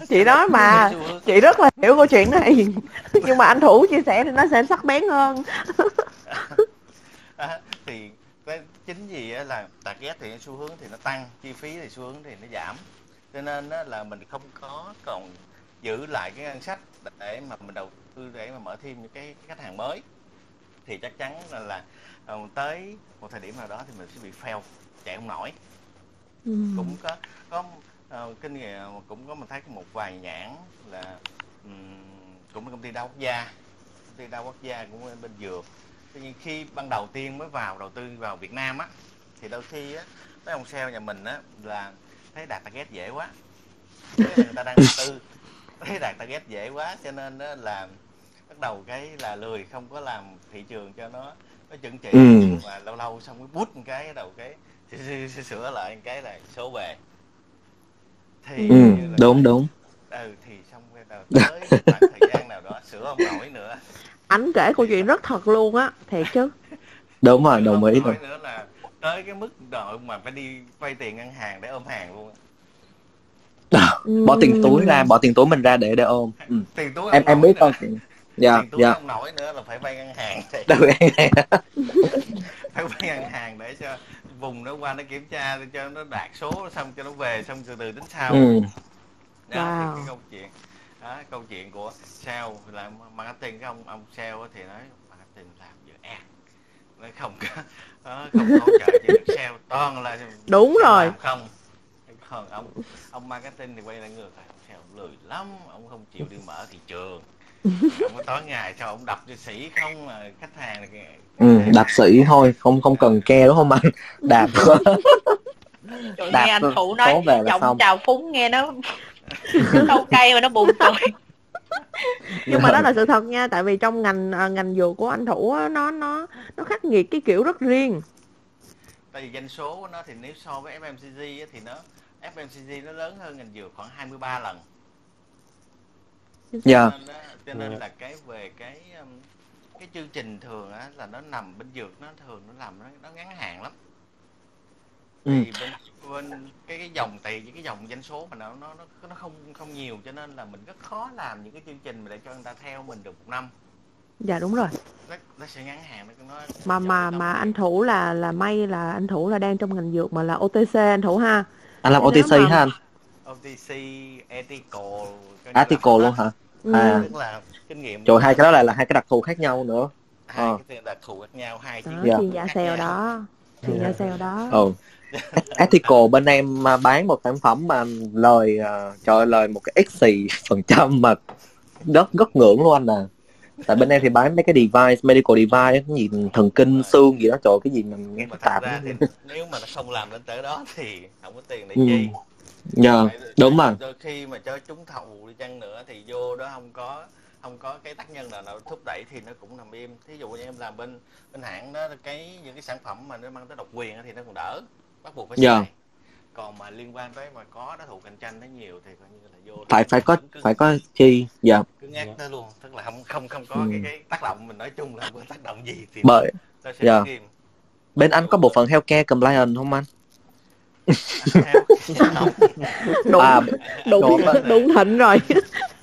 Chị nói mà chị rất là hiểu câu chuyện này. Nhưng mà anh thủ chia sẻ thì nó sẽ sắc bén hơn. À, thì chính vì là target thì xu hướng thì nó tăng chi phí thì xu hướng thì nó giảm. Cho nên là mình không có còn giữ lại cái ngân sách để mà mình đầu tư để mà mở thêm những cái khách hàng mới. Thì chắc chắn là, là ờ, tới một thời điểm nào đó thì mình sẽ bị fail chạy không nổi. Ừ. cũng có có ờ, kinh nghiệm cũng có mình thấy một vài nhãn là ừm, cũng là công ty đa quốc gia công ty đa quốc gia cũng bên dược tuy nhiên khi ban đầu tiên mới vào đầu tư vào Việt Nam á thì đôi khi á mấy ông sale nhà mình á là thấy đạt target dễ quá. Người ta đang đầu tư thấy đạt target dễ quá cho nên á là bắt đầu cái là lười không có làm thị trường cho nó nó chuẩn chỉ Ừ. mà lâu lâu xong cái bút một cái đầu cái sửa- lại một cái là số về. Thì ừ là- đúng đúng. Ừ thì xong cái đầu tới khoảng thời gian nào đó sửa không nổi nữa anh kể câu chuyện rất thật luôn á thiệt chứ. Đúng rồi đồng không ý rồi nữa là tới cái mức độ mà phải đi vay tiền ngân hàng để ôm hàng luôn bỏ tiền túi ra bỏ tiền túi mình ra để để ôm. Ừ. tiền túi em không em biết chuyện dạ dạ. không nổi nữa là phải vay ngân hàng em phải vay ngân hàng để cho vùng nó qua nó kiểm tra để cho nó đạt số xong cho nó về xong từ từ tính sau. Ừ. đó Wow. cái câu chuyện đó, câu chuyện của sale làm marketing cái ông ông sale á thì nói marketing làm dự án. Nó không có đó, không hỗ trợ cho được. Sale toàn là Đúng rồi. không. Còn ông ông marketing thì quay lại ngược lại. Sale lười lắm ông không chịu đi mở thị trường. Ông có tối ngày sao ông đập cho sĩ không mà khách hàng thì ừ đạp sĩ thôi không không cần ke đúng không anh? Đạp Trời, Đạp nghe anh Thủ nói tố về là chồng xong. chào phúng nghe nó câu cây mà nó buồn cười nhưng mà đó là sự thật nha tại vì trong ngành à, ngành dược của anh thủ á, nó nó nó khắc nghiệt cái kiểu rất riêng. Tại vì doanh số của nó thì nếu so với FMCG á, thì nó FMCG nó lớn hơn ngành dược khoảng 23 lần. Dạ. Cho nên, á, cho nên là cái về cái um, cái chương trình thường á là nó nằm bên dược nó thường nó làm nó, nó ngắn hạn lắm Ừ. thì bên bên cái cái dòng tiền cái dòng doanh số mà nó nó nó nó không không nhiều cho nên là mình rất khó làm những cái chương trình mà để cho người ta theo mình được một năm. Dạ đúng rồi. Nó, nó sẽ ngắn hạn nó nó mà mà mà anh thủ là là may là anh thủ là đang trong ngành dược mà là OTC anh thủ ha? Anh làm Nếu OTC mà- hả anh? OTC ethical hết luôn hả? Ừ. À. tức là kinh nghiệm trời hai cái đó là là hai cái đặc thù khác nhau nữa. Hai Ờ. cái đặc thù khác nhau hai Dạ. chuyên gia khác sale đó chuyên gia sale đó? Ừ ethical bên em mà bán một sản phẩm mà lời uh, trời ơi, lời một cái x xì phần trăm mà rất rất ngưỡng luôn anh à. Tại bên em thì bán mấy cái device medical device cái gì thần kinh xương gì đó trời cái gì mà nghe mà tạp ra thì nếu mà nó không làm đến tới đó thì không có tiền để Ừ. chi. Dạ, Phải- đúng rồi đôi khi mà cho trúng thầu đi chăng nữa thì vô đó không có không có cái tác nhân nào nào thúc đẩy thì nó cũng nằm im. Thí dụ như em làm bên bên hãng đó cái những cái sản phẩm mà nó mang tới độc quyền á thì nó còn đỡ. Bắt buộc phải Dạ. xài. Còn mà liên quan tới mà có đối thủ cạnh tranh nó nhiều thì coi như là vô phải phải có cứ, phải có chi. Dạ. Cứ ngắt tới luôn. Tức là không không không có Ừ. cái cái tác động mình nói chung là tác động gì thì bởi nó sẽ Dạ. im bên anh có bộ phận healthcare compliance không anh đúng à đúng đúng rồi. đúng thịnh rồi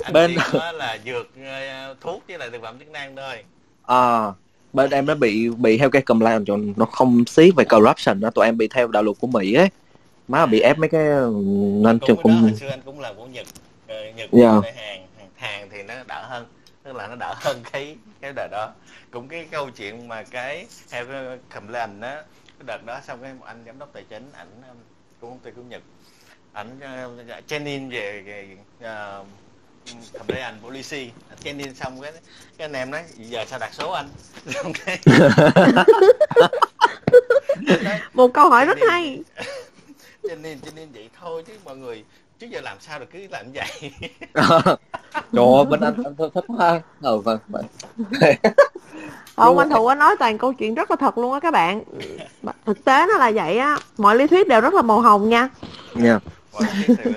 anh Bên- là dược ờ, thuốc với lại thực phẩm chức năng thôi à bên em nó bị bị healthcare compliance cho nó không xí về corruption đó tụi em bị theo đạo luật của mỹ ấy má bị ép mấy cái nên cũng cũng cái đó hồi xưa anh cũng làm của nhật Ờ, nhật Dạ. yeah. hàng hàng hàng thì nó đỡ hơn tức là nó đỡ hơn cái cái đợt đó cũng cái câu chuyện mà cái theo cái complaint á cái đợt đó xong cái một anh giám đốc tài chính ảnh của công ty của nhật? Ảnh uh, training về, về uh, complaint policy ảnh training xong cái cái anh em nói giờ sao đặt số anh? Một câu hỏi rất hay. Cho nên cho nên vậy thôi chứ mọi người trước giờ làm sao được cứ làm vậy. Trời ơi bên anh anh thích ha ờ vâng vâng Không, anh Thụ có nói toàn câu chuyện rất là thật luôn á các bạn. Thực tế nó là vậy á, mọi lý thuyết đều rất là màu hồng nha. nha.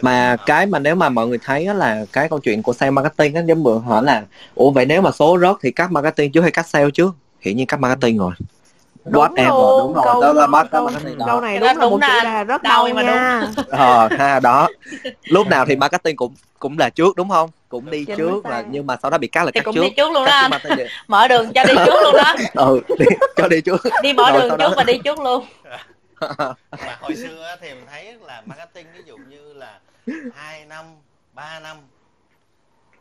Mà cái mà nếu mà mọi người thấy á là cái câu chuyện của sale marketing á giống bữa hỏi là ủa vậy nếu mà số rớt thì cắt marketing chứ hay cắt sale chứ hiển nhiên cắt marketing rồi What em luôn, rồi đúng rồi câu, đó là bắt câu, marketing câu đó. Này Cái đúng đó là một đúng là đề rất đau mà nha. ờ ha đó. Lúc nào thì marketing cũng cũng là trước đúng không? Cũng đi Chính trước và nhưng mà sau đó bị cắt là thì cắt cũng trước đi trước. luôn đó anh. mở đường cho đi trước luôn đó. Ừ đi, cho đi trước. Đi mở Rồi đường trước đó- và đi trước luôn. Mà hồi xưa á, thì mình thấy là marketing ví dụ như là hai năm 3 năm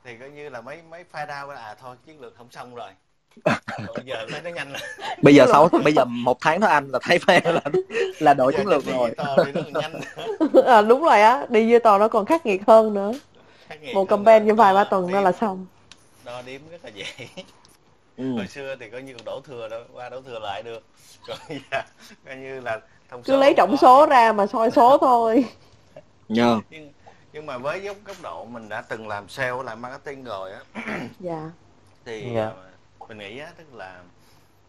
thì coi như là mấy mấy file down à thôi chiến lược không xong rồi bây giờ thấy nó nhanh rồi bây giờ sáu bây giờ một tháng thôi anh là thấy phải là là đổi Giờ chiến lược rồi là à, đúng rồi á, đi với tò nó còn khắc nghiệt hơn nữa. Khắc nghiệt Một campaign như vài ba tuần đếm- là xong. đo đếm rất là dễ ừ. hồi xưa thì coi như đổ thừa đó qua đổ thừa lại được còn bây giờ coi như là thông Cứ số lấy trọng số ra mà soi số thôi. nhờ nhưng nhưng mà với góc góc độ mình đã từng làm sale làm marketing rồi á Dạ. thì Dạ. Mình nghĩ á tức là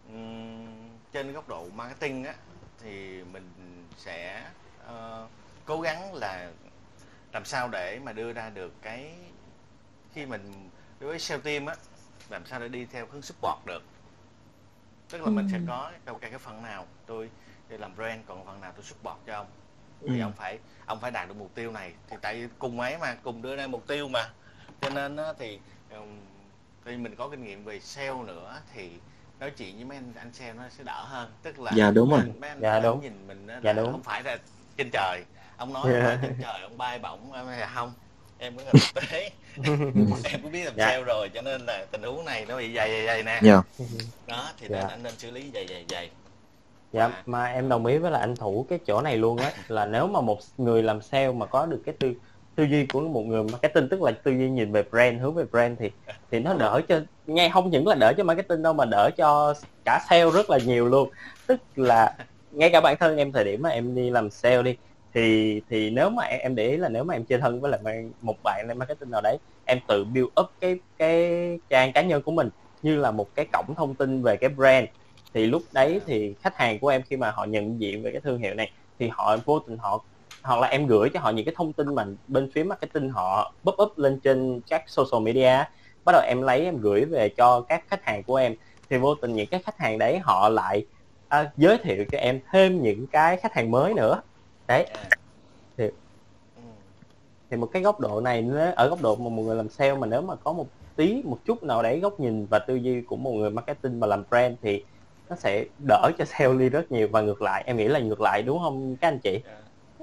ừm, trên góc độ marketing á thì mình sẽ ờ, cố gắng là làm sao để mà đưa ra được cái khi mình đối với sale team á làm sao để đi theo hướng support được. Tức là mình sẽ có câu cái cái phần nào tôi để làm brand còn phần nào tôi support cho ông. Ừ. thì ông phải ông phải đạt được mục tiêu này. Thì tại cùng ấy mà cùng đưa ra mục tiêu mà. Cho nên á, thì ừm, thì mình có kinh nghiệm về sale nữa thì nói chuyện với mấy anh anh sale nó sẽ đỡ hơn tức là Dạ, đúng rồi. mấy anh- mấy anh, Dạ, đúng. nhìn mình á Dạ, đúng. không phải là trên trời ông nói Dạ. là trên trời ông bay bổng em là không em cũng là thực tế em cũng biết làm Dạ. sale rồi cho nên là tình huống này nó bị dày dày dày nè nhờ đó thì Dạ. nên anh nên xử lý dày dày dày Dạ, mà em đồng ý với là anh Thủ cái chỗ này luôn á là nếu mà một người làm sale mà có được cái tư tư duy của một người marketing tức là tư duy nhìn về brand hướng về brand thì thì nó đỡ cho ngay không những là đỡ cho marketing đâu mà đỡ cho cả sale rất là nhiều luôn. Tức là ngay cả bản thân em thời điểm mà em đi làm sale đi thì thì nếu mà em, em để ý là nếu mà em chơi thân với lại một bạn lên marketing nào đấy em tự build up cái cái trang cá nhân của mình như là một cái cổng thông tin về cái brand. Thì lúc đấy thì khách hàng của em khi mà họ nhận diện về cái thương hiệu này thì họ vô tình họ hoặc là em gửi cho họ những cái thông tin mà bên phía marketing họ pop up lên trên các social media bắt đầu em lấy em gửi về cho các khách hàng của em. Thì vô tình những cái khách hàng đấy họ lại à, giới thiệu cho em thêm những cái khách hàng mới nữa. Đấy. Ừ. thì một cái góc độ này nếu ở góc độ mà một người làm sale mà nếu mà có một tí một chút nào đấy góc nhìn và tư duy của một người marketing mà làm brand thì nó sẽ đỡ cho sale đi rất nhiều. Và ngược lại em nghĩ là ngược lại đúng không các anh chị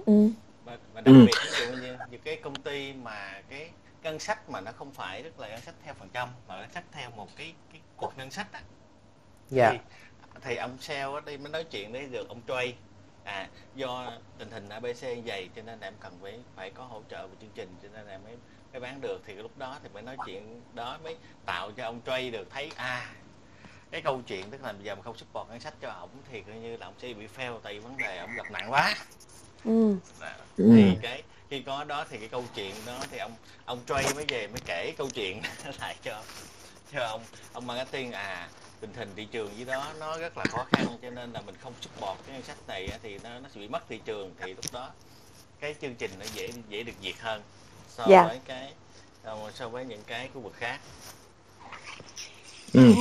Ừ. và, và đặc Ừ. biệt ví dụ như những cái công ty mà cái ngân sách mà nó không phải rất là ngân sách theo phần trăm mà ngân sách theo một cái cái cột ngân sách á. Dạ. Thì, thì ông sale ở đây mới nói chuyện với được ông Trey. À do tình hình ABC như vậy cho nên em cần phải phải có hỗ trợ về chương trình cho nên em mới mới bán được. Thì cái lúc đó thì mới nói chuyện đó mới tạo cho ông Trey được thấy à cái câu chuyện tức là bây giờ mà không support ngân sách cho ổng thì coi như là ông sẽ bị fail tại vì vấn đề ổng gặp nặng quá Ừ. Ừ. thì cái khi có đó thì cái câu chuyện đó thì ông ông Trey mới về mới kể câu chuyện lại cho cho ông ông marketing à tình hình thị trường dưới đó nó rất là khó khăn cho nên là mình không support cái ngân sách này á, thì nó nó sẽ bị mất thị trường thì lúc đó cái chương trình nó dễ dễ được duyệt hơn so Dạ. với cái so- với những cái khu vực khác ừ.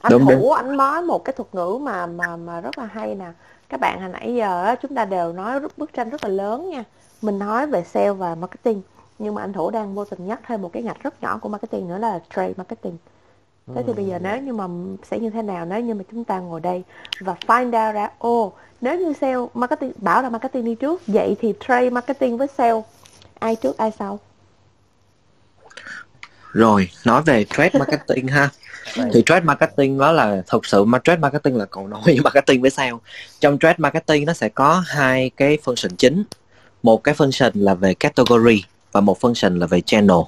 anh Đúng, thủ anh nói một cái thuật ngữ mà mà mà rất là hay nè các bạn hồi nãy giờ chúng ta đều nói bức tranh rất là lớn nha. Mình nói về sale và marketing nhưng mà anh thủ đang vô tình nhắc thêm một cái ngạch rất nhỏ của marketing nữa là trade marketing. Thế thì bây giờ nếu như mà sẽ như thế nào nếu như mà chúng ta ngồi đây và find out ra ô nếu như sale marketing bảo là marketing đi trước vậy thì trade marketing với sale ai trước ai sau? Rồi nói về trade marketing ha thì trade marketing đó là thực sự mà trade marketing là cầu nối với marketing với sale trong trade marketing nó sẽ có hai cái function chính. Một cái function là về category và một function là về channel.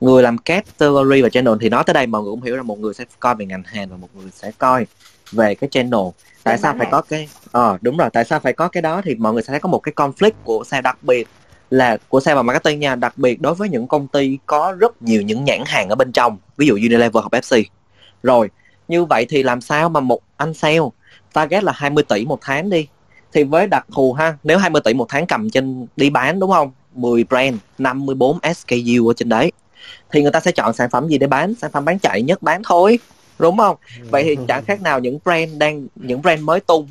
Người làm category và channel thì nói tới đây mọi người cũng hiểu là một người sẽ coi về ngành hàng và một người sẽ coi về cái channel. Tại sao phải có cái Ờ đúng rồi, tại sao phải có cái đó thì mọi người sẽ thấy có một cái conflict của xe đặc biệt là của xe và marketing nha, đặc biệt đối với những công ty có rất nhiều những nhãn hàng ở bên trong, ví dụ Unilever hoặc Pepsi. Rồi, như vậy thì làm sao mà một anh sale target là 20 tỷ một tháng đi? Thì với đặc thù ha, nếu 20 tỷ một tháng cầm trên đi bán đúng không? 10 brand, 54 SKU ở trên đấy thì người ta sẽ chọn sản phẩm gì để bán, sản phẩm bán chạy nhất bán thôi đúng không? Vậy thì chẳng khác nào những brand đang những brand mới tung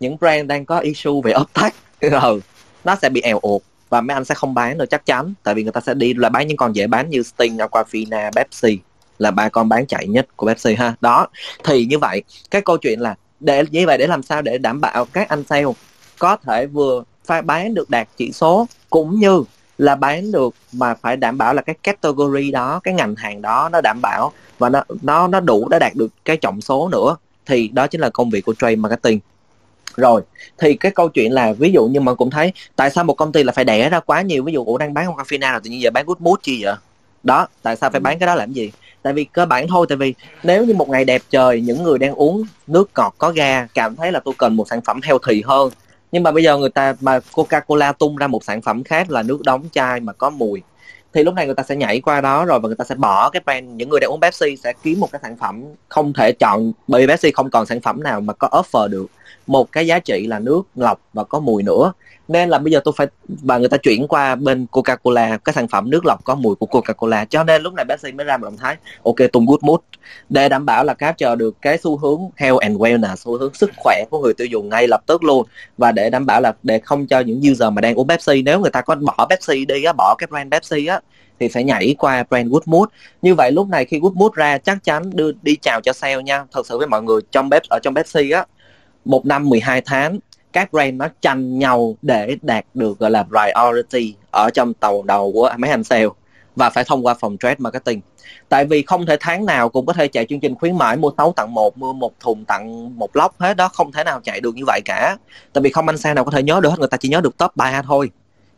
những brand đang có issue về uptake ừ, nó sẽ bị eo ụt và mấy anh sẽ không bán đâu chắc chắn. Tại vì người ta sẽ đi là bán những con dễ bán như Sting, Aquafina, Pepsi là ba con bán chạy nhất của Pepsi ha. Đó thì như vậy cái câu chuyện là để như vậy để làm sao để đảm bảo các anh sale có thể vừa phải bán được đạt chỉ số cũng như là bán được mà phải đảm bảo là cái category đó cái ngành hàng đó nó đảm bảo và nó nó nó đủ để đạt được cái trọng số nữa thì đó chính là công việc của trade marketing rồi thì cái câu chuyện là ví dụ như mà cũng thấy tại sao một công ty là phải đẻ ra quá nhiều? Ví dụ ủ đang bán Fina rồi tự nhiên giờ bán good mood chi vậy? Đó tại sao phải bán cái đó làm gì? Tại vì cơ bản thôi tại vì nếu như một ngày đẹp trời những người đang uống nước ngọt có ga cảm thấy là tôi cần một sản phẩm healthy hơn. Nhưng mà bây giờ người ta mà Coca Cola tung ra một sản phẩm khác là nước đóng chai mà có mùi thì lúc này người ta sẽ nhảy qua đó rồi và người ta sẽ bỏ cái brand. Những người đang uống Pepsi sẽ kiếm một cái sản phẩm không thể chọn bởi vì Pepsi không còn sản phẩm nào mà có offer được một cái giá trị là nước lọc và có mùi nữa. Nên là bây giờ tôi phải và người ta chuyển qua bên Coca Cola cái sản phẩm nước lọc có mùi của Coca Cola cho nên lúc này Pepsi mới ra một động thái, ok tung good mood. Để đảm bảo là capture được cái xu hướng health and wellness, xu hướng sức khỏe của người tiêu dùng ngay lập tức luôn. Và để đảm bảo là để không cho những user mà đang uống Pepsi, nếu người ta có bỏ Pepsi đi á, bỏ cái brand Pepsi á, thì sẽ nhảy qua brand Good Mood. Như vậy lúc này khi Good Mood ra, chắc chắn đưa, đi chào cho sale nha. Thật sự với mọi người, trong bếp ở trong Pepsi á một năm 12 tháng các brand nó tranh nhau để đạt được gọi là priority ở trong tàu đầu của mấy anh sale và phải thông qua phòng trade marketing. Tại vì không thể tháng nào cũng có thể chạy chương trình khuyến mãi mua 6 tặng một mua một thùng tặng một lốc hết đó không thể nào chạy được như vậy cả. Tại vì không anh sale nào có thể nhớ được hết người ta chỉ nhớ được top 3 thôi.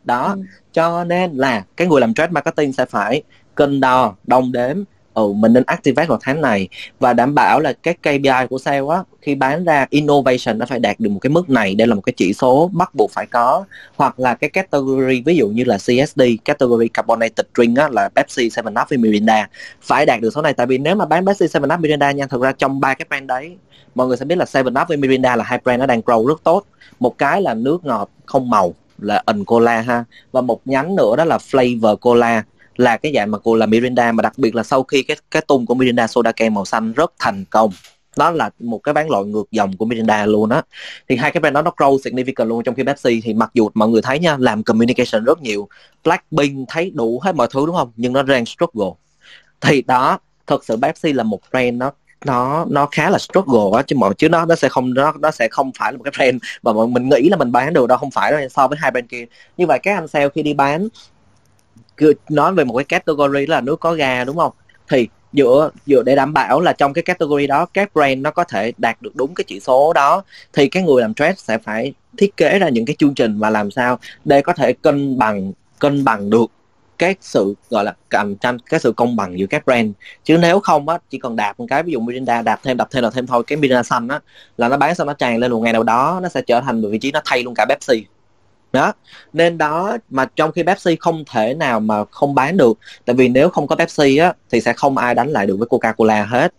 Đó ừ. cho nên là cái người làm trade marketing sẽ phải cân đo đong đếm ừ, mình nên activate vào tháng này và đảm bảo là các KPI của sale á khi bán ra innovation nó phải đạt được một cái mức này. Đây là một cái chỉ số bắt buộc phải có. Hoặc là cái category ví dụ như là CSD category carbonated drink á là Pepsi, Seven Up với Mirinda. Phải đạt được số này tại vì nếu mà bán Pepsi, Seven Up, Mirinda nha thực ra trong ba cái brand đấy mọi người sẽ biết là Seven Up với Mirinda là hai brand nó đang grow rất tốt. Một cái là nước ngọt không màu là ẩn cola ha và một nhánh nữa đó là flavor cola là cái dạng mà cô là Miranda mà đặc biệt là sau khi cái cái tung của Miranda soda can màu xanh rất thành công. Đó là một cái bán loại ngược dòng của Miranda luôn á. Thì hai cái brand đó nó grow significant luôn, trong khi Pepsi thì mặc dù mọi người thấy nha, làm communication rất nhiều, Blackpink thấy đủ hết mọi thứ đúng không? Nhưng nó đang struggle. Thì đó, thật sự Pepsi là một brand nó nó nó khá là struggle á, chứ mọi, chứ nó nó sẽ không, nó nó sẽ không phải là một cái brand mà mọi, mình nghĩ là mình bán được đâu, không phải đâu, so với hai brand kia. Như vậy các anh sale khi đi bán nói về một cái category là nước có ga, đúng không? Thì dựa dựa để đảm bảo là trong cái category đó, các brand nó có thể đạt được đúng cái chỉ số đó, thì cái người làm trade sẽ phải thiết kế ra những cái chương trình và làm sao để có thể cân bằng cân bằng được cái sự, gọi là, cạnh tranh, cái sự công bằng giữa các brand. Chứ nếu không á, chỉ cần đạp một cái, ví dụ Mirinda đạp thêm đạp thêm đạp thêm thôi, cái Mirinda xanh á, là nó bán xong nó tràn lên một ngày nào đó, nó sẽ trở thành một vị trí nó thay luôn cả Pepsi đó. Nên đó mà trong khi Pepsi không thể nào mà không bán được tại vì nếu không có Pepsi á thì sẽ không ai đánh lại được với Coca-Cola hết.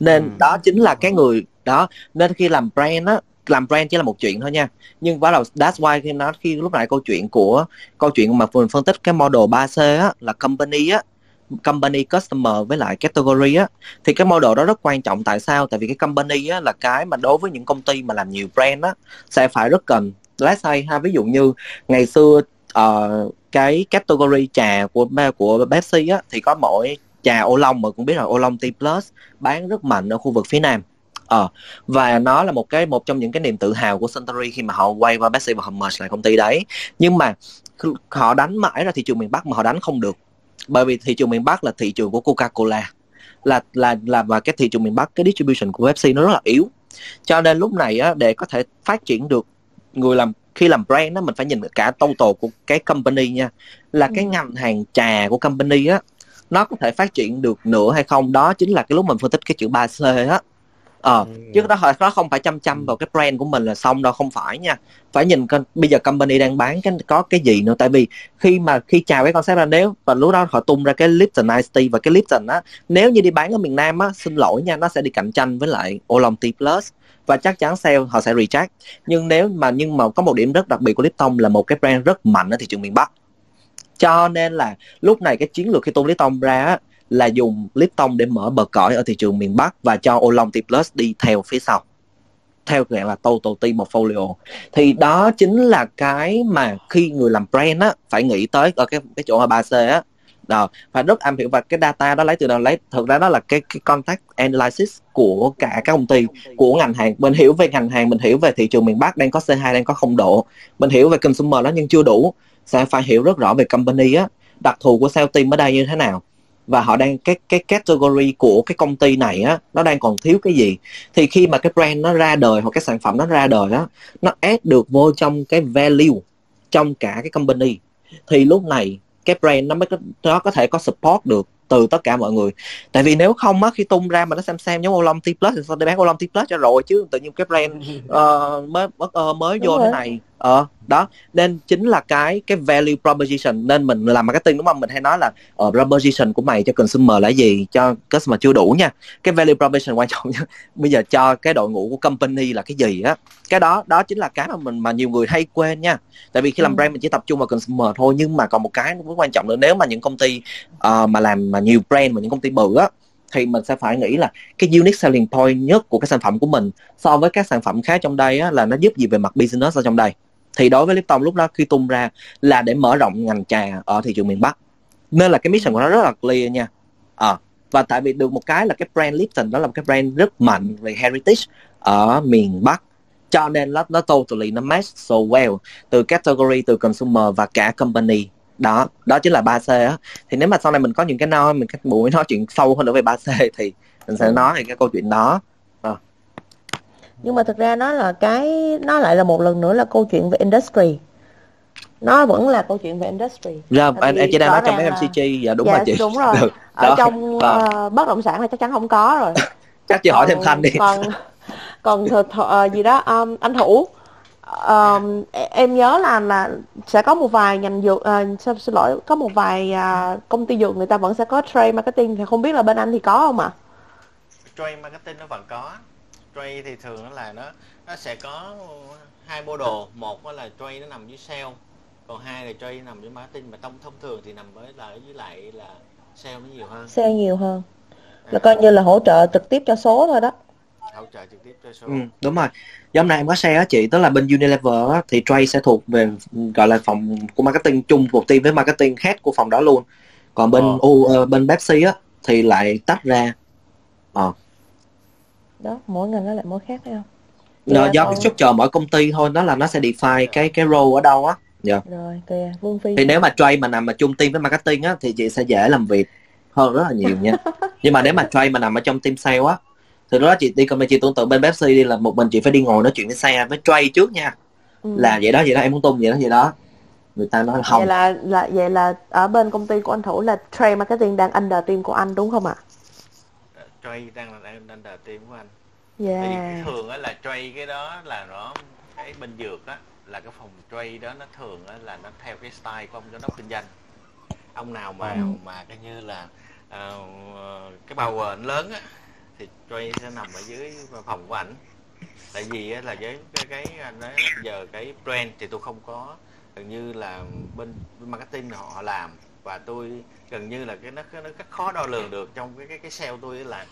Nên ừ. đó chính là cái người đó. Nên khi làm brand á làm brand chỉ là một chuyện thôi nha. Nhưng bắt đầu that's why khi nó khi lúc nãy câu chuyện của câu chuyện mà mình phân tích cái model 3C á là company á company customer với lại category á thì cái model đó rất quan trọng. Tại sao? Tại vì cái company á là cái mà đối với những công ty mà làm nhiều brand á sẽ phải rất cần let's say ha? Ví dụ như ngày xưa uh, cái category trà của của Pepsi á thì có mỗi trà ô long mà cũng biết là ô long T plus bán rất mạnh ở khu vực phía nam. Ờ và nó là một cái một trong những cái niềm tự hào của Suntory khi mà họ quay qua Pepsi và họ merge lại công ty đấy. Nhưng mà họ đánh mãi ra thị trường miền Bắc mà họ đánh không được. Bởi vì thị trường miền Bắc là thị trường của Coca-Cola. Là là là và cái thị trường miền Bắc cái distribution của Pepsi nó rất là yếu. Cho nên lúc này á, để có thể phát triển được người làm khi làm brand đó mình phải nhìn cả total của cái company nha. Là cái ừ. ngành hàng trà của company á nó có thể phát triển được nữa hay không? Đó chính là cái lúc mình phân tích cái chữ 3C á. Ờ Ừ. chứ đó nó không phải chăm chăm vào cái brand của mình là xong đâu không phải nha. Phải nhìn con bây giờ company đang bán cái có cái gì nữa? Tại vì khi mà khi chào cái concept ra nếu và lúc đó họ tung ra cái Lipton Ice Tea và cái Lipton á nếu như đi bán ở miền Nam á xin lỗi nha nó sẽ đi cạnh tranh với lại Oolong Tea Plus và chắc chắn sale họ sẽ reject nhưng nếu mà nhưng mà có một điểm rất đặc biệt của Lipton là một cái brand rất mạnh ở thị trường miền Bắc. Cho nên là lúc này cái chiến lược khi tung Lipton ra á, là dùng Lipton để mở bờ cõi ở thị trường miền Bắc và cho Olong T Plus đi theo phía sau. Theo dạng là total team portfolio. Thì đó chính là cái mà khi người làm brand á phải nghĩ tới ở cái cái chỗ ở 3C á đó, và rất am hiểu, và cái data đó lấy từ đâu? Lấy, thực ra đó là cái cái contact analysis của cả các công ty, của ngành hàng. Mình hiểu về ngành hàng, mình hiểu về thị trường miền Bắc đang có C2 đang có không độ. Mình hiểu về consumer đó nhưng chưa đủ. Sẽ phải hiểu rất rõ về company á, đặc thù của sales team ở đây như thế nào. Và họ đang, cái cái category của cái công ty này á, nó đang còn thiếu cái gì? Thì khi mà cái brand nó ra đời hoặc cái sản phẩm nó ra đời á, nó add được vô trong cái value trong cả cái company. Thì lúc này cái brand nó mới có, nó có thể có support được từ tất cả mọi người. Tại vì nếu không á khi tung ra mà nó xem xem giống Oolong Tea Plus thì sao để bán Oolong Tea Plus cho rồi chứ tự nhiên cái brand ờ, mới ờ, mới Đúng vô rồi. thế này. Ờ đó nên chính là cái cái value proposition nên mình làm marketing đúng không? Mình hay nói là ờ proposition của mày cho consumer là gì? Cho customer chưa đủ nha. Cái value proposition quan trọng nhất bây giờ cho cái đội ngũ của company là cái gì á. Cái đó đó chính là cái mà mình mà nhiều người hay quên nha. Tại vì khi làm Ừ. brand mình chỉ tập trung vào consumer thôi nhưng mà còn một cái rất quan trọng nữa. Nếu mà những công ty ờ, mà làm mà nhiều brand mà những công ty bự á thì mình sẽ phải nghĩ là cái unique selling point nhất của cái sản phẩm của mình so với các sản phẩm khác trong đây á, là nó giúp gì về mặt business ở trong đây. Thì đối với Lipton lúc đó khi tung ra là để mở rộng ngành trà ở thị trường miền Bắc. Nên là cái mission của nó rất là clear nha. À, và tại vì được một cái là cái brand Lipton đó là một cái brand rất mạnh về heritage ở miền Bắc. Cho nên nó nó totally nó match so well từ category từ consumer và cả company đó đó chính là 3C á. Thì nếu mà sau này mình có những cái nói mình cái buổi nói chuyện sâu hơn nữa về 3C thì mình sẽ Ừ. nói về cái câu chuyện đó. Nhưng mà thực ra nó là cái nó lại là một lần nữa là câu chuyện về industry. Nó vẫn là câu chuyện về industry. Ra Tại em, chỉ đang nói trong là- FMCG dạ đúng dạ rồi chị. đúng rồi. Được. ở Đó. trong Ờ. ờ, bất động sản là chắc chắn không có rồi. Chắc chị hỏi thêm Khanh đi. còn còn th- th- ờ, gì đó um, anh thủ um, em nhớ là là sẽ có một vài ngành dược ờ, xin, xin lỗi có một vài à, công ty dược người ta vẫn sẽ có trade marketing thì không biết là bên anh thì có không ạ? Trade marketing nó vẫn có. Trade thì thường nó là nó nó sẽ có hai model. Một đó là trade nó nằm dưới sale còn hai là trade nằm dưới marketing. Mà thông thông thường thì nằm với là với lại là sale nó nhiều hơn. Sale nhiều hơn. Là À, coi như là hỗ trợ trực tiếp cho số thôi đó. Hỗ trợ trực tiếp cho số. Ừ, đúng rồi. Giống này em có share á chị, tức là bên Unilever á, thì Trade sẽ thuộc về gọi là phòng của marketing chung một team với marketing khác của phòng đó luôn. Còn bên Ờ. U ờ, bên Pepsi á thì lại tách ra. Ờ. đó mỗi ngành nó lại mỗi khác phải không Nó Dạ, do còn- cái structure mỗi công ty thôi, đó là nó sẽ define cái cái role ở đâu á. Dạ. rồi kìa Vương Phi Thì nếu mà Trade mà nằm ở chung team với marketing á thì chị sẽ dễ làm việc hơn rất là nhiều nha. Nhưng mà nếu mà Trade mà nằm ở trong team sale á thì đó chị đi công chị tưởng tượng bên Pepsi đi là một mình chị phải đi ngồi nói chuyện với sale với Trade trước nha. ừ. Là vậy đó vậy đó em muốn tung vậy đó vậy đó. Người ta nói không vậy là là vậy là ở bên công ty của anh Thủ là trade marketing đang under team của anh đúng không ạ trade đang là đang đang đờ team của anh yeah thường á là trade cái đó là nó cái bên dược á là cái phòng trade đó nó thường á là nó theo cái style của ông giám đốc kinh doanh ông nào mà Ừ. mà cái như là ờ, cái power ảnh lớn á thì Trey sẽ nằm ở dưới phòng của ảnh. Tại vì là với cái cái anh nói là giờ cái brand thì tôi không có gần như là bên, bên marketing họ làm. Và tôi gần như là cái nó nó rất khó đo lường được trong cái cái cái sale tôi là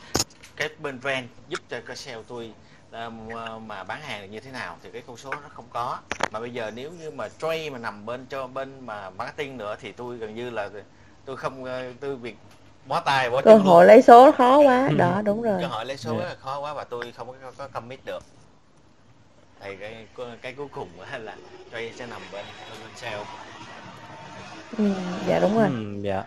cái bên brand giúp cho cái sale tôi um, mà bán hàng như thế nào thì cái con số nó không có. Mà bây giờ nếu như mà trade mà nằm bên cho bên mà marketing nữa thì tôi gần như là tôi không tôi việc bó tay bó cơ chân hội luôn lấy số khó quá. Đó đúng rồi. Cơ hội lấy số Dạ. rất là khó quá và tôi không có, có commit được. Thì cái cái cuối cùng á là trade sẽ nằm bên bên sale. Ừ, dạ đúng rồi. Ừ, dạ.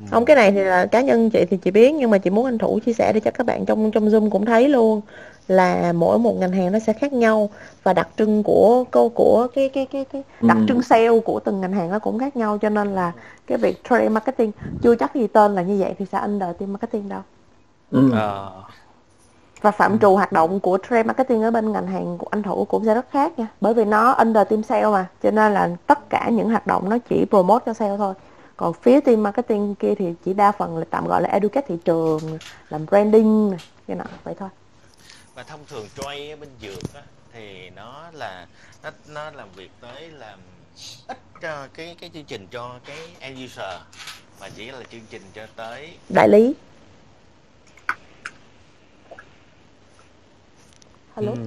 Ừ. không cái này thì là cá nhân chị thì chị biết nhưng mà chị muốn anh Thủ chia sẻ để cho các bạn trong trong Zoom cũng thấy luôn là mỗi một ngành hàng nó sẽ khác nhau và đặc trưng của câu của cái cái cái cái đặc Ừ. trưng sale của từng ngành hàng nó cũng khác nhau cho nên là cái việc trade marketing chưa chắc gì tên là như vậy thì sẽ under team marketing đâu Ừ. Ờ. và phạm trù hoạt động của trade marketing ở bên ngành hàng của anh thủ cũng sẽ rất khác nha bởi vì nó under team sale mà cho nên là tất cả những hoạt động nó chỉ promote cho sale thôi còn phía team marketing kia thì chỉ đa phần là tạm gọi là educate thị trường làm branding này cái nào vậy thôi và thông thường trade ở bên dược á, thì nó là nó nó làm việc tới làm ít cho cái cái chương trình cho cái end user mà chỉ là chương trình cho tới đại lý. Hello? Ừ.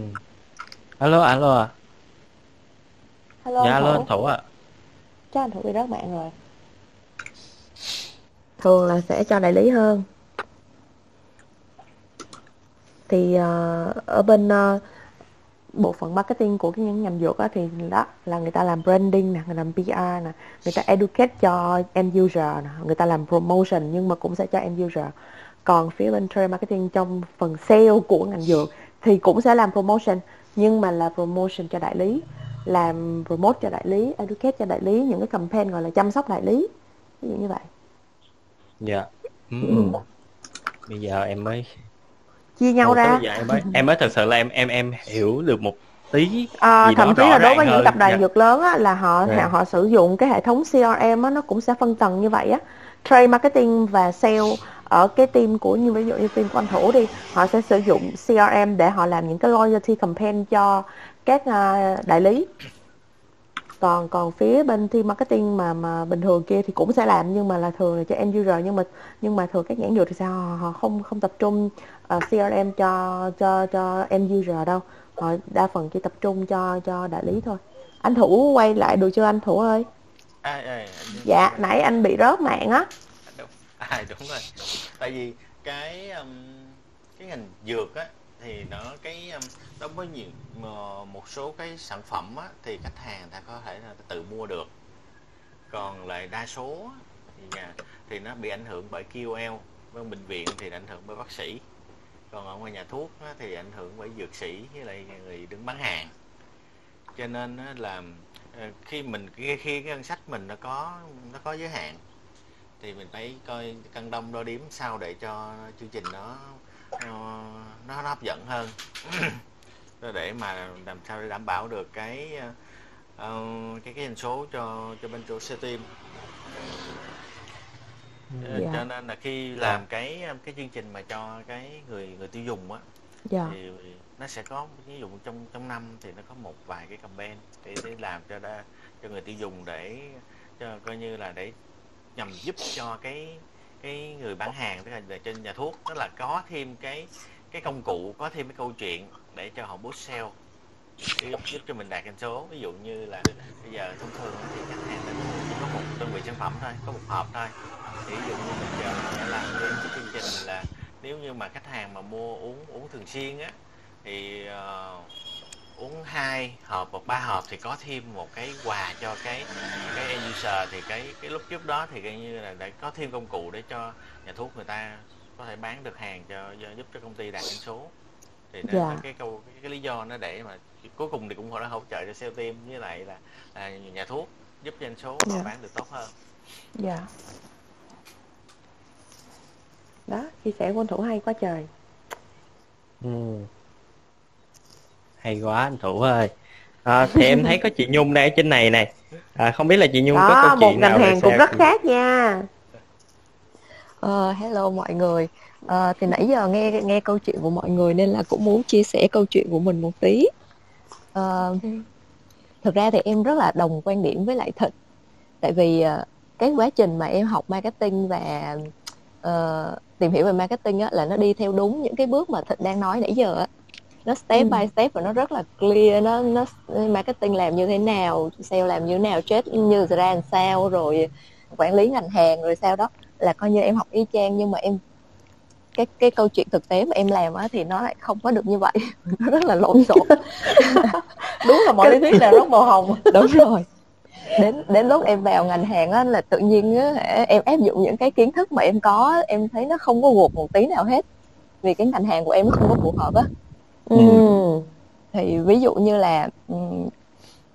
alo alo à hello dạ anh alo thủ anh thủ ạ. Chắc anh thủ bị rớt mạng rồi. Thường là sẽ cho đại lý hơn thì ờ, ở bên ờ, bộ phận marketing của cái ngành dược á, thì đó là người ta làm branding nè người làm PR nè người ta educate cho end user nè người ta làm promotion nhưng mà cũng sẽ cho end user. Còn phía bên trade marketing trong phần sale của ngành dược thì cũng sẽ làm promotion nhưng mà là promotion cho đại lý làm promote cho đại lý educate cho đại lý những cái campaign gọi là chăm sóc đại lý ví dụ như vậy. Dạ. Ừ. bây giờ em mới chia nhau Ồ, ra em mới em mới thật sự là em em em hiểu được một tí À, thậm chí là đối với những tập đoàn Dạ. dược lớn á, là họ Dạ. họ sử dụng cái hệ thống CRM á, nó cũng sẽ phân tầng như vậy á trade marketing và sale ở cái team của như ví dụ như team của anh thủ đi họ sẽ sử dụng CRM để họ làm những cái loyalty campaign cho các à, đại lý còn còn phía bên team marketing mà mà bình thường kia thì cũng sẽ làm nhưng mà là thường là cho end user nhưng mà nhưng mà thường các nhãn dược thì sao họ, họ không không tập trung ờ, CRM cho cho cho end user đâu. Họ đa phần chỉ tập trung cho cho đại lý thôi. Anh thủ quay lại được chưa anh thủ ơi? À, à, anh- dạ nãy anh bị rớt mạng á. Đúng à, đúng rồi. Tại vì cái um, cái ngành dược á thì nó cái um, nó có nhiều một số cái sản phẩm á thì khách hàng ta có thể là tự mua được. Còn lại đa số thì, thì nó bị ảnh hưởng bởi KOL bên bệnh viện thì ảnh hưởng bởi bác sĩ còn ở ngoài nhà thuốc thì ảnh hưởng bởi dược sĩ với lại người đứng bán hàng. Cho nên là ờ, khi mình khi, cái ngân sách mình nó có nó có giới hạn thì mình phải coi cân đông đo đếm sao để cho chương trình nó nó, nó hấp dẫn hơn. Để mà làm sao để đảm bảo được cái ờ, cái cái doanh số cho cho bên chỗ xe team Dạ. cho nên là khi làm cái cái chương trình mà cho cái người người tiêu dùng á dạ. thì nó sẽ có ví dụ trong trong năm thì nó có một vài cái campaign để, để làm cho đa, cho người tiêu dùng để cho coi như là để nhằm giúp cho cái cái người bán hàng tức là trên nhà thuốc tức là có thêm cái cái công cụ có thêm cái câu chuyện để cho họ boost sale giúp, giúp cho mình đạt doanh số. Ví dụ như là bây giờ thông thường thì khách hàng ta chỉ có một đơn vị sản phẩm thôi có một hộp thôi ví dụ như bây giờ mình sẽ làm thêm cái chương trình là nếu như mà khách hàng mà mua uống uống thường xuyên á thì ờ, uống hai hộp hoặc ba hộp thì có thêm một cái quà cho cái cái end user thì cái cái lúc trước đó thì coi như là để có thêm công cụ để cho nhà thuốc người ta có thể bán được hàng cho, cho giúp cho công ty đạt doanh số thì nó Dạ. cái câu cái, cái lý do nó để mà cuối cùng thì cũng họ đã hỗ trợ cho sale team với lại là, là nhà thuốc giúp doanh số họ Dạ. bán được tốt hơn dạ đó chia sẻ của anh thủ hay quá trời Ừ. hay quá anh thủ ơi à, thì em thấy có chị Nhung đây ở trên này này à, không biết là chị Nhung có đó câu một chuyện nào ngành về hàng cũng sale rất khác nha Ờ, hello mọi người. Ờ, thì nãy giờ nghe nghe câu chuyện của mọi người nên là cũng muốn chia sẻ câu chuyện của mình một tí. Ờ, thực ra thì em rất là đồng quan điểm với lại Thịnh. Tại vì ờ, cái quá trình mà em học marketing và ờ, tìm hiểu về marketing á, là nó đi theo đúng những cái bước mà Thịnh đang nói nãy giờ á. Nó step Ừ. by step và nó rất là clear nó nó marketing làm như thế nào, sale làm như thế nào, trade như ra làm sao rồi quản lý ngành hàng rồi sao đó. Là coi như em học y chang nhưng mà em cái cái câu chuyện thực tế mà em làm á thì nó lại không có được như vậy. Nó rất là lộn xộn. Đúng là mọi lý thuyết đều rất màu hồng. Đúng rồi đến đến lúc em vào ngành hàng á là tự nhiên á em áp dụng những cái kiến thức mà em có em thấy nó không có gột một tí nào hết. Vì cái ngành hàng của em nó không có phù hợp á. Ừ. thì ví dụ như là ừm,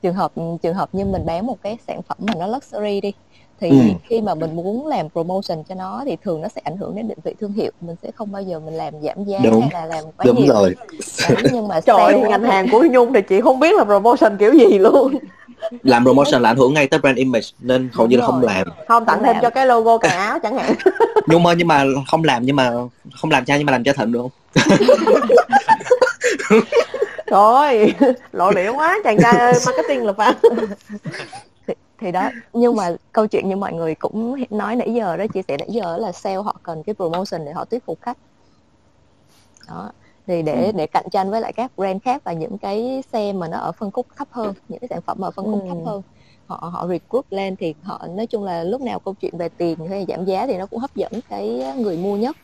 trường hợp trường hợp như mình bán một cái sản phẩm mà nó luxury đi thì Ừ. khi mà mình muốn làm promotion cho nó thì thường nó sẽ ảnh hưởng đến định vị thương hiệu. Mình sẽ không bao giờ mình làm giảm giá Đúng. hay là làm quá đúng nhiều. rồi. Đấy, nhưng mà trời ơi, ngành hàng của nhung thì chị không biết là promotion kiểu gì luôn làm promotion là ảnh hưởng ngay tới brand image nên hầu như là không làm. Không tặng thêm cho cái logo cà áo chẳng hạn. Nhưng mà nhưng mà không làm nhưng mà không làm cho nhưng mà làm cho thịnh được không? Rồi lộ liễu quá chàng trai ơi marketing là phải. Thì, thì đó nhưng mà câu chuyện như mọi người cũng nói nãy giờ đó chia sẻ nãy giờ là sale họ cần cái promotion để họ thuyết phục khách. Đó thì để Ừ. để cạnh tranh với lại các brand khác và những cái xe mà nó ở phân khúc thấp hơn những cái sản phẩm ở phân khúc Ừ. thấp hơn họ họ recruit lên thì họ nói chung là lúc nào câu chuyện về tiền hay giảm giá thì nó cũng hấp dẫn cái người mua nhất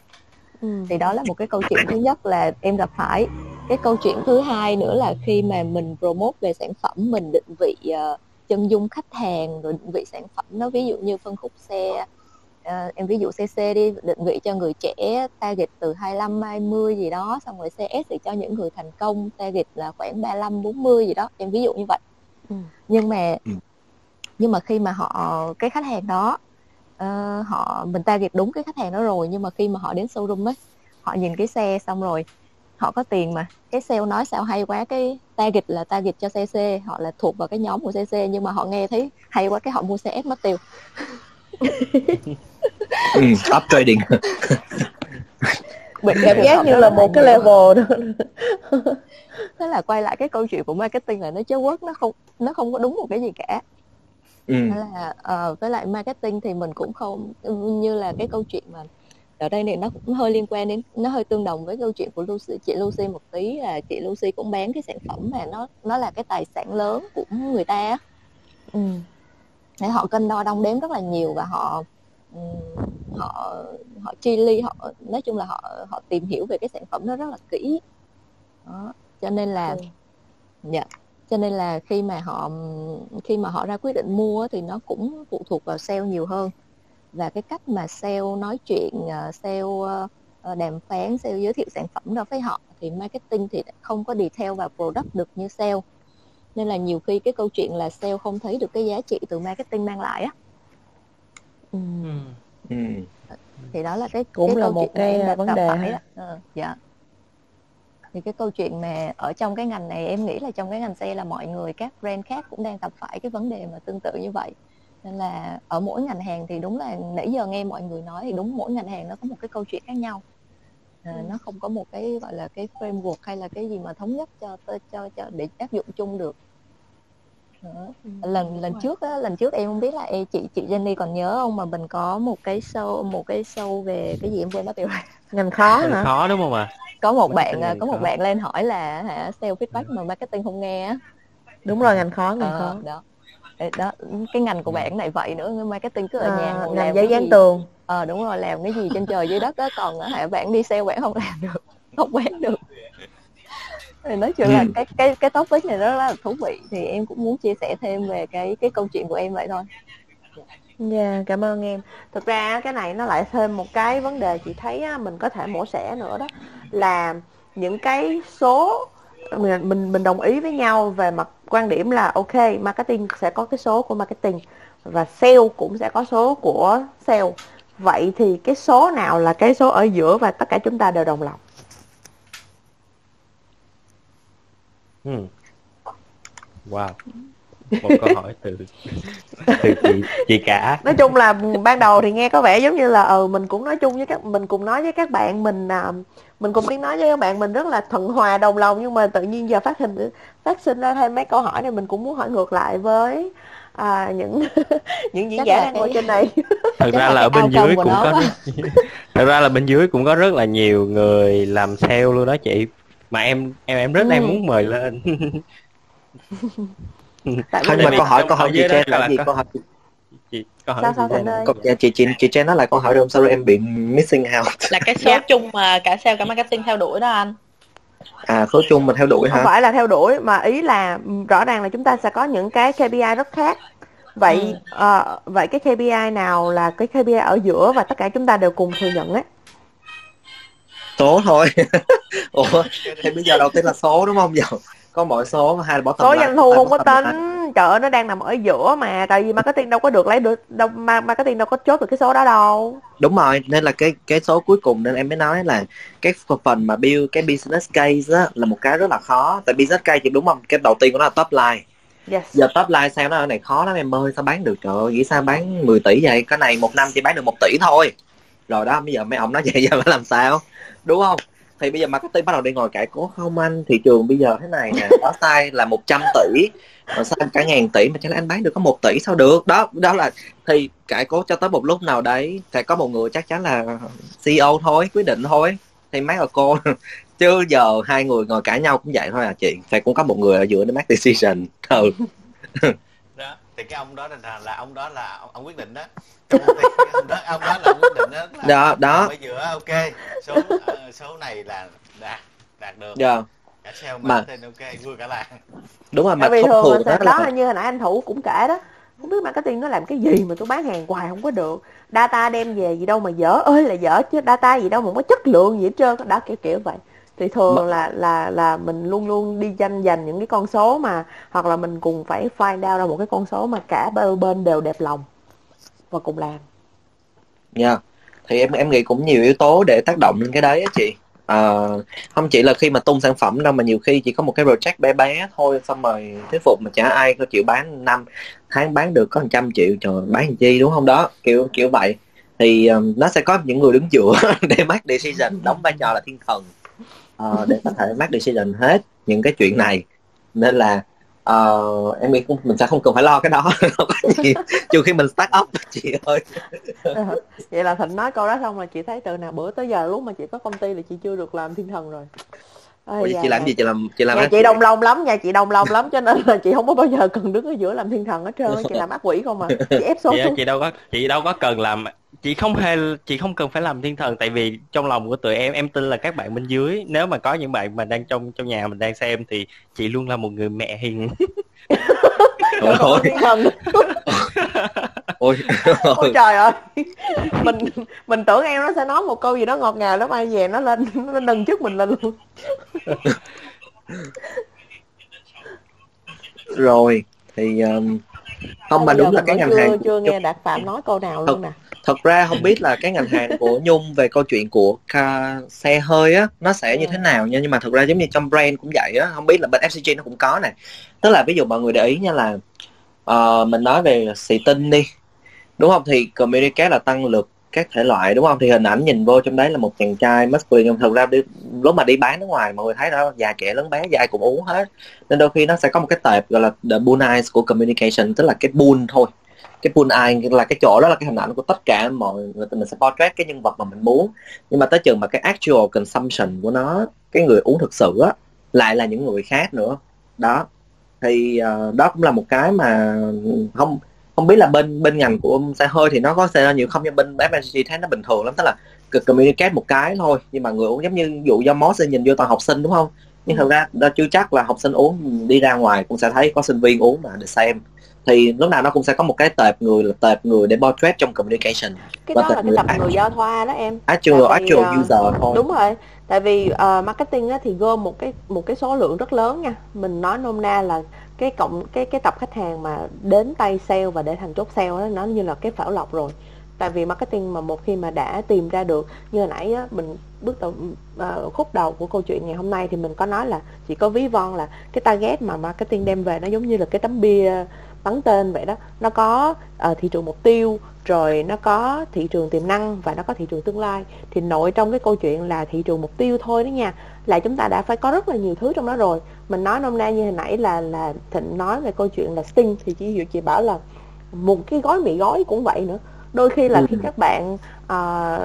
ừ. thì đó là một cái câu chuyện thứ nhất là em gặp phải cái câu chuyện thứ hai nữa là khi mà mình promote về sản phẩm mình định vị ờ, chân dung khách hàng rồi định vị sản phẩm nó ví dụ như phân khúc xe ờ, em ví dụ CC đi định vị cho người trẻ target từ 25 20 gì đó xong rồi CS thì cho những người thành công target là khoảng 35 40 gì đó em ví dụ như vậy Ừ. nhưng mà Ừ. nhưng mà khi mà họ cái khách hàng đó ờ, họ mình target đúng cái khách hàng đó rồi nhưng mà khi mà họ đến showroom ấy họ nhìn cái xe xong rồi họ có tiền mà cái sale nói sao hay quá cái target là target cho CC họ là thuộc vào cái nhóm của CC nhưng mà họ nghe thấy hay quá cái họ mua xe S mất tiêu ừ, up trading bị cảm giác như là một cái level đó thế là quay lại cái câu chuyện của marketing là nó chớ quất nó không nó không có đúng một cái gì cả ừ. Thế là ờ, với lại marketing thì mình cũng không như là cái câu chuyện mà ở đây này nó cũng hơi liên quan đến nó hơi tương đồng với câu chuyện của Lucy chị Lucy một tí là chị Lucy cũng bán cái sản phẩm mà nó nó là cái tài sản lớn của người ta á. ừ. Để họ cân đo đong đếm rất là nhiều và họ ừm, họ họ chi ly họ nói chung là họ họ tìm hiểu về cái sản phẩm đó rất là kỹ đó. cho nên là Ừ. dạ cho nên là khi mà họ khi mà họ ra quyết định mua thì nó cũng phụ thuộc vào sale nhiều hơn và cái cách mà sale nói chuyện ờ, sale ờ, đàm phán sale giới thiệu sản phẩm đó với họ thì marketing thì không có detail vào product được như sale nên là nhiều khi cái câu chuyện là sale không thấy được cái giá trị từ marketing mang lại á Ừ. Ừ. thì đó là cái Cũng cái là câu một chuyện cái em vấn gặp đề phải. Ờ, dạ thì cái câu chuyện mà ở trong cái ngành này em nghĩ là trong cái ngành xe là mọi người các brand khác cũng đang gặp phải cái vấn đề mà tương tự như vậy nên là ở mỗi ngành hàng thì đúng là nãy giờ nghe mọi người nói thì đúng mỗi ngành hàng nó có một cái câu chuyện khác nhau à, Ừ. nó không có một cái gọi là cái framework hay là cái gì mà thống nhất cho cho cho để áp dụng chung được Đó. lần lần trước á, lần trước em không biết là em, chị chị Jenny còn nhớ không mà mình có một cái show một cái show về cái gì em quên mất tiêu rồi. ngành khó Hơi hả? khó đúng không ạ? Có một Marketing bạn à, ngành có một khó. bạn lên hỏi là hả sale feedback mà marketing không nghe á. Đúng rồi ngành khó ngành Ờ, khó. đó. Ê, đó cái ngành của bạn này vậy nữa marketing cứ ở nhà à, ngồi ngành làm giấy cái dán gì? tường. Ờ đúng rồi làm cái gì trên trời dưới đất á còn hả bạn đi sale bạn không làm được không bán được thì nói chung là Ừ. cái cái cái topic này rất là thú vị thì em cũng muốn chia sẻ thêm về cái cái câu chuyện của em vậy thôi Dạ, cảm ơn em. Thực ra cái này nó lại thêm một cái vấn đề chị thấy á, mình có thể mổ xẻ nữa đó là những cái số mình mình mình đồng ý với nhau về mặt quan điểm là ok marketing sẽ có cái số của marketing và sale cũng sẽ có số của sale. Vậy thì cái số nào là cái số ở giữa và tất cả chúng ta đều đồng lòng? Ừ. wow. Một câu hỏi từ từ chị chị cả. Nói chung là ban đầu thì nghe có vẻ giống như là ừ mình cũng nói chung với các mình cùng nói với các bạn mình à, mình cùng tiếng nói với các bạn mình rất là thuận hòa đồng lòng nhưng mà tự nhiên giờ phát hình phát sinh ra thêm mấy câu hỏi này mình cũng muốn hỏi ngược lại với à, những những diễn Chắc giả đang ngồi trên này. Thật ra là ở bên dưới cũng có thật ra là bên dưới cũng có rất là nhiều người làm sale luôn đó chị mà em em em rất Ừ. em muốn mời lên. Tại thôi mà câu hỏi câu hỏi chị Chen là gì? có- câu hỏi chị câu hỏi Sao, sao ơi? câu, chị chị chị Chen nói lại câu hỏi được không sao em bị missing out? Là cái số chung mà cả sale cả marketing theo đuổi đó anh. À số chung mình theo đuổi không hả? phải là theo đuổi mà ý là rõ ràng là chúng ta sẽ có những cái KPI rất khác. Vậy Ừ. ờ, vậy cái KPI nào là cái KPI ở giữa và tất cả chúng ta đều cùng thừa nhận ấy số thôi. Ủa thì bây giờ đầu tiên là số đúng không? Giờ có mỗi số hai là bottom số line, doanh thu không có tính trời ơi nó đang nằm ở giữa mà tại vì marketing đâu có được lấy được đâu ma- marketing đâu có chốt được cái số đó đâu. Đúng rồi nên là cái cái số cuối cùng nên em mới nói là cái phần mà build cái business case á là một cái rất là khó. Tại business case thì đúng không? Cái đầu tiên của nó là top line. Yes. Giờ top line sale nó ở này khó lắm em ơi sao bán được? Trời ơi nghĩ sao bán 10 tỷ vậy? Cái này một năm chỉ bán được một tỷ thôi rồi đó, bây giờ mấy ông nói vậy, giờ phải làm sao? Đúng không? Thì bây giờ marketing bắt đầu đi ngồi cãi cố không anh, thị trường bây giờ thế này nè, có sai là 100 tỷ, mà sao cả ngàn tỷ mà chẳng lẽ anh bán được có một tỷ sao được? Đó đó là, thì cãi cố cho tới một lúc nào đấy, sẽ có một người chắc chắn là CEO thôi, quyết định thôi. Thì mấy là cô, chứ giờ hai người ngồi cãi nhau cũng vậy thôi à chị. Phải cũng có một người ở giữa để make decision. Ừ. thì cái ông đó là, là ông đó là ông, ông quyết định đó. Trong ông đó ông đó là ông quyết định đó. Là đó đó. ở giữa ok. Số ờ, số này là đạt đạt được. Giờ cả sale Mà- marketing ok vui cả làng. Đúng rồi mà tại vì thông thường thường đó đó là như hồi nãy anh thủ cũng kể đó không biết marketing nó làm cái gì mà tôi bán hàng hoài không có được. Data đem về gì đâu mà dở ơi là dở chứ data gì đâu mà không có chất lượng gì hết trơn đó kiểu kiểu vậy thì thường Mà- là là là mình luôn luôn đi tranh giành những cái con số mà hoặc là mình cùng phải find out ra một cái con số mà cả bên bên đều đẹp lòng và cùng làm. Nha. Thì em em nghĩ cũng nhiều yếu tố để tác động lên cái đấy á chị. Ờ, không chỉ là khi mà tung sản phẩm đâu mà nhiều khi chỉ có một cái project bé bé thôi xong rồi thuyết phục mà chả ai có chịu bán năm tháng bán được có 100 triệu trời bán làm chi đúng không? Đó kiểu kiểu vậy. Thì um, nó sẽ có những người đứng giữa để make decision đóng vai trò là thiên thần uh, để có thể make decision hết những cái chuyện này. Nên là uh, em nghĩ cũng mình sẽ không cần phải lo cái đó. Trừ khi mình start up chị ơi. Ờ, vậy là thịnh nói câu đó xong là chị thấy từ nào bữa tới giờ lúc mà chị có công ty là chị chưa được làm thiên thần rồi. Ôi Ủa, da, chị làm gì? Chị làm chị làm nhà ác chị đông lòng lắm nhà chị đông lòng lắm cho nên là chị không có bao giờ cần đứng ở giữa làm thiên thần hết trơn chị làm ác quỷ không mà chị ép số chị, xuống. chị đâu có chị đâu có cần làm chị không hề chị không cần phải làm thiên thần tại vì trong lòng của tụi em em tin là các bạn bên dưới nếu mà có những bạn mà đang trong trong nhà mình đang xem thì chị luôn là một người mẹ hiền. Ôi, ôi, thiên thần ôi, ôi trời ơi. Mình mình tưởng em nó sẽ nói một câu gì đó ngọt ngào lắm ai về nó lên nó nâng trước mình lên luôn. Rồi thì um, không mà đúng là cái ngành chưa hàng chưa nghe đạt phạm nói câu nào luôn nè. thật ra không biết là cái ngành hàng của Nhung về câu chuyện của ca, xe hơi á nó sẽ như Ừ. thế nào nha. Nhưng mà thật ra giống như trong brand cũng vậy á không biết là bên FCG nó cũng có này tức là ví dụ mọi người để ý nha là ờ, mình nói về xì tinh đi đúng không? Thì communicate là tăng lực các thể loại đúng không? Thì hình ảnh nhìn vô trong đấy là một chàng trai masculine nhưng thật ra đi, lúc mà đi bán nước ngoài mọi người thấy đó già trẻ lớn bé dài cũng uống hết. Nên đôi khi nó sẽ có một cái tệp gọi là the bull eyes của communication tức là cái bull thôi. Cái bull eye là cái chỗ đó là cái hình ảnh của tất cả mọi người mình sẽ portrait cái nhân vật mà mình muốn. Nhưng mà tới chừng mà cái actual consumption của nó cái người uống thực sự á lại là những người khác nữa. Đó. Thì uh, đó cũng là một cái mà không không biết là bên bên ngành của xe hơi thì nó có xe nhiều không nhưng bên FMCG thấy nó bình thường lắm tức là c- communicate một cái thôi. Nhưng mà người uống giống như dụ do Moss nhìn vô toàn học sinh đúng không? Nhưng thật ra đó chưa chắc là học sinh uống đi ra ngoài cũng sẽ thấy có sinh viên uống mà để xem. Thì lúc nào nó cũng sẽ có một cái tệp người là tệp người để portrait trong communication. Cái Và đó tệp là cái tập người giao thoa đó em. Actual Tại vì, actual ờ, user thôi. đúng rồi. Tại vì ờ, marketing á, thì gom một cái một cái số lượng rất lớn nha. Mình nói nôm na là cái cộng cái cái tập khách hàng mà đến tay sale và để thành chốt sale đó nó như là cái phảo lọc rồi. Tại vì marketing mà một khi mà đã tìm ra được như hồi nãy á, mình bước đầu uh, khúc đầu của câu chuyện ngày hôm nay thì mình có nói là chỉ có ví von là cái target mà marketing đem về nó giống như là cái tấm bia bắn tên vậy đó. Nó có uh, thị trường mục tiêu rồi nó có thị trường tiềm năng và nó có thị trường tương lai. Thì nội trong cái câu chuyện là thị trường mục tiêu thôi đó nha là chúng ta đã phải có rất là nhiều thứ trong đó rồi mình nói nôm na như hồi nãy là là thịnh nói về câu chuyện là sting thì chị hiểu chị bảo là một cái gói mì gói cũng vậy nữa. Đôi khi là Ừ. khi các bạn à,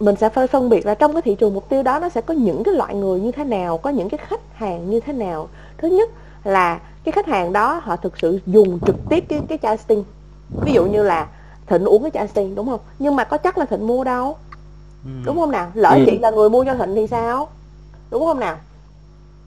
mình sẽ phải phân biệt là trong cái thị trường mục tiêu đó nó sẽ có những cái loại người như thế nào có những cái khách hàng như thế nào. Thứ nhất là cái khách hàng đó họ thực sự dùng trực tiếp cái cái chai sting. Ví dụ như là thịnh uống cái chai sting đúng không? Nhưng mà có chắc là thịnh mua đâu? Đúng không nào? Lỡ Ừ. chị là người mua cho thịnh thì sao? Đúng không nào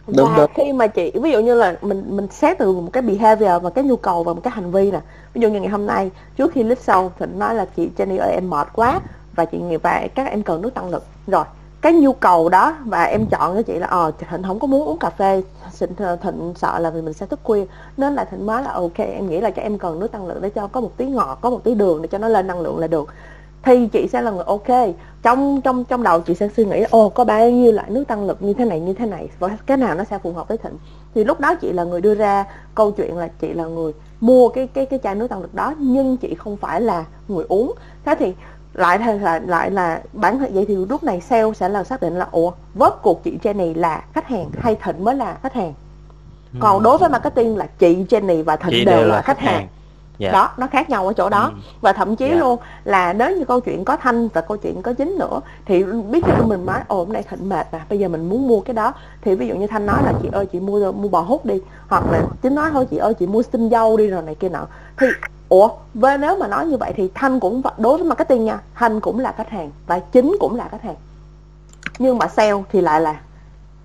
Đúng, và đúng. khi mà chị ví dụ như là mình mình xét từ một cái behavior và cái nhu cầu và một cái hành vi nè. Ví dụ như ngày hôm nay trước khi list sau thịnh nói là chị Jenny ơi em mệt quá. Và chị nghĩ và các em cần nước tăng lực. Rồi cái nhu cầu đó và em chọn cho chị là ờ thịnh không có muốn uống cà phê thịnh, thịnh sợ là vì mình sẽ thức khuya. Nên là thịnh nói là ok em nghĩ là cho em cần nước tăng lượng để cho có một tí ngọt có một tí đường để cho nó lên năng lượng là được thì chị sẽ là người ok. Trong trong trong đầu chị sẽ suy nghĩ ồ có bao nhiêu loại nước tăng lực như thế này như thế này và cái nào nó sẽ phù hợp với thịnh? Thì lúc đó chị là người đưa ra câu chuyện là chị là người mua cái cái cái chai nước tăng lực đó nhưng chị không phải là người uống. Thế thì lại là lại là bản thân vậy thì lúc này sale sẽ là xác định là ủa vớt cuộc chị Jenny là khách hàng hay Thịnh mới là khách hàng? Còn Ừ. đối với marketing là chị Jenny và Thịnh Chị đều, là khách hàng Dạ. đó nó khác nhau ở chỗ đó Ừ. và thậm chí Dạ. luôn là nếu như câu chuyện có thanh và câu chuyện có chính nữa thì biết khi mình nói ồ hôm nay thịnh mệt à bây giờ mình muốn mua cái đó thì ví dụ như thanh nói là chị ơi chị mua mua bò hút đi hoặc là chính nói thôi chị ơi chị mua tinh dâu đi rồi này kia nọ thì ủa với nếu mà nói như vậy thì thanh cũng đối với marketing nha thanh cũng là khách hàng và chính cũng là khách hàng nhưng mà sale thì lại là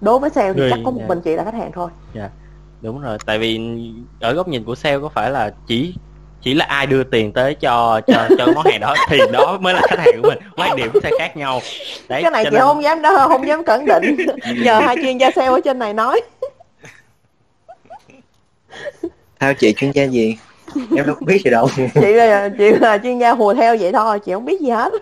đối với sale thì Người- chắc có một dạ. mình chị là khách hàng thôi đúng rồi tại vì ở góc nhìn của sale có phải là chỉ chỉ là ai đưa tiền tới cho cho cho món hàng đó thì đó mới là khách hàng của mình. Quan điểm sẽ khác nhau. Đấy cái này chị nên- không dám đó không dám khẳng định. Nhờ hai chuyên gia sale ở trên này nói. Theo chị chuyên gia gì? Em đâu có biết gì đâu. Chị là chị là chuyên gia hùa theo vậy thôi chị không biết gì hết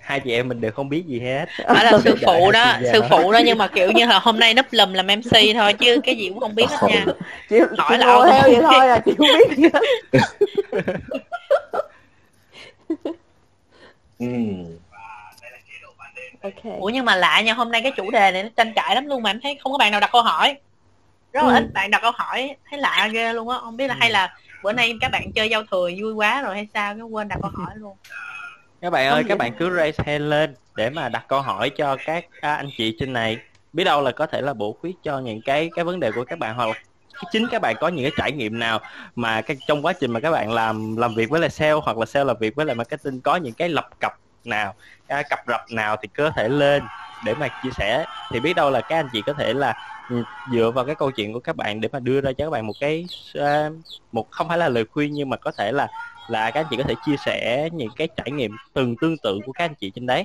hai chị em mình đều không biết gì hết. Phải là sư phụ đó sư phụ đó nhưng mà kiểu như là hôm nay núp lùm làm mc thôi chứ cái gì cũng không biết hết nha. Chị, Hỏi chị là theo vậy thôi à chị không biết gì hết. Ừm. ok. Ủa nhưng mà lạ nha hôm nay cái chủ đề này nó tranh cãi lắm luôn mà em thấy không có bạn nào đặt câu hỏi. Rất là Ừ. ít bạn đặt câu hỏi thấy lạ ghê luôn á. Không biết là hay là bữa nay các bạn chơi giao thừa vui quá rồi hay sao cái quên đặt câu hỏi luôn các bạn ơi các bạn cứ raise hand lên để mà đặt câu hỏi cho các à, anh chị trên này. Biết đâu là có thể là bổ khuyết cho những cái cái vấn đề của các bạn hoặc là chính các bạn có những cái trải nghiệm nào mà cái trong quá trình mà các bạn làm làm việc với lại sale hoặc là sale làm việc với lại marketing có những cái lập cập nào à, cập rập nào thì có thể lên để mà chia sẻ. Thì biết đâu là các anh chị có thể là ừ, dựa vào cái câu chuyện của các bạn để mà đưa ra cho các bạn một cái à, một không phải là lời khuyên nhưng mà có thể là là các anh chị có thể chia sẻ những cái trải nghiệm từng tương tự của các anh chị trên đấy.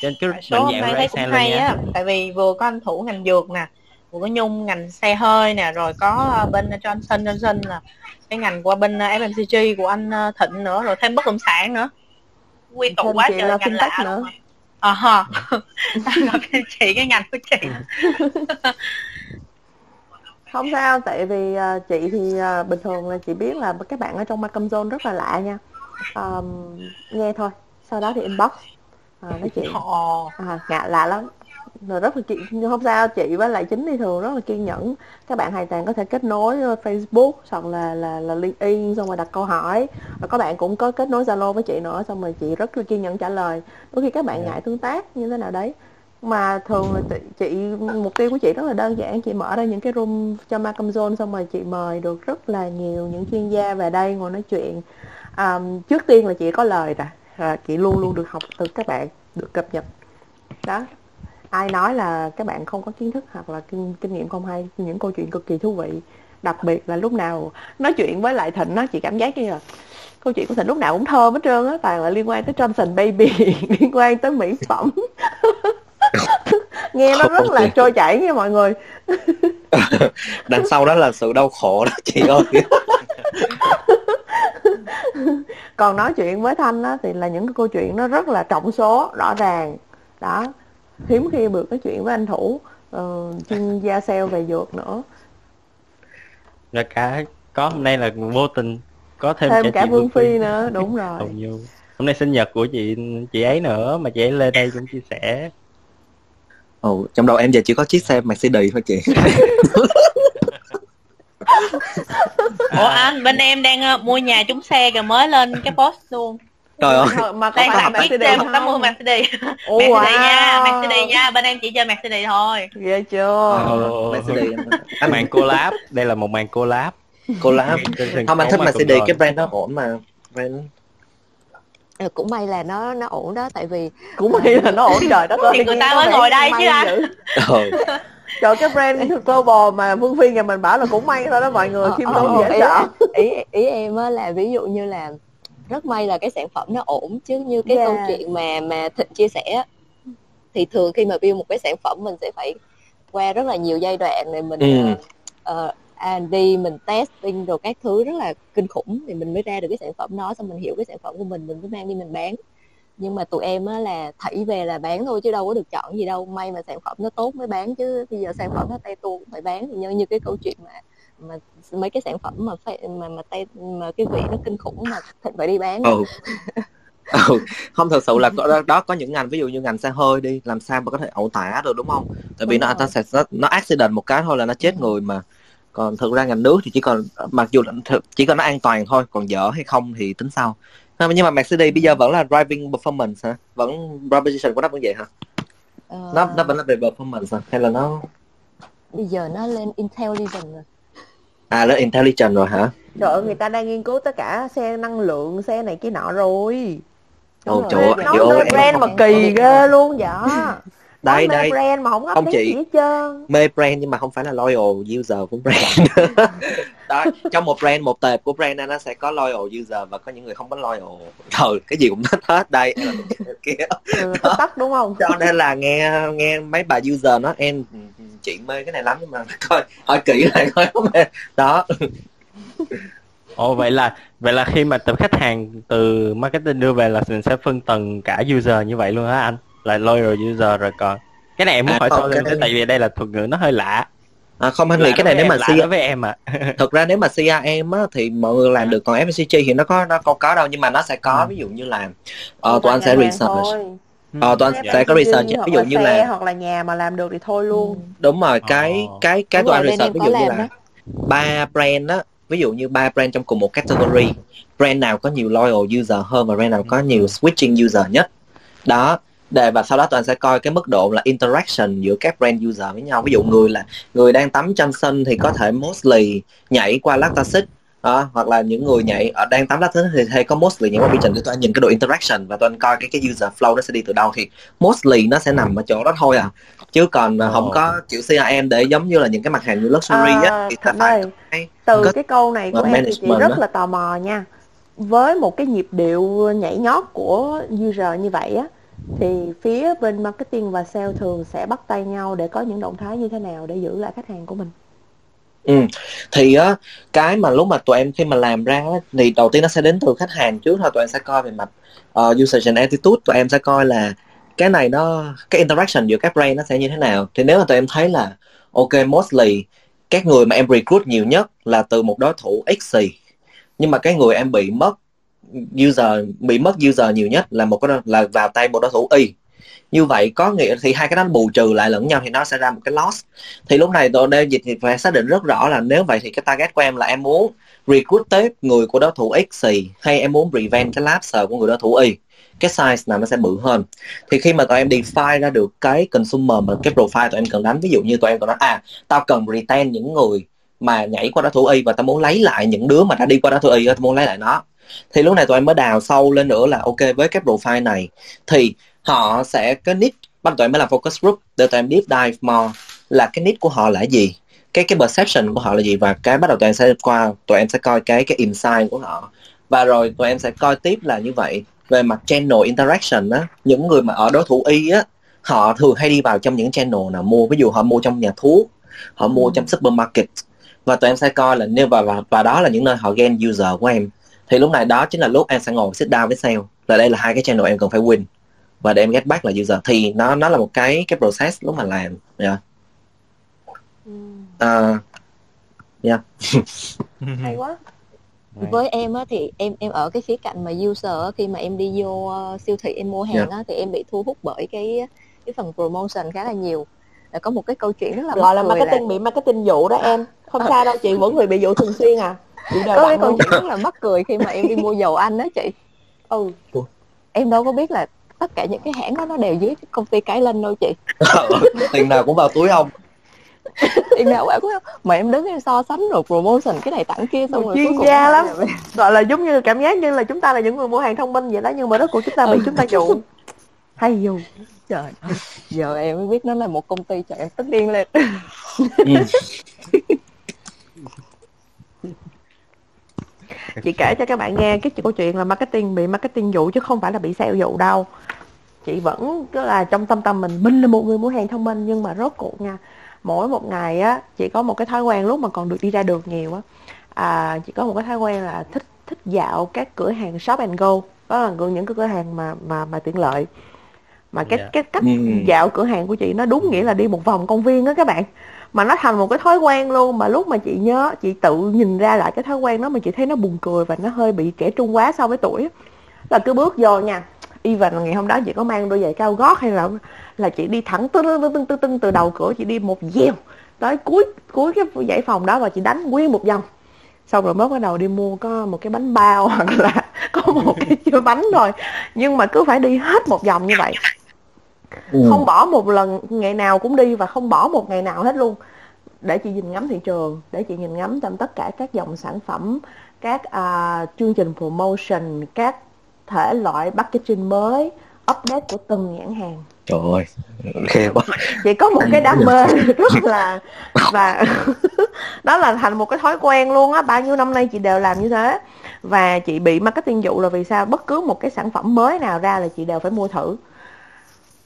Trên cứ số mạnh hôm dạng nay thấy cũng hay nha. á tại vì vừa có anh thủ ngành dược nè vừa có nhung ngành xe hơi nè rồi có ờ, bên Johnson Johnson là cái ngành qua bên ờ, FMCG của anh ờ, Thịnh nữa rồi thêm bất động sản nữa. Quy tụ quá trời là ngành lạ nữa. ờ ha. Rồi cái chị cái ngành của chị không sao tại vì à, chị thì à, bình thường là chị biết là các bạn ở trong Macam Zone rất là lạ nha. Ờm, nghe thôi sau đó thì inbox. À, nói chuyện. À, ngạ lạ lắm. Rồi rất là kiên nhưng không sao chị với lại chính thì thường rất là kiên nhẫn. Các bạn hoàn toàn có thể kết nối Facebook hoặc là là là LinkedIn xong rồi đặt câu hỏi. Và các bạn cũng có kết nối Zalo với chị nữa xong rồi chị rất là kiên nhẫn trả lời. Đôi khi các bạn Dạ. ngại tương tác như thế nào đấy mà thường là chị, chị mục tiêu của chị rất là đơn giản chị mở ra những cái room cho Malcolm Zone xong rồi chị mời được rất là nhiều những chuyên gia về đây ngồi nói chuyện. Um, trước tiên là chị có lời rồi à, chị luôn luôn được học từ các bạn được cập nhật. Đó ai nói là các bạn không có kiến thức hoặc là kinh, kinh nghiệm không hay những câu chuyện cực kỳ thú vị. Đặc biệt là lúc nào nói chuyện với lại thịnh nó chị cảm giác như là câu chuyện của thịnh lúc nào cũng thơm hết trơn á toàn là liên quan tới Johnson Baby liên quan tới mỹ phẩm. nghe nó rất là trôi chảy nha mọi người. Đằng sau đó là sự đau khổ đó chị ơi. Còn nói chuyện với thanh á thì là những cái câu chuyện nó rất là trọng số rõ ràng. Đó hiếm khi được nói chuyện với anh thủ ờ, chuyên gia sale về dược nữa. Rồi cả có hôm nay là vô tình có thêm, thêm cả, cả vương phi nữa đúng rồi. Hôm nay sinh nhật của chị chị ấy nữa mà chị ấy lên đây cũng chia sẻ Ồ, trong đầu em giờ chỉ có chiếc xe Mercedes thôi chị ủa anh bên em đang ờ, mua nhà trúng xe rồi mới lên cái post luôn. Trời ơi. Mà có đang phải là học chiếc xe một tám mươi không Mercedes Ồ, Mercedes nha wow. Mercedes nha bên em chỉ chơi Mercedes thôi. Ghê chưa? Ồ. Mercedes. Anh màn collab đây là một màn collab collab không anh thích Mercedes cái brand đó ổn mà. Brand Ừ, cũng may là nó nó ổn đó tại vì cũng may là nó ổn trời đất ơi Thì người ta mới ngồi đây chứ anh. dữ. ờ trời cái brand global mà Vương Phi nhà mình bảo là cũng may thôi đó mọi người Ờ, ờ, tốn ờ, dễ ý, sợ ý ý em á là ví dụ như là rất may là cái sản phẩm nó ổn chứ như cái Yeah. câu chuyện mà mà thịnh chia sẻ thì thường khi mà build một cái sản phẩm mình sẽ phải qua rất là nhiều giai đoạn để mình Ừ. uh, R&D mình testing rồi các thứ rất là kinh khủng. Thì mình mới ra được cái sản phẩm đó xong mình hiểu cái sản phẩm của mình mình mới mang đi mình bán. Nhưng mà tụi em á là thảy về là bán thôi chứ đâu có được chọn gì đâu. May mà sản phẩm nó tốt mới bán chứ bây giờ sản phẩm nó tay tu cũng phải bán. Như như cái câu chuyện mà mà mấy cái sản phẩm mà phải mà mà tay mà cái vị nó kinh khủng mà thịnh phải đi bán ừ. Ừ. Không thật sự là đó, đó có những ngành ví dụ như ngành xe hơi đi làm sao mà có thể ẩu tả được đúng không? Tại vì Đúng nó nó sẽ nó, nó accident một cái thôi là nó chết người mà còn thực ra ngành nước thì chỉ còn mặc dù chỉ cần nó an toàn thôi còn dở hay không thì tính sau nhưng mà Mercedes bây giờ vẫn là driving performance hả vẫn proposition của nó vẫn vậy hả Ờ, nó nó vẫn là về performance hả? hay là nó bây giờ nó lên intelligent rồi à nó intelligent rồi hả Trời ơi, người ta đang nghiên cứu tất cả xe năng lượng, xe này kia nọ rồi. Ồ, Đúng trời ơi, Nói brand mà kỳ ghê luôn vậy. đây Nói đây brand mà không có Không chị. gì hết trơn. mê brand nhưng mà không phải là loyal user của brand đó trong một brand một tệp của brand nó sẽ có loyal user và có những người không có loyal rồi cái gì cũng thích hết đây em là cái kia Ừ, TikTok đúng không? cho nên là nghe nghe mấy bà user nó em chị mê cái này lắm nhưng mà coi hỏi kỹ lại coi có mê đó Ồ vậy là vậy là khi mà tập khách hàng từ marketing đưa về là mình sẽ phân tầng cả user như vậy luôn hả anh? Là loyal user rồi còn cái này em muốn À, hỏi không, sâu cái tại vì đây là thuật ngữ nó hơi lạ. à, không anh Lạ nghĩ cái này nếu mà CR với em à. thực ra nếu mà CRM á, thì mọi người làm được còn FMCG thì nó có nó không có đâu nhưng mà nó sẽ có Ừ. ví dụ như là ờ, tụi anh sẽ research thôi. ờ, tụi anh sẽ có research Hoặc ví dụ như là hoặc là nhà mà làm được thì thôi luôn. đúng rồi cái Ờ. cái cái Đúng tụi anh research ví dụ như là ba brand á ví dụ như ba brand trong cùng một category brand nào có nhiều loyal user hơn và brand nào có nhiều switching user nhất đó để và sau đó anh sẽ coi cái mức độ là interaction giữa các brand user với nhau ví dụ người là người đang tắm Johnson thì có thể mostly nhảy qua lactacid đó, hoặc là những người nhảy ở đang tắm lactacid thì hay có mostly nhảy qua Pigeon để anh nhìn cái độ interaction và anh coi cái cái user flow nó sẽ đi từ đâu thì mostly nó sẽ nằm ở chỗ đó thôi à chứ còn Ồ. không có kiểu CRM để giống như là những cái mặt hàng như luxury á À, thì sẽ Thịnh phải ơi, cái- từ có- cái câu này của em thì chị rất đó. là tò mò nha. Với một cái nhịp điệu nhảy nhót của user như vậy á, thì phía bên marketing và sale thường sẽ bắt tay nhau để có những động thái như thế nào để giữ lại khách hàng của mình. Ừ. Thì á cái mà lúc mà tụi em khi mà làm ra thì đầu tiên nó sẽ đến từ khách hàng trước thôi tụi em sẽ coi về mặt uh, usage and attitude tụi em sẽ coi là cái này nó cái interaction giữa các brand nó sẽ như thế nào thì nếu mà tụi em thấy là ok mostly các người mà em recruit nhiều nhất là từ một đối thủ X nhưng mà cái người em bị mất user, bị mất user nhiều nhất là một cái là vào tay một đối thủ Y. Như vậy có nghĩa thì hai cái đó bù trừ lại lẫn nhau thì nó sẽ ra một cái loss. Thì lúc này tôi đang dịch thì phải xác định rất rõ là nếu vậy thì cái target của em là em muốn recruit tiếp người của đối thủ X gì hay em muốn prevent cái lapse của người đối thủ Y. Cái size nào nó sẽ bự hơn. Thì khi mà tụi em define ra được cái consumer mà cái profile tụi em cần đánh, ví dụ như tụi em còn nói à tao cần retain những người mà nhảy qua đối thủ Y và tao muốn lấy lại những đứa mà đã đi qua đối thủ Y, tao muốn lấy lại nó thì lúc này tụi em mới đào sâu lên nữa là ok với cái profile này thì họ sẽ cái niche bắt tụi em mới làm focus group để tụi em deep dive more là cái niche của họ là gì cái cái perception của họ là gì và cái bắt đầu tụi em sẽ qua tụi em sẽ coi cái cái insight của họ. Và rồi tụi em sẽ coi tiếp là như vậy. Về mặt channel interaction á những người mà ở đối thủ y á họ thường hay đi vào trong những channel nào mua. Ví dụ họ mua trong nhà thuốc họ mua trong supermarket. Và tụi em sẽ coi là nếu và, và và đó là những nơi họ gain user của em thì lúc này đó chính là lúc em sẽ ngồi sit down với sale là đây là hai cái channel em cần phải win và để em get back là user thì nó nó là một cái cái process lúc mà làm yeah. uh, Hay quá. với em á thì em em ở cái khía cạnh mà user á, khi mà em đi vô ờ, siêu thị em mua hàng Dạ. á thì em bị thu hút bởi cái cái phần promotion khá là nhiều là có một cái câu chuyện rất là Gọi là marketing bị marketing dụ đó em. Không sao đâu chị vẫn người bị dụ thường xuyên à. Có cái câu chuyện rất là mắc cười khi mà em đi mua dầu ăn đó chị Ừ. em đâu có biết là tất cả những cái hãng đó nó đều dưới công ty cái lên đâu chị tiền nào cũng vào túi không em nào cũng không mà em đứng em so sánh rồi promotion cái này tặng kia xong rồi Chuyên cuối cùng gia lắm. là- Gọi là giống như cảm giác như là chúng ta là những người mua hàng thông minh vậy đó nhưng mà rốt cuộc chúng ta bị chúng ta dụ. Hay dù. trời giờ em mới biết nó là một công ty trời em tức điên lên ừ. chị kể cho các bạn nghe cái câu chuyện là marketing bị marketing dụ chứ không phải là bị sale dụ đâu. Chị vẫn cứ là trong tâm tâm mình mình là một người mua hàng thông minh nhưng mà rốt cuộc nha mỗi một ngày á chị có một cái thói quen lúc mà còn được đi ra đường nhiều á. À, chị có một cái thói quen là thích thích dạo các cửa hàng shop and go đó là những cái cửa hàng mà mà mà tiện lợi. Mà cái Dạ. cái cách dạo cửa hàng của chị nó đúng nghĩa là đi một vòng công viên đó các bạn mà nó thành một cái thói quen luôn. Mà lúc mà chị nhớ chị tự nhìn ra lại cái thói quen đó mà chị thấy nó buồn cười và nó hơi bị trẻ trung quá so với tuổi là cứ bước vô nha. Even ngày hôm đó chị có mang đôi giày cao gót hay là là chị đi thẳng tưng tưng tưng tưng tưng từ đầu cửa chị đi một dèo tới cuối cuối cái dãy phòng đó và chị đánh nguyên một vòng. Xong rồi mới bắt đầu đi mua có một cái bánh bao hoặc là có một cái bánh thôi. Nhưng mà cứ phải đi hết một vòng như vậy Ừ. không bỏ một lần ngày nào cũng đi và không bỏ một ngày nào hết luôn. Để chị nhìn ngắm thị trường để chị nhìn ngắm trong tất cả các dòng sản phẩm các à, chương trình promotion các thể loại packaging mới update của từng nhãn hàng. Trời ơi khe quá. Chị có một cái đam mê rất là và đó là thành một cái thói quen luôn á. Bao nhiêu năm nay chị đều làm như thế. Và chị bị marketing dụ là vì sao? Bất cứ một cái sản phẩm mới nào ra là chị đều phải mua thử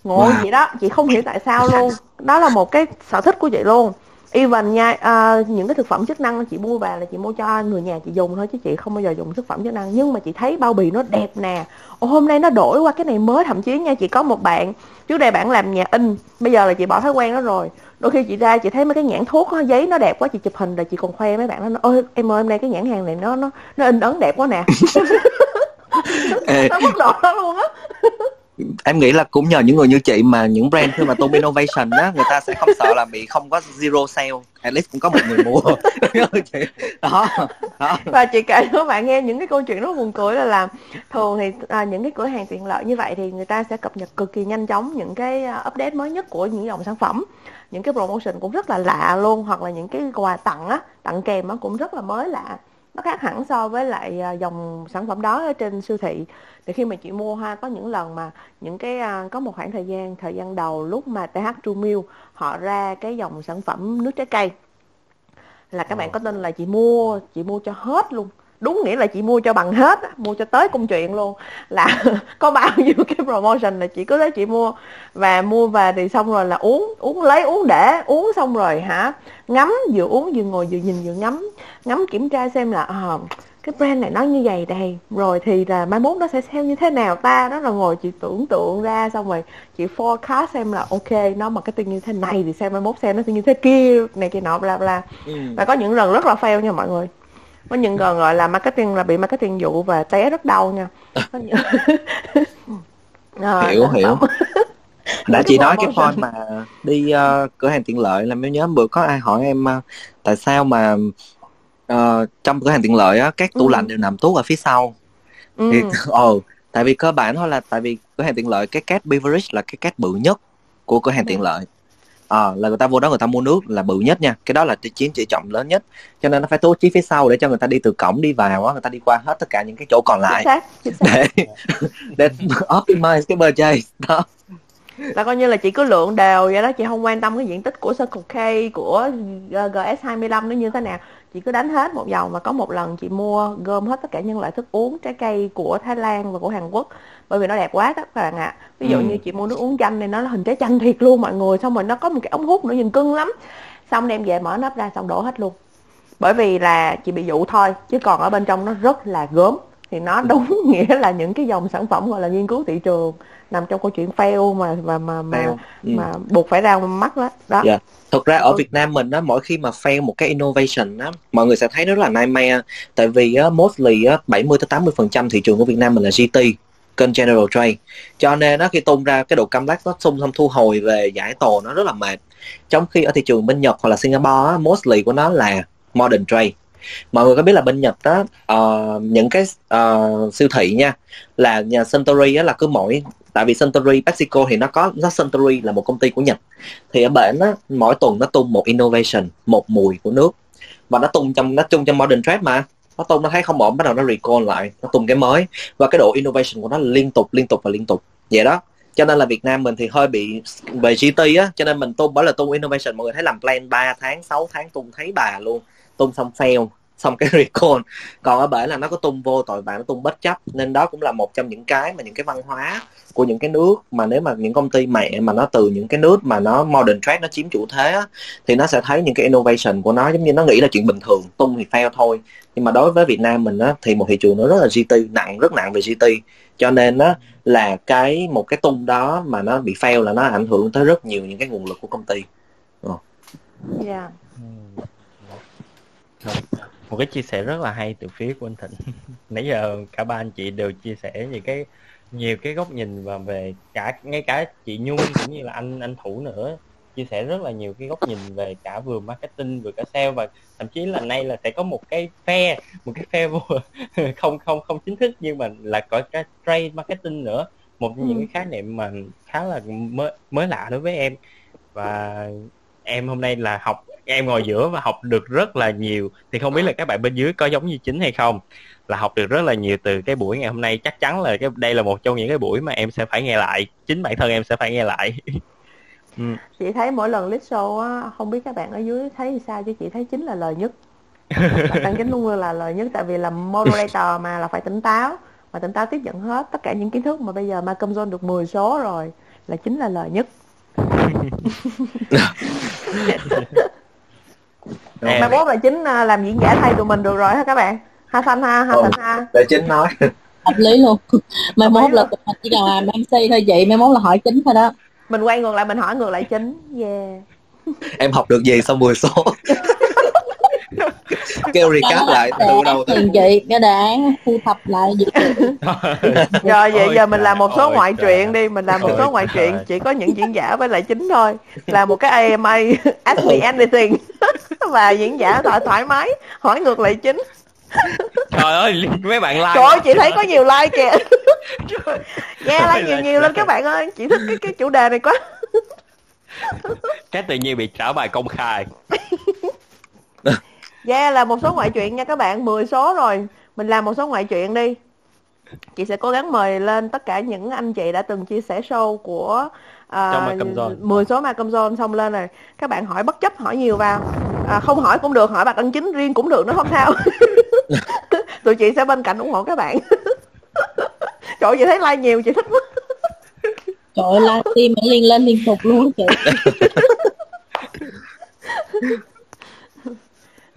ngộ Wow. vậy đó chị không hiểu tại sao luôn. Đó là một cái sở thích của chị luôn. Even nha à, những cái thực phẩm chức năng chị mua về là chị mua cho người nhà chị dùng thôi chứ chị không bao giờ dùng thực phẩm chức năng. Nhưng mà chị thấy bao bì nó đẹp nè. Ồ, hôm nay nó đổi qua cái này mới thậm chí nha chị có một bạn trước đây bạn làm nhà in bây giờ là chị bỏ thói quen đó rồi. Đôi khi chị ra chị thấy mấy cái nhãn thuốc á, giấy nó đẹp quá chị chụp hình là chị còn khoe mấy bạn nó nói, ôi em ơi hôm nay cái nhãn hàng này nó nó nó in ấn đẹp quá nè. Nó mức độ đó luôn á em nghĩ là cũng nhờ những người như chị mà những brand khi mà tung innovation á người ta sẽ không sợ là bị không có zero sale. At least cũng có một người mua. Chị- đó đó. Và chị kể cho các bạn nghe những cái câu chuyện rất buồn cười là làm thường thì à, những cái cửa hàng tiện lợi như vậy thì người ta sẽ cập nhật cực kỳ nhanh chóng những cái à, update mới nhất của những dòng sản phẩm. Những cái promotion cũng rất là lạ luôn hoặc là những cái quà tặng á tặng kèm á cũng rất là mới lạ. Nó khác hẳn so với lại à, dòng sản phẩm đó ở trên siêu thị thì khi mà chị mua ha có những lần mà những cái à, có một khoảng thời gian thời gian đầu lúc mà TH True Milk họ ra cái dòng sản phẩm nước trái cây là các bạn có tin là chị mua chị mua cho hết luôn. Đúng nghĩa là chị mua cho bằng hết mua cho tới công chuyện luôn. Là có bao nhiêu cái promotion là chị cứ lấy chị mua. Và mua về thì xong rồi là uống uống lấy uống để uống xong rồi hả ngắm vừa uống vừa ngồi vừa nhìn vừa ngắm ngắm kiểm tra xem là ờ, cái brand này nó như vậy đây. Rồi thì là mai mốt nó sẽ sale như thế nào ta? Đó là ngồi chị tưởng tượng ra xong rồi chị forecast xem là ok nó marketing như thế này thì xem mai mốt sale nó sẽ như thế kia này kia nọ bla bla. Ừ. và có những lần rất là fail nha mọi người. Có những lần gọi là marketing là bị marketing dụ và té rất đau nha. Những... Ờ, hiểu hiểu. đã chị nói cái point mà đi ờ, cửa hàng tiện lợi làm em nhớ bữa có ai hỏi em ờ, tại sao mà ờ, trong cửa hàng tiện lợi á các tủ Ừ. lạnh đều nằm tuốt ở phía sau. Ừ. thì ồ tại vì cơ bản thôi là tại vì cửa hàng tiện lợi cái két beverage là cái két bự nhất của cửa hàng Ừ. tiện lợi. Ờ, là người ta vô đó người ta mua nước là bự nhất nha. Cái đó là chiếm tỷ trọng lớn nhất. Cho nên nó phải bố trí phía sau để cho người ta đi từ cổng đi vào á người ta đi qua hết tất cả những cái chỗ còn chính lại xác chính xác. Để để optimize cái purchase đó. Là coi như là chị cứ lượng đều vậy đó chị không quan tâm cái diện tích của Circle K của ờ, GS25 nó như thế nào chị cứ đánh hết một vòng và có một lần chị mua gom hết tất cả những loại thức uống trái cây của Thái Lan và của Hàn Quốc. Bởi vì nó đẹp quá các bạn ạ. Ví dụ Ừ. như chị mua nước uống chanh này nó là hình trái chanh thiệt luôn mọi người. Xong rồi nó có một cái ống hút nữa nhìn cưng lắm. Xong đem về mở nắp ra xong đổ hết luôn. Bởi vì là chị bị dụ thôi chứ còn ở bên trong nó rất là gớm thì nó đúng nghĩa là những cái dòng sản phẩm gọi là nghiên cứu thị trường nằm trong câu chuyện fail mà mà mà mà, Fail. Ừ. mà buộc phải ra mắt đó đó Dạ. thực ra ở Ừ. Việt Nam mình á mỗi khi mà fail một cái innovation á mọi người sẽ thấy nó rất là nightmare tại vì á mostly á 70 tới 80 phần trăm thị trường của Việt Nam mình là GT kênh General Trade cho nên á khi tung ra cái độ comeback nó xung xong thu hồi về giải tổ nó rất là mệt trong khi ở thị trường bên Nhật hoặc là Singapore á mostly của nó là modern trade mọi người có biết là bên Nhật á uh, những cái uh, siêu thị nha là nhà Suntory á là cứ mỗi tại vì Suntory Mexico thì nó có nó Suntory là một công ty của Nhật. Thì ở bển á mỗi tuần nó tung một innovation một mùi của nước. Và nó tung trong nó tung trong modern trade mà. Nó tung nó thấy không ổn bắt đầu nó recall lại nó tung cái mới. Và cái độ innovation của nó liên tục liên tục và liên tục. Vậy đó. Cho nên là Việt Nam mình thì hơi bị về GT á cho nên mình tung bởi là tung innovation mọi người thấy làm plan 3 tháng 6 tháng tung thấy bà luôn tung xong fail xong cái recall. Còn ở bởi là nó có tung vô tội bạn nó tung bất chấp. Nên đó cũng là một trong những cái mà những cái văn hóa của những cái nước mà nếu mà những công ty mẹ mà nó từ những cái nước mà nó modern trade nó chiếm chủ thế á, thì nó sẽ thấy những cái innovation của nó giống như nó nghĩ là chuyện bình thường tung thì fail thôi. Nhưng mà đối với Việt Nam mình á, thì một thị trường nó rất là GT nặng rất nặng về GT cho nên á là cái một cái tung đó mà nó bị fail là nó ảnh hưởng tới rất nhiều những cái nguồn lực của công ty. Yeah một cái chia sẻ rất là hay từ phía của anh Thịnh. Nãy giờ cả ba anh chị đều chia sẻ về cái nhiều cái góc nhìn và về cả ngay cả chị Nhung cũng như là anh anh Thủ nữa chia sẻ rất là nhiều cái góc nhìn về cả vừa marketing vừa cả sale và thậm chí là nay là sẽ có một cái phe một cái phe không không không chính thức nhưng mà là có cái trade marketing nữa. Một trong những cái khái niệm mà khá là mới mới lạ đối với em. Và em hôm nay là học em ngồi giữa và học được rất là nhiều. Thì không biết là các bạn bên dưới có giống như chính hay không? Là học được rất là nhiều từ cái buổi ngày hôm nay. Chắc chắn là cái đây là một trong những cái buổi mà em sẽ phải nghe lại. Chính bản thân em sẽ phải nghe lại. Ừ. chị thấy mỗi lần list show á không biết các bạn ở dưới thấy sao chứ chị thấy chính là lời nhất. Là chính luôn là lời nhất tại vì là moderator mà là phải tỉnh táo mà tỉnh táo tiếp nhận hết tất cả những kiến thức mà bây giờ Malcolm John được 10 số rồi là chính là lời nhất mai mốt là chính à, làm diễn giả thay tụi mình được rồi ha các bạn? Ha xanh ha ha xanh ha. để chính nói. Hợp lý luôn. Mai mốt là tụi mình chỉ cần làm mc thôi chị mai mốt là hỏi chính thôi đó. Mình quay ngược lại mình hỏi ngược lại chính. Yeah. Em học được gì sau 10 số kêu recap lại từ đầu tới chị cái đảng thu thập lại gì rồi vậy giờ mình làm một số ngoại truyện đi mình làm một số ngoại truyện chỉ có những diễn giả với lại chính thôi. Làm một cái AMA ask me anything. Và diễn giả thoải thoải mái hỏi ngược lại chính. Trời ơi mấy bạn like trời ơi chị thấy có nhiều like kìa. Nghe yeah, like nhiều nhiều lên các bạn ơi chị thích cái cái chủ đề này quá. Cái tự nhiên bị trả bài công khai Yeah, là một số ngoại truyện nha các bạn, 10 số rồi. Mình làm một số ngoại truyện đi. Chị sẽ cố gắng mời lên tất cả những anh chị đã từng chia sẻ show của uh, 10 số Malcolm Zone xong lên rồi. Các bạn hỏi bất chấp hỏi nhiều vào. À, không hỏi cũng được, hỏi bạc đăng chính riêng cũng được, nó không sao. Tụi chị sẽ bên cạnh ủng hộ các bạn. Trời ơi, chị thấy like nhiều, chị thích quá. Trời ơi, livestream liên lên liên tục luôn chị.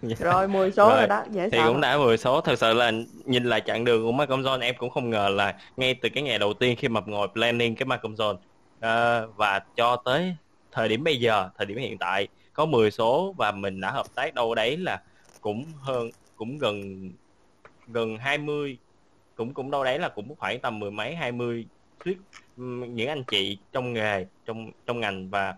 rồi 10 số rồi, rồi đó dễ thì sợ cũng đã 10 số. Thật sự là nhìn lại chặng đường của Malcolm John em cũng không ngờ là ngay từ cái ngày đầu tiên khi mà ngồi planning cái Malcolm John uh, và cho tới thời điểm bây giờ thời điểm hiện tại có 10 số và mình đã hợp tác đâu đấy là cũng hơn cũng gần gần 20 cũng cũng đâu đấy là cũng khoảng tầm mười mấy 20 thuyết những anh chị trong nghề trong trong ngành. Và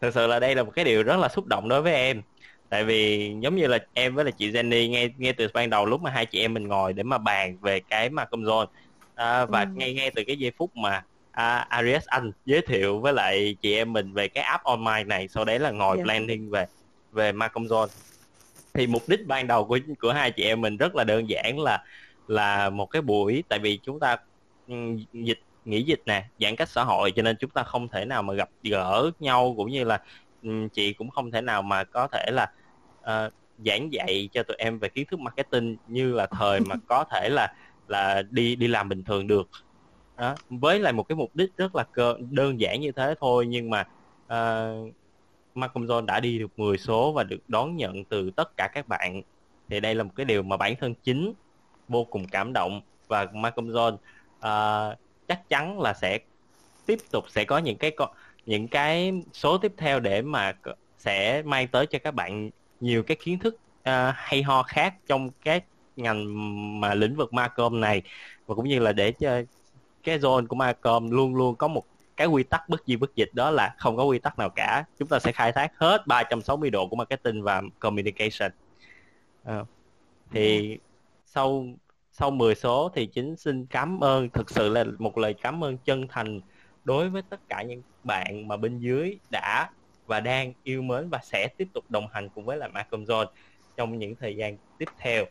thực sự là đây là một cái điều rất là xúc động đối với em tại vì giống như là em với là chị Jenny ngay ngay từ ban đầu lúc mà hai chị em mình ngồi để mà bàn về cái mà công zone à, và ừ. ngay ngay từ cái giây phút mà à, Aries Anh giới thiệu với lại chị em mình về cái app online này sau đấy là ngồi yeah. Dạ. planning về về Macom Zone thì mục đích ban đầu của của hai chị em mình rất là đơn giản là là một cái buổi tại vì chúng ta um, dịch nghỉ dịch nè giãn cách xã hội cho nên chúng ta không thể nào mà gặp gỡ nhau cũng như là um, chị cũng không thể nào mà có thể là uh, giảng dạy cho tụi em về kiến thức marketing như là thời mà có thể là là đi đi làm bình thường được đó. với lại một cái mục đích rất là cơ, đơn giản như thế thôi nhưng mà uh, Malcolm John đã đi được 10 số và được đón nhận từ tất cả các bạn thì đây là một cái điều mà bản thân chính vô cùng cảm động và Malcolm John uh, chắc chắn là sẽ tiếp tục sẽ có những cái những cái số tiếp theo để mà sẽ mang tới cho các bạn nhiều cái kiến thức uh, hay ho khác trong cái ngành mà lĩnh vực Marcom này. Và cũng như là để cho cái zone của Marcom luôn luôn có một cái quy tắc bất di bất dịch đó là không có quy tắc nào cả. Chúng ta sẽ khai thác hết 360 độ của marketing và communication. À, thì sau sau 10 số thì chính xin cảm ơn thực sự là một lời cảm ơn chân thành đối với tất cả những bạn mà bên dưới đã và đang yêu mến và sẽ tiếp tục đồng hành cùng với lại Malcolm John trong những thời gian tiếp theo.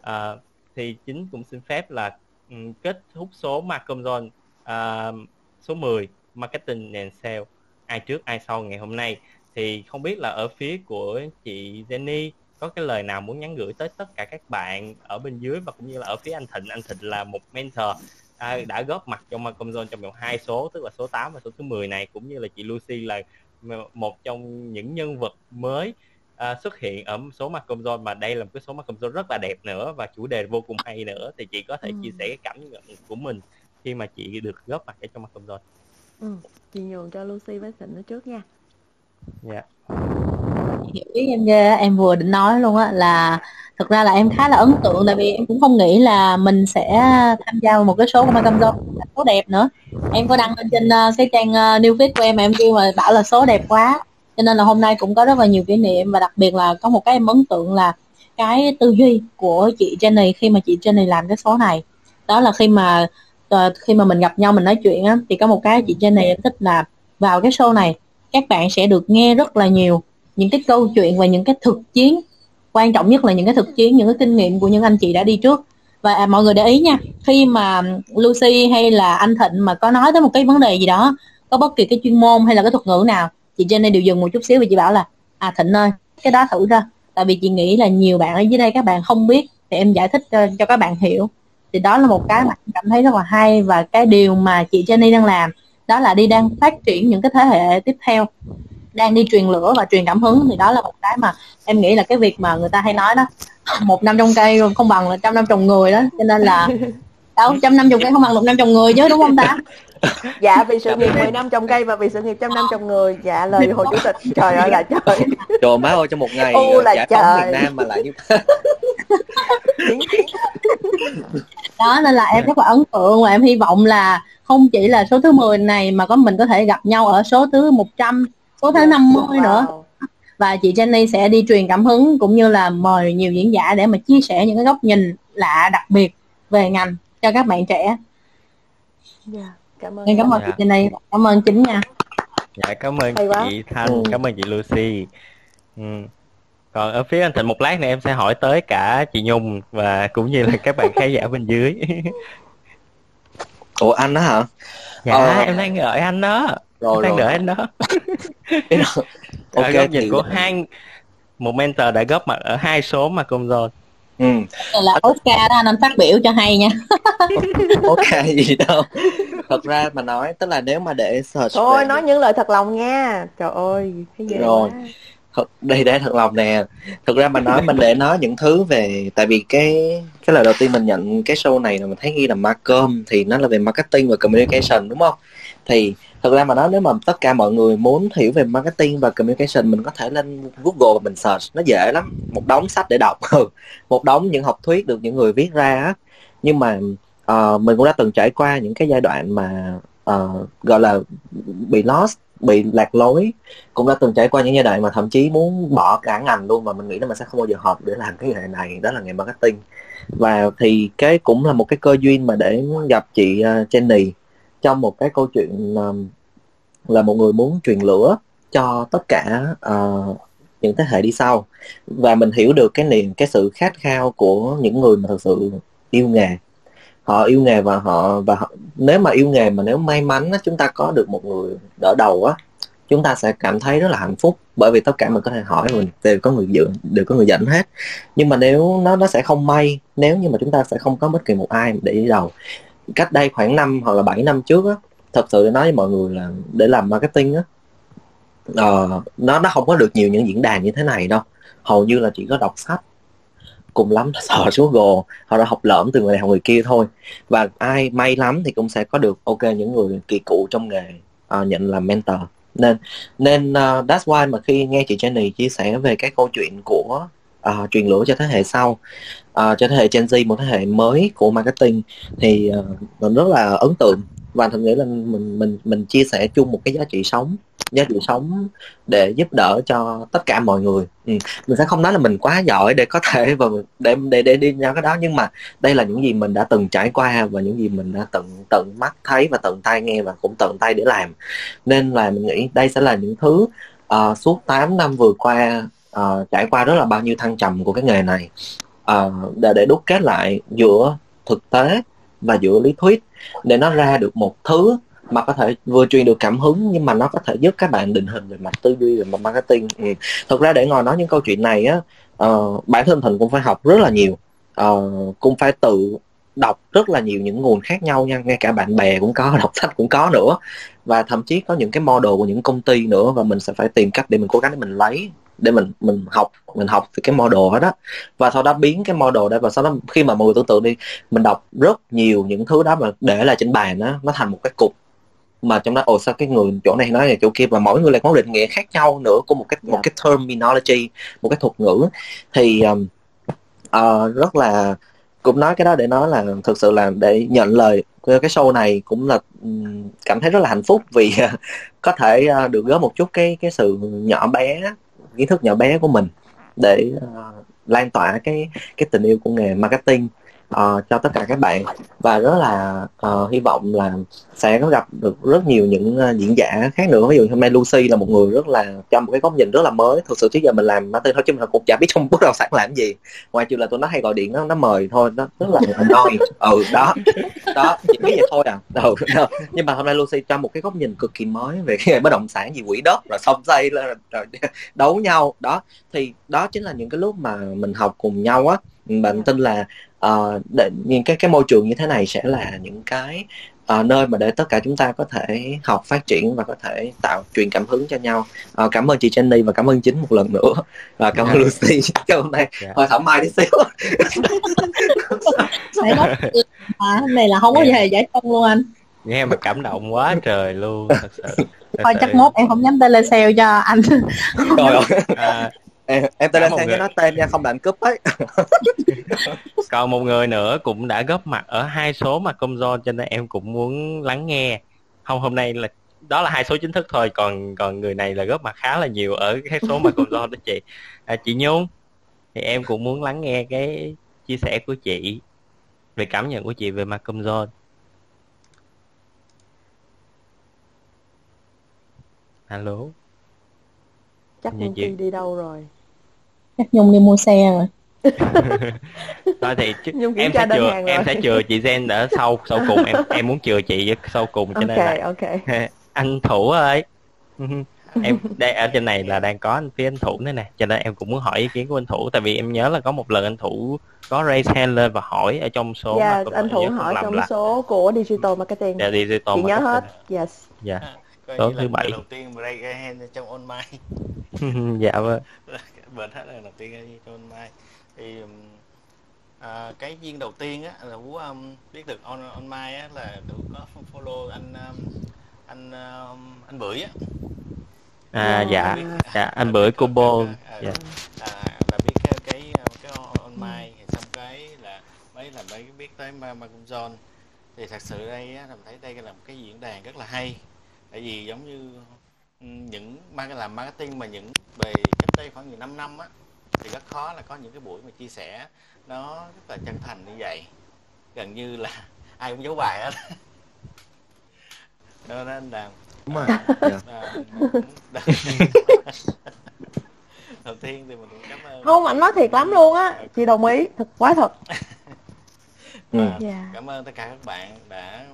À, thì chính cũng xin phép là um, kết thúc số Malcolm John uh, à, số 10 Marketing and Sale ai trước ai sau ngày hôm nay. Thì không biết là ở phía của chị Jenny có cái lời nào muốn nhắn gửi tới tất cả các bạn ở bên dưới và cũng như là ở phía anh Thịnh. Anh Thịnh là một mentor à, đã góp mặt trong Malcolm Zone trong vòng hai số tức là số 8 và số thứ 10 này cũng như là chị Lucy là một trong những nhân vật mới à, xuất hiện ở số Malcolm Zone mà đây là một cái số Malcolm Zone rất là đẹp nữa và chủ đề vô cùng hay nữa thì chị có thể ừ. chia sẻ cái cảm nhận của mình khi mà chị được góp mặt ở trong Malcolm Zone ừ. chị nhường cho Lucy với Thịnh nó trước nha dạ yeah. Dạ. hiểu ý em ghê em vừa định nói luôn á là thực ra là em khá là ấn tượng tại vì em cũng không nghĩ là mình sẽ tham gia một cái số của Malcolm Zone số đẹp nữa. Em có đăng lên trên ờ, cái trang ờ, new feed của em mà em kêu mà bảo là số đẹp quá. Cho nên là hôm nay cũng có rất là nhiều kỷ niệm và đặc biệt là có một cái em ấn tượng là cái tư duy của chị Jenny khi mà chị Jenny làm cái số này. Đó là khi mà ờ, khi mà mình gặp nhau, mình nói chuyện á, thì có một cái chị Jenny em thích là vào cái show này, các bạn sẽ được nghe rất là nhiều những cái câu chuyện và những cái thực chiến quan trọng nhất là những cái thực chiến những cái kinh nghiệm của những anh chị đã đi trước. Và à, mọi người để ý nha khi mà Lucy hay là anh Thịnh mà có nói tới một cái vấn đề gì đó có bất kỳ cái chuyên môn hay là cái thuật ngữ nào chị Jenny đều dừng một chút xíu và chị bảo là à Thịnh ơi cái đó thử ra. Tại vì chị nghĩ là nhiều bạn ở dưới đây các bạn không biết thì em giải thích cho, cho các bạn hiểu. Thì đó là một cái mà cảm thấy rất là hay và cái điều mà chị Jenny đang làm đó là đi đang phát triển những cái thế hệ tiếp theo đang đi truyền lửa và truyền cảm hứng thì đó là một cái mà em nghĩ là cái việc mà người ta hay nói đó một năm trong cây không bằng là trăm năm trồng người đó. Cho nên là đâu trăm năm trồng cây không bằng một năm trồng người chứ đúng không ta? Dạ vì sự nghiệp 10 năm trồng cây và vì sự nghiệp trăm năm trồng người. Dạ lời hồ chủ tịch trời ơi là trời. Trời má ơi trong một ngày U là giải trời. phóng miền Nam mà lại như thế đó nên là em rất là ấn tượng và em hy vọng là không chỉ là số thứ 10 này mà có mình có thể gặp nhau ở số thứ 100 số thứ 50 wow. nữa và chị Jenny sẽ đi truyền cảm hứng cũng như là mời nhiều diễn giả để mà chia sẻ những cái góc nhìn lạ đặc biệt về ngành cho các bạn trẻ. Yeah. Dạ, cảm ơn. Em cảm ơn Dạ. chị Jenny, cảm ơn chính nha. dạ cảm ơn Hay quá. chị Thanh Ừ. cảm ơn chị Lucy ừ. còn ở phía anh Thịnh một lát nữa em sẽ hỏi tới cả chị Nhung và cũng như là các bạn khán giả bên dưới ủa anh đó hả dạ Ờ. em đang đợi anh đó rồi đang rồi. đợi anh đó. Ok góc nhìn của hai một mentor đã góp mặt ở hai số mà cùng rồi. Ừ. Đây là Oscar đó anh, anh phát biểu cho hay nha. ok gì đâu. Thật ra mà nói tức là nếu mà để search thôi về- nói những lời thật lòng nha. Trời ơi thấy ghê Rồi. quá. Thật đây để thật lòng nè. Thực ra mà nói mình để nói những thứ về tại vì cái cái lời đầu tiên mình nhận cái show này là mình thấy ghi là Marcom thì nó là về marketing và communication đúng không? Thì thực ra mà nói nếu mà tất cả mọi người muốn hiểu về marketing và communication mình có thể lên Google và mình search. Nó dễ lắm. Một đống sách để đọc. Ừ. Một đống những học thuyết được những người viết ra á. Nhưng mà uh, mình cũng đã từng trải qua những cái giai đoạn mà uh, gọi là bị lost bị lạc lối. Cũng đã từng trải qua những giai đoạn mà thậm chí muốn bỏ cả ngành luôn mà mình nghĩ là mình sẽ không bao giờ hợp để làm cái nghề này. Đó là nghề marketing. Và thì cái cũng là một cái cơ duyên mà để gặp chị uh, Jenny trong một cái câu chuyện um, là một người muốn truyền lửa cho tất cả uh, những thế hệ đi sau. Và mình hiểu được cái niềm cái sự khát khao của những người mà thực sự yêu nghề. Họ yêu nghề và họ và họ, nếu mà yêu nghề mà nếu may mắn á, chúng ta có được một người đỡ đầu á chúng ta sẽ cảm thấy rất là hạnh phúc. Bởi vì tất cả mình có thể hỏi mình đều có người dựa đều có người dẫn hết. Nhưng mà nếu nó nó sẽ không may nếu như mà chúng ta sẽ không có bất kỳ một ai để đi đầu cách đây khoảng năm hoặc là 7 năm trước á thật sự để nói với mọi người là để làm marketing á uh, nó nó không có được nhiều những diễn đàn như thế này đâu. Hầu như là chỉ có đọc sách cùng lắm là sò xuống gồ họ đã học lỡm từ người này học người kia thôi. Và ai may lắm thì cũng sẽ có được ok những người kỳ cụ trong nghề uh, nhận làm mentor. Nên nên uh, that's why mà khi nghe chị Jenny chia sẻ về cái câu chuyện của uh, truyền lửa cho thế hệ sau uh, cho thế hệ Gen Z một thế hệ mới của marketing thì uh, mình rất là ấn tượng và thật nghĩ là mình mình mình chia sẻ chung một cái giá trị sống giá trị sống để giúp đỡ cho tất cả mọi người ừ. mình sẽ không nói là mình quá giỏi để có thể và để để để đi nhau cái đó nhưng mà đây là những gì mình đã từng trải qua và những gì mình đã tận tận mắt thấy và tận tai nghe và cũng tận tay để làm nên là mình nghĩ đây sẽ là những thứ uh, suốt 8 năm vừa qua uh, trải qua rất là bao nhiêu thăng trầm của cái nghề này. Uh, để để đúc kết lại giữa thực tế và giữa lý thuyết để nó ra được một thứ mà có thể vừa truyền được cảm hứng nhưng mà nó có thể giúp các bạn định hình về mặt tư duy về mặt marketing. Ừ. thực ra để ngồi nói những câu chuyện này á uh, bản thân thịnh cũng phải học rất là nhiều. Uh, cũng phải tự đọc rất là nhiều những nguồn khác nhau nha ngay cả bạn bè cũng có đọc sách cũng có nữa. Và thậm chí có những cái model của những công ty nữa và mình sẽ phải tìm cách để mình cố gắng để mình lấy để mình mình học mình học từ cái model đó đó và sau đó biến cái model đó và sau đó khi mà mọi người tưởng tượng đi mình đọc rất nhiều những thứ đó mà để lại trên bàn đó nó thành một cái cục. Mà trong đó ồ sao cái người chỗ này nói là chỗ kia và mỗi người lại có định nghĩa khác nhau nữa của một cái một cái terminology một cái thuật ngữ. Thì um, uh, rất là cũng nói cái đó để nói là thực sự là để nhận lời cái show này cũng là cảm thấy rất là hạnh phúc vì có thể ờ, được góp một chút cái cái sự nhỏ bé kiến thức nhỏ bé của mình để uh, lan tỏa cái cái tình yêu của nghề marketing uh, cho tất cả các bạn. Và rất là uh, hy vọng là sẽ có gặp được rất nhiều những uh, diễn giả khác nữa. Ví dụ hôm nay Lucy là một người rất là cho một cái góc nhìn rất là mới. Thực sự trước giờ mình làm marketing thôi chứ mình cũng chả biết trong bất động sản làm gì. Ngoài trừ là tụi nó hay gọi điện nó nó mời thôi nó rất là noi ừ đó. Đó chỉ biết vậy thôi à. Ừ, đó. nhưng mà hôm nay Lucy cho một cái góc nhìn cực kỳ mới về cái bất động sản gì quỹ đất rồi xong xây lên rồi đấu nhau. Đó thì đó chính là những cái lúc mà mình học cùng nhau á. Bạn tin là uh, để những cái cái môi trường như thế này sẽ là những cái uh, nơi mà để tất cả chúng ta có thể học phát triển và có thể tạo truyền cảm hứng cho nhau. Uh, cảm ơn chị Jenny và cảm ơn chính một lần nữa. Và cảm ơn yeah. Lucy. Cho hôm nay yeah. thôi thoải mái đi xíu. Phải nói à, này là không có gì giải công luôn anh. Nghe mà cảm động quá trời luôn thật sự thôi chắc mốt em không dám telesale cho anh. Rồi. À, em em tên lên cho nó tên nha không là anh cúp ấy. Còn một người nữa cũng đã góp mặt ở hai số mà công do cho nên em cũng muốn lắng nghe. Không hôm nay là đó là hai số chính thức thôi còn còn người này là góp mặt khá là nhiều ở cái số mà công do đó chị. À, chị nhung thì em cũng muốn lắng nghe cái chia sẻ của chị về cảm nhận của chị về mặt công do alo chắc Nhung chị... đi đâu rồi? Chắc Nhung đi mua xe rồi thôi thì chứ, em sẽ chừa em sẽ chừa chị Zen ở sau sau cùng em em muốn chừa chị sau cùng cho okay, nên là okay. anh thủ ơi. Em đây ở trên này là đang có anh phía anh thủ nữa nè cho nên em cũng muốn hỏi ý kiến của anh thủ tại vì em nhớ là có một lần anh thủ có raise hand lên và hỏi ở trong số yeah, anh thủ hỏi trong là... số của digital marketing. Yeah, digital chị marketing. nhớ hết. Yes. Yeah. Số thứ bảy. đầu tiên hand trong online dạ vâng. Bền hết là đầu tiên trong online thì à, cái duyên đầu tiên á là vũ um, biết được on online á là đủ có follow anh um, anh um, anh bưởi á. À dạ dạ. anh bưởi combo à, dạ. à, là biết cái cái cái online thì xong cái là mấy là mấy biết tới Malcolm John. Thì thật sự đây á, mình thấy đây là một cái diễn đàn rất là hay tại vì giống như những mang làm marketing mà những về cách đây khoảng nhiều năm năm á thì rất khó là có những cái buổi mà chia sẻ nó rất là chân thành như vậy gần như là ai cũng giấu bài hết đó nên là đúng rồi dạ. đầu tiên thì mình cũng cảm ơn không anh nói thiệt lắm luôn á chị đồng ý thật quá thật ừ. yeah. Dạ. cảm ơn tất cả các bạn đã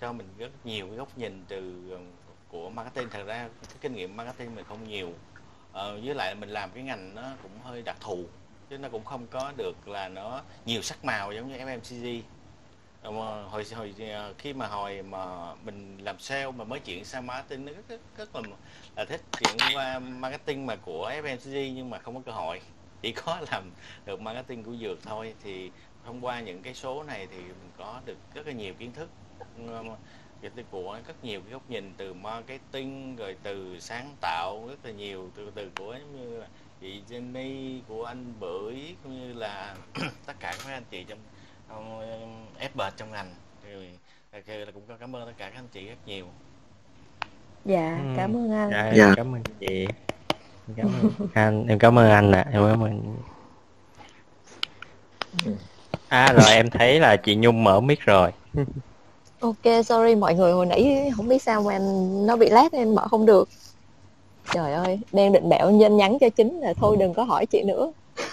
cho mình rất nhiều cái góc nhìn từ của marketing. Thật ra cái kinh nghiệm marketing mình không nhiều. Ờ, với lại mình làm cái ngành nó cũng hơi đặc thù chứ nó cũng không có được là nó nhiều sắc màu giống như FMCG ờ, hồi hồi ờ, khi mà hồi mà mình làm sale mà mới chuyển sang marketing nó rất, rất, rất là là thích chuyển qua marketing mà của FMCG nhưng mà không có cơ hội. Chỉ có làm được marketing của dược thôi. Thì thông qua những cái số này thì mình có được rất là nhiều kiến thức. Ờ, cái của rất nhiều cái góc nhìn từ marketing rồi từ sáng tạo rất là nhiều từ từ của giống như là chị Jenny của anh Bưởi cũng như là tất cả các anh chị trong, FB trong ngành. Rồi là cũng cảm ơn tất cả các anh chị rất nhiều. Dạ ừ. cảm ơn anh. Dạ, dạ. cảm ơn chị. Cảm ơn anh em cảm ơn anh ạ. À. em cảm ơn à rồi em thấy là chị Nhung mở mic rồi Ok, sorry mọi người hồi nãy không biết sao mà nó bị lát nên mở không được. Trời ơi, đang định bẹo nhân nhắn cho chính là thôi đừng có hỏi chị nữa.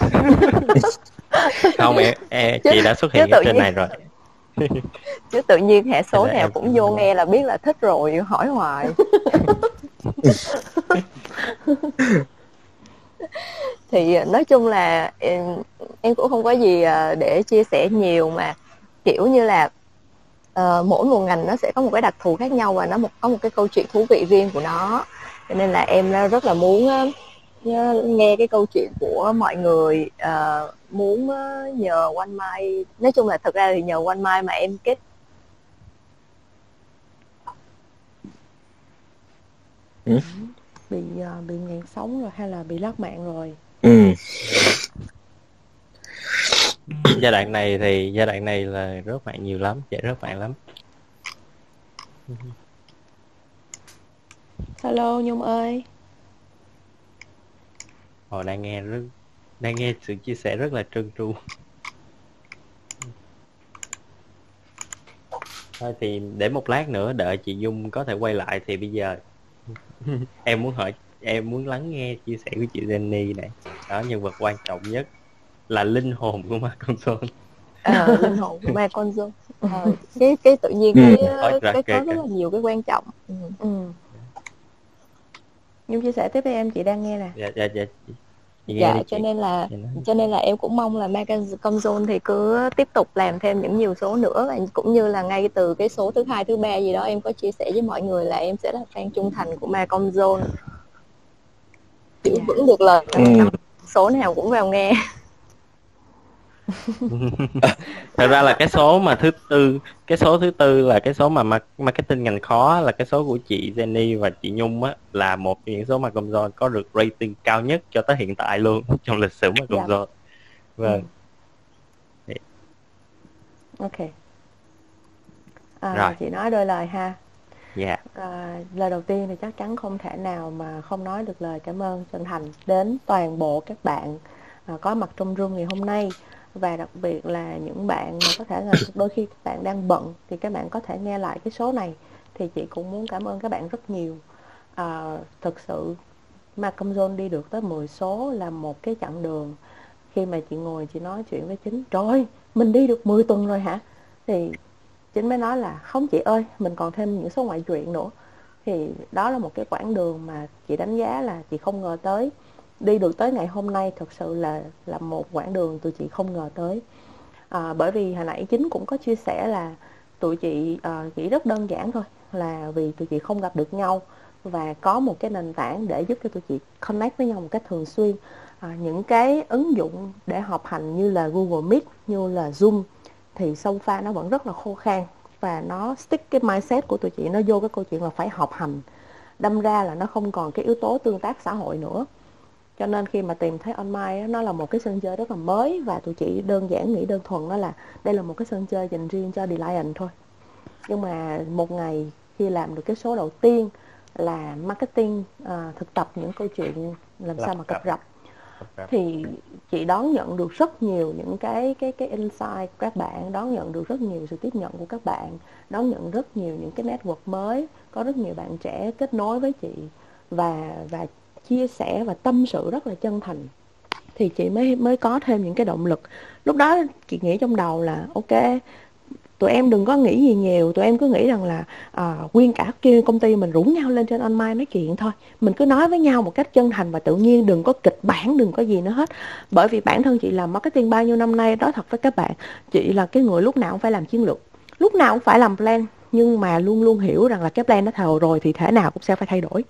không em, em chị đã xuất hiện ở trên này rồi. chứ tự nhiên hệ số nào cũng vô nghe là biết là thích rồi hỏi hoài thì ờ, nói chung là em, em cũng không có gì ờ, để chia sẻ nhiều mà kiểu như là ờ, mỗi một ngành nó sẽ có một cái đặc thù khác nhau và nó một có một cái câu chuyện thú vị riêng của nó. Cho nên là em ờ, rất là muốn nhớ- nghe cái câu chuyện của mọi người. Ờ, muốn ờ, nhờ One Mai nói chung là thật ra thì nhờ One Mai mà em kết bị ờ, bị ngàn sóng rồi hay là bị lắc mạng rồi? Ừ. giai đoạn này thì giai đoạn này là rớt mạng nhiều lắm chạy rớt mạng lắm. Hello nhung ơi. Hồi đang nghe rất đang nghe sự chia sẻ rất là trơn tru. Thôi thì để một lát nữa đợi chị Dung có thể quay lại thì bây giờ em muốn hỏi em muốn lắng nghe chia sẻ của chị Jenny này. Đó nhân vật quan trọng nhất là linh hồn của ma console ờ, linh hồn của ma con Ờ, cái cái tự nhiên Ừ. cái ra cái kể có rất là nhiều cái quan trọng ừ. ừ nhung chia sẻ tiếp với em chị đang nghe nè dạ dạ dạ chị, chị dạ đi cho chị. nên là Chị nói. cho nên là em cũng mong là Magazine Zone thì cứ tiếp tục làm thêm những nhiều số nữa và cũng như là ngay từ cái số thứ hai thứ ba gì đó em có chia sẻ với mọi người là em sẽ là fan trung thành của Macom Zone giữ Dạ. vững được lời Ừ. số nào cũng vào nghe thật ra là cái số mà thứ tư cái số thứ tư là cái số mà ma- marketing ngành khó là cái số của chị Jenny và chị Nhung á là một trong những số mà công do có được rating cao nhất cho tới hiện tại luôn trong lịch sử mà công Dạ. do vâng. Ok. À, Rồi. chị nói đôi lời ha. Dạ. À, lời đầu tiên thì chắc chắn không thể nào mà không nói được lời cảm ơn chân thành đến toàn bộ các bạn à, có mặt trong room ngày hôm nay và đặc biệt là những bạn mà có thể là đôi khi các bạn đang bận thì các bạn có thể nghe lại cái số này. Thì chị cũng muốn cảm ơn các bạn rất nhiều. À, thực sự Malcolm Zone đi được tới 10 số là một cái chặng đường. Khi mà chị ngồi chị nói chuyện với chính trời ơi, mình đi được 10 tuần rồi hả? Thì chính mới nói là không chị ơi mình còn thêm những số ngoại truyện nữa. Thì đó là một cái quãng đường mà chị đánh giá là chị không ngờ tới đi được tới ngày hôm nay thực sự là là một quãng đường tụi chị không ngờ tới. À, bởi vì hồi nãy chính cũng có chia sẻ là tụi chị à, chỉ rất đơn giản thôi là vì tụi chị không gặp được nhau và có một cái nền tảng để giúp cho tụi chị connect với nhau một cách thường xuyên. À, những cái ứng dụng để học hành như là Google Meet như là Zoom thì so pha nó vẫn rất là khô khan và nó stick cái mindset của tụi chị nó vô cái câu chuyện là phải học hành. Đâm ra là nó không còn cái yếu tố tương tác xã hội nữa cho nên khi mà tìm thấy online á, nó là một cái sân chơi rất là mới và tụi chị đơn giản nghĩ đơn thuần đó là đây là một cái sân chơi dành riêng cho Delion thôi. Nhưng mà một ngày khi làm được cái số đầu tiên là marketing à, thực tập những câu chuyện làm Lập sao mà cập cập. rập. Thì chị đón nhận được rất nhiều những cái cái cái insight của các bạn đón nhận được rất nhiều sự tiếp nhận của các bạn đón nhận rất nhiều những cái network mới có rất nhiều bạn trẻ kết nối với chị và và chia sẻ và tâm sự rất là chân thành thì chị mới mới có thêm những cái động lực. Lúc đó chị nghĩ trong đầu là ok tụi em đừng có nghĩ gì nhiều tụi em cứ nghĩ rằng là à, nguyên cả kia công ty mình rủ nhau lên trên online nói chuyện thôi. Mình cứ nói với nhau một cách chân thành và tự nhiên đừng có kịch bản đừng có gì nữa hết. Bởi vì bản thân chị làm marketing bao nhiêu năm nay đó thật với các bạn chị là cái người lúc nào cũng phải làm chiến lược lúc nào cũng phải làm plan nhưng mà luôn luôn hiểu rằng là cái plan nó thầu rồi thì thể nào cũng sẽ phải thay đổi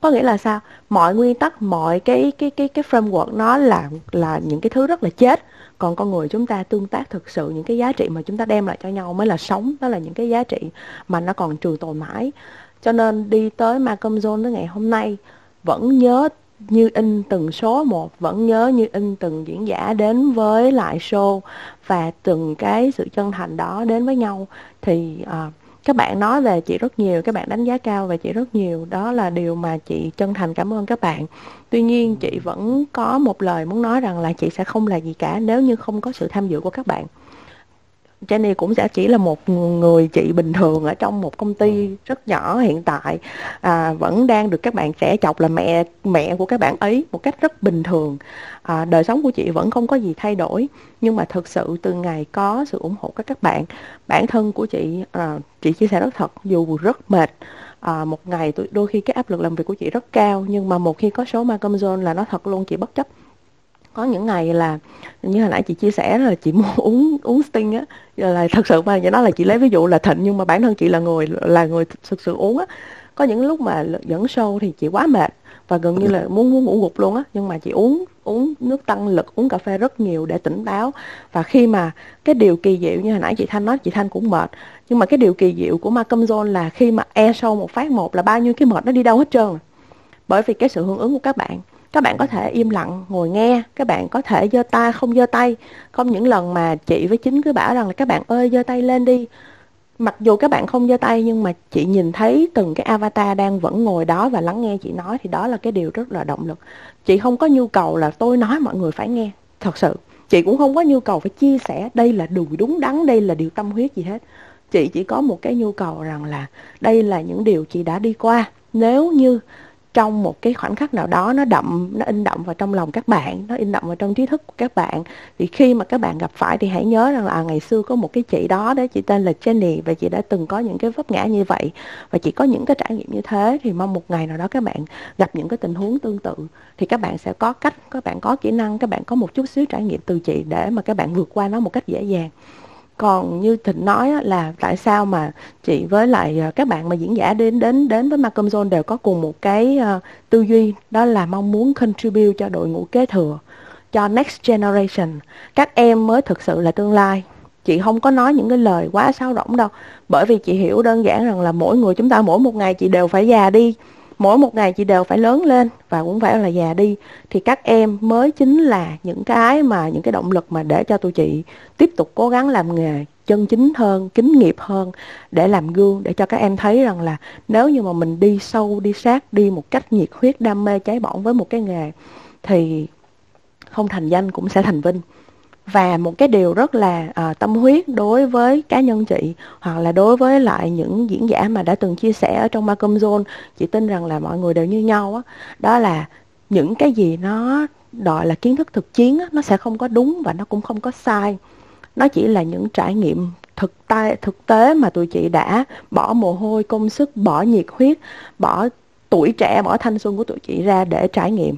có nghĩa là sao? Mọi nguyên tắc mọi cái cái cái cái framework nó là là những cái thứ rất là chết. Còn con người chúng ta tương tác thực sự những cái giá trị mà chúng ta đem lại cho nhau mới là sống đó là những cái giá trị mà nó còn trường tồn mãi. Cho nên đi tới Malcolm Zone tới ngày hôm nay vẫn nhớ như in từng số một vẫn nhớ như in từng diễn giả đến với lại show và từng cái sự chân thành đó đến với nhau. Thì uh, các bạn nói về chị rất nhiều, các bạn đánh giá cao về chị rất nhiều. Đó là điều mà chị chân thành cảm ơn các bạn. Tuy nhiên, chị vẫn có một lời muốn nói rằng là chị sẽ không là gì cả nếu như không có sự tham dự của các bạn. Jenny cũng sẽ chỉ là một người chị bình thường ở trong một công ty rất nhỏ hiện tại. À, vẫn đang được các bạn trẻ chọc là mẹ mẹ của các bạn ấy một cách rất bình thường. À, đời sống của chị vẫn không có gì thay đổi. Nhưng mà thực sự từ ngày có sự ủng hộ của các bạn bản thân của chị à, chị chia sẻ rất thật dù rất mệt à, một ngày đôi khi cái áp lực làm việc của chị rất cao nhưng mà một khi có số Malcolm John là nó thật luôn chị bất chấp có những ngày là như hồi nãy chị chia sẻ là chị muốn uống uống sting á là thật sự mà vậy đó là chị lấy ví dụ là thịnh, nhưng mà bản thân chị là người là người thực sự uống á. Có những lúc mà dẫn show thì chị quá mệt và gần như là muốn muốn ngủ gục luôn á. Nhưng mà chị uống uống nước tăng lực, uống cà phê rất nhiều để tỉnh táo. Và khi mà cái điều kỳ diệu như hồi nãy chị thanh nói, chị thanh cũng mệt. Nhưng mà cái điều kỳ diệu của Malcolm zone là khi mà e sâu một phát một là bao nhiêu cái mệt nó đi đâu hết trơn. Bởi vì cái sự hưởng ứng của các bạn các bạn có thể im lặng, ngồi nghe. Các bạn có thể giơ tay không giơ tay. Không những lần mà chị với chính cứ bảo rằng là, các bạn ơi, giơ tay lên đi. Mặc dù các bạn không giơ tay, nhưng mà chị nhìn thấy từng cái avatar đang vẫn ngồi đó và lắng nghe chị nói, thì đó là cái điều rất là động lực. Chị không có nhu cầu là tôi nói mọi người phải nghe, thật sự. Chị cũng không có nhu cầu phải chia sẻ, đây là điều đúng đắn, đây là điều tâm huyết gì hết. Chị chỉ có một cái nhu cầu rằng là, đây là những điều chị đã đi qua. Nếu như trong một cái khoảnh khắc nào đó nó đậm nó in đậm vào trong lòng các bạn nó in đậm vào trong trí thức của các bạn thì khi mà các bạn gặp phải thì hãy nhớ rằng là à, ngày xưa có một cái chị đó đấy chị tên là Jenny và chị đã từng có những cái vấp ngã như vậy. Và chị có những cái trải nghiệm như thế thì mong một ngày nào đó các bạn gặp những cái tình huống tương tự thì các bạn sẽ có cách các bạn có kỹ năng các bạn có một chút xíu trải nghiệm từ chị để mà các bạn vượt qua nó một cách dễ dàng còn như thịnh nói là tại sao mà chị với lại ờ, các bạn mà diễn giả đến đến đến với Malcolm Zone đều có cùng một cái ờ, tư duy, đó là mong muốn contribute cho đội ngũ kế thừa, cho next generation. Các em mới thực sự là tương lai. Chị không có nói những cái lời quá sáo rỗng đâu, bởi vì chị hiểu đơn giản rằng là mỗi người chúng ta mỗi một ngày chị đều phải già đi mỗi một ngày chị đều phải lớn lên và cũng phải là già đi. Thì các em mới chính là những cái mà, những cái động lực mà để cho tụi chị tiếp tục cố gắng làm nghề chân chính hơn, kính nghiệp hơn để làm gương, để cho các em thấy rằng là nếu như mà mình đi sâu, đi sát, đi một cách nhiệt huyết, đam mê, cháy bỏng với một cái nghề thì không thành danh cũng sẽ thành vinh và một cái điều rất là uh, tâm huyết đối với cá nhân chị hoặc là đối với lại những diễn giả mà đã từng chia sẻ ở trong Malcolm Zone chị tin rằng là mọi người đều như nhau đó, đó là những cái gì nó gọi là kiến thức thực chiến đó, nó sẽ không có đúng và nó cũng không có sai. Nó chỉ là những trải nghiệm thực tay thực tế mà tụi chị đã bỏ mồ hôi công sức bỏ nhiệt huyết bỏ tuổi trẻ bỏ thanh xuân của tụi chị ra để trải nghiệm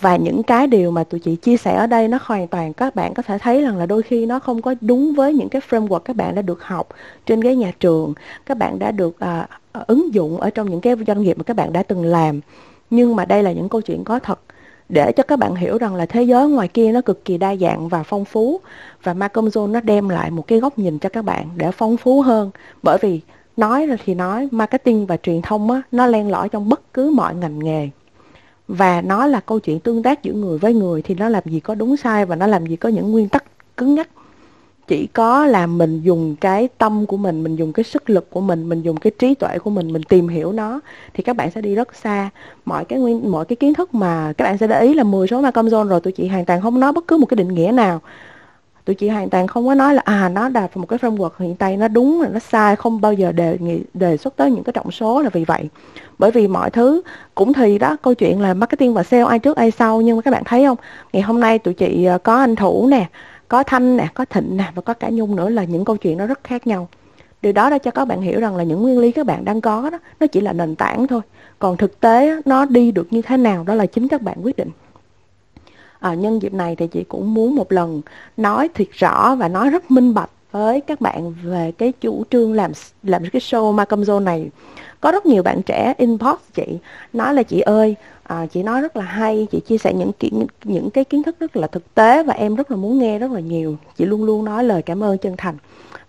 và những cái điều mà tụi chị chia sẻ ở đây nó hoàn toàn các bạn có thể thấy rằng là đôi khi nó không có đúng với những cái framework các bạn đã được học trên cái nhà trường các bạn đã được à, à ứng dụng ở trong những cái doanh nghiệp mà các bạn đã từng làm. Nhưng mà đây là những câu chuyện có thật. Để cho các bạn hiểu rằng là thế giới ngoài kia nó cực kỳ đa dạng và phong phú và Malcolm zone nó đem lại một cái góc nhìn cho các bạn để phong phú hơn. Bởi vì nói thì nói marketing và truyền thông á, nó len lỏi trong bất cứ mọi ngành nghề và nó là câu chuyện tương tác giữa người với người thì nó làm gì có đúng sai và nó làm gì có những nguyên tắc cứng nhắc. Chỉ có là mình dùng cái tâm của mình mình dùng cái sức lực của mình mình dùng cái trí tuệ của mình mình tìm hiểu nó thì các bạn sẽ đi rất xa. Mọi cái nguyên, mọi cái kiến thức mà các bạn sẽ để ý là 10 số ma công John rồi, tụi chị hoàn toàn không nói bất cứ một cái định nghĩa nào tụi chị hoàn toàn không có nói là à nó đạt một cái framework hiện tại nó đúng là nó sai, không bao giờ đề nghị, đề xuất tới những cái trọng số là vì vậy. Bởi vì mọi thứ cũng thì đó, câu chuyện là marketing và sale ai trước ai sau, nhưng mà các bạn thấy không? Ngày hôm nay tụi chị ờ, có anh thủ nè, có thanh nè, có thịnh nè và có cả nhung nữa là những câu chuyện nó rất khác nhau. Điều đó đã cho các bạn hiểu rằng là những nguyên lý các bạn đang có đó, nó chỉ là nền tảng thôi. Còn thực tế nó đi được như thế nào, đó là chính các bạn quyết định à, nhân dịp này thì chị cũng muốn một lần nói thiệt rõ và nói rất minh bạch với các bạn về cái chủ trương làm làm cái show Malcolm Zone này. Có rất nhiều bạn trẻ inbox chị nói là chị ơi à, chị nói rất là hay chị chia sẻ những kiến những cái kiến thức rất là thực tế và em rất là muốn nghe rất là nhiều. Chị luôn luôn nói lời cảm ơn chân thành.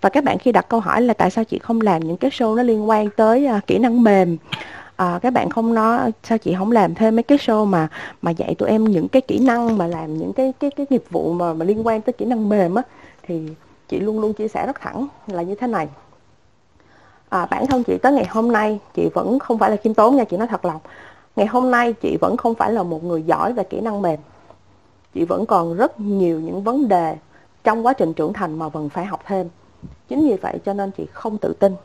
Và các bạn khi đặt câu hỏi là tại sao chị không làm những cái show nó liên quan tới à, kỹ năng mềm Ờ, à, các bạn không nói sao chị không làm thêm mấy cái show mà mà dạy tụi em những cái kỹ năng mà làm những cái cái cái nghiệp vụ mà mà liên quan tới kỹ năng mềm á thì chị luôn luôn chia sẻ rất thẳng là như thế này. À, bản thân chị tới ngày hôm nay chị vẫn không phải là khiêm tốn nha chị nói thật lòng. Ngày hôm nay chị vẫn không phải là một người giỏi về kỹ năng mềm. Chị vẫn còn rất nhiều những vấn đề trong quá trình trưởng thành mà vẫn phải học thêm. Chính vì vậy cho nên chị không tự tin.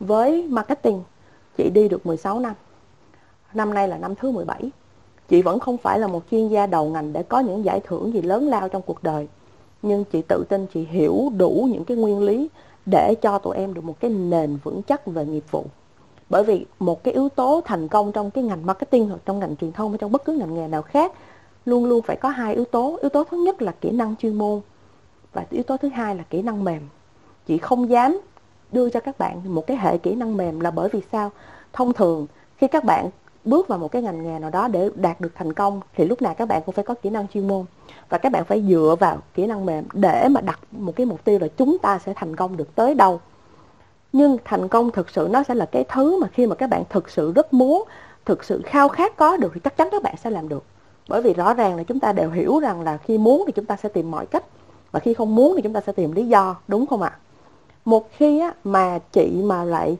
Với marketing chị đi được 16 năm. Năm nay là năm thứ 17 chị vẫn không phải là một chuyên gia đầu ngành để có những giải thưởng gì lớn lao trong cuộc đời. Nhưng chị tự tin chị hiểu đủ những cái nguyên lý để cho tụi em được một cái nền vững chắc về nghiệp vụ. Bởi vì một cái yếu tố thành công trong cái ngành marketing hoặc trong ngành truyền thông hay trong bất cứ ngành nghề nào khác luôn luôn phải có hai yếu tố. Yếu tố thứ nhất là kỹ năng chuyên môn và yếu tố thứ hai là kỹ năng mềm. Chị không dám đưa cho các bạn một cái hệ kỹ năng mềm là bởi vì sao? Thông thường, khi các bạn bước vào một cái ngành nghề nào đó để đạt được thành công, thì lúc nào các bạn cũng phải có kỹ năng chuyên môn. Và các bạn phải dựa vào kỹ năng mềm để mà đặt một cái mục tiêu là chúng ta sẽ thành công được tới đâu. Nhưng thành công thực sự nó sẽ là cái thứ mà khi mà các bạn thực sự rất muốn, thực sự khao khát có được thì chắc chắn các bạn sẽ làm được. Bởi vì rõ ràng là chúng ta đều hiểu rằng là khi muốn thì chúng ta sẽ tìm mọi cách, và khi không muốn thì chúng ta sẽ tìm lý do, đúng không ạ? Một khi á, mà chị mà lại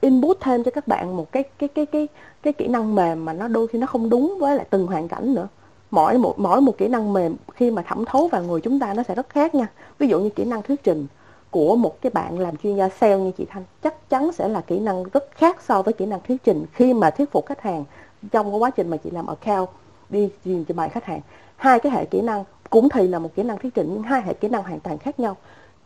input thêm cho các bạn một cái cái cái cái cái kỹ năng mềm mà nó đôi khi nó không đúng với lại từng hoàn cảnh nữa. Mỗi một mỗi một kỹ năng mềm khi mà thẩm thấu vào người chúng ta nó sẽ rất khác nha. Ví dụ như kỹ năng thuyết trình của một cái bạn làm chuyên gia sale như chị Thanh chắc chắn sẽ là kỹ năng rất khác so với kỹ năng thuyết trình khi mà thuyết phục khách hàng trong cái quá trình mà chị làm account đi truyền cho bài khách hàng. Hai cái hệ kỹ năng cũng thì là một kỹ năng thuyết trình nhưng hai hệ kỹ năng hoàn toàn khác nhau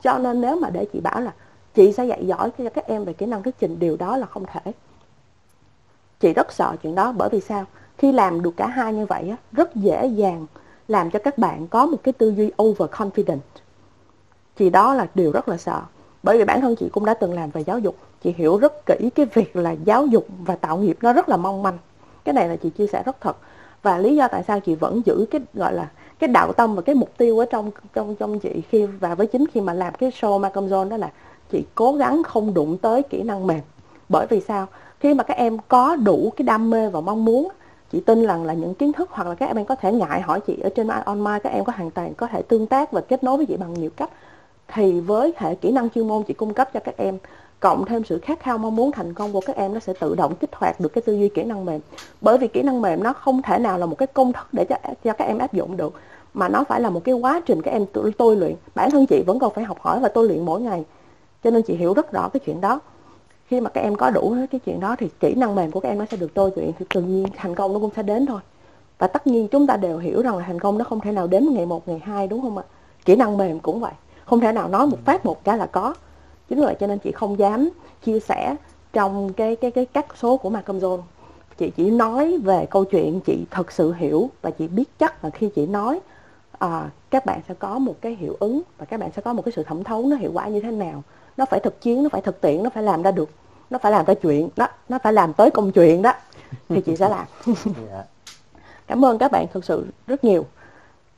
cho nên nếu mà để chị bảo là chị sẽ dạy giỏi cho các em về kỹ năng thuyết trình, điều đó là không thể. Chị rất sợ chuyện đó, bởi vì sao? Khi làm được cả hai như vậy rất dễ dàng làm cho các bạn có một cái tư duy overconfident. Chị đó là điều rất là sợ, bởi vì bản thân chị cũng đã từng làm về giáo dục. Chị hiểu rất kỹ cái việc là giáo dục và tạo nghiệp nó rất là mong manh. Cái này là chị chia sẻ rất thật. Và lý do tại sao chị vẫn giữ cái, gọi là cái đạo tâm và cái mục tiêu ở trong trong trong chị khi, và với chính khi mà làm cái show Malcolm zone đó là chị cố gắng không đụng tới kỹ năng mềm. Bởi vì sao? Khi mà các em có đủ cái đam mê và mong muốn, chị tin rằng là những kiến thức hoặc là các em có thể ngại hỏi chị ở trên online, các em có hoàn toàn có thể tương tác và kết nối với chị bằng nhiều cách, thì với hệ kỹ năng chuyên môn chị cung cấp cho các em cộng thêm sự khát khao mong muốn thành công của các em nó sẽ tự động kích hoạt được cái tư duy kỹ năng mềm. Bởi vì kỹ năng mềm nó không thể nào là một cái công thức để cho cho các em áp dụng được mà nó phải là một cái quá trình các em tôi, tôi luyện. Bản thân chị vẫn còn phải học hỏi và tôi luyện mỗi ngày. Cho nên chị hiểu rất rõ cái chuyện đó. Khi mà các em có đủ cái chuyện đó thì kỹ năng mềm của các em nó sẽ được tôi luyện thì tự nhiên thành công nó cũng sẽ đến thôi. Và tất nhiên chúng ta đều hiểu rằng là thành công nó không thể nào đến ngày một ngày hai đúng không ạ? Kỹ năng mềm cũng vậy. Không thể nào nói một phát một cái là có chính vì vậy cho nên chị không dám chia sẻ trong cái cái cái các số của Malcolm John chị chỉ nói về câu chuyện chị thật sự hiểu và chị biết chắc là khi chị nói à, các bạn sẽ có một cái hiệu ứng và các bạn sẽ có một cái sự thẩm thấu nó hiệu quả như thế nào. Nó phải thực chiến nó phải thực tiễn nó phải làm ra được nó phải làm ra chuyện đó nó phải làm tới công chuyện đó thì chị sẽ làm. Dạ. cảm ơn các bạn thực sự rất nhiều.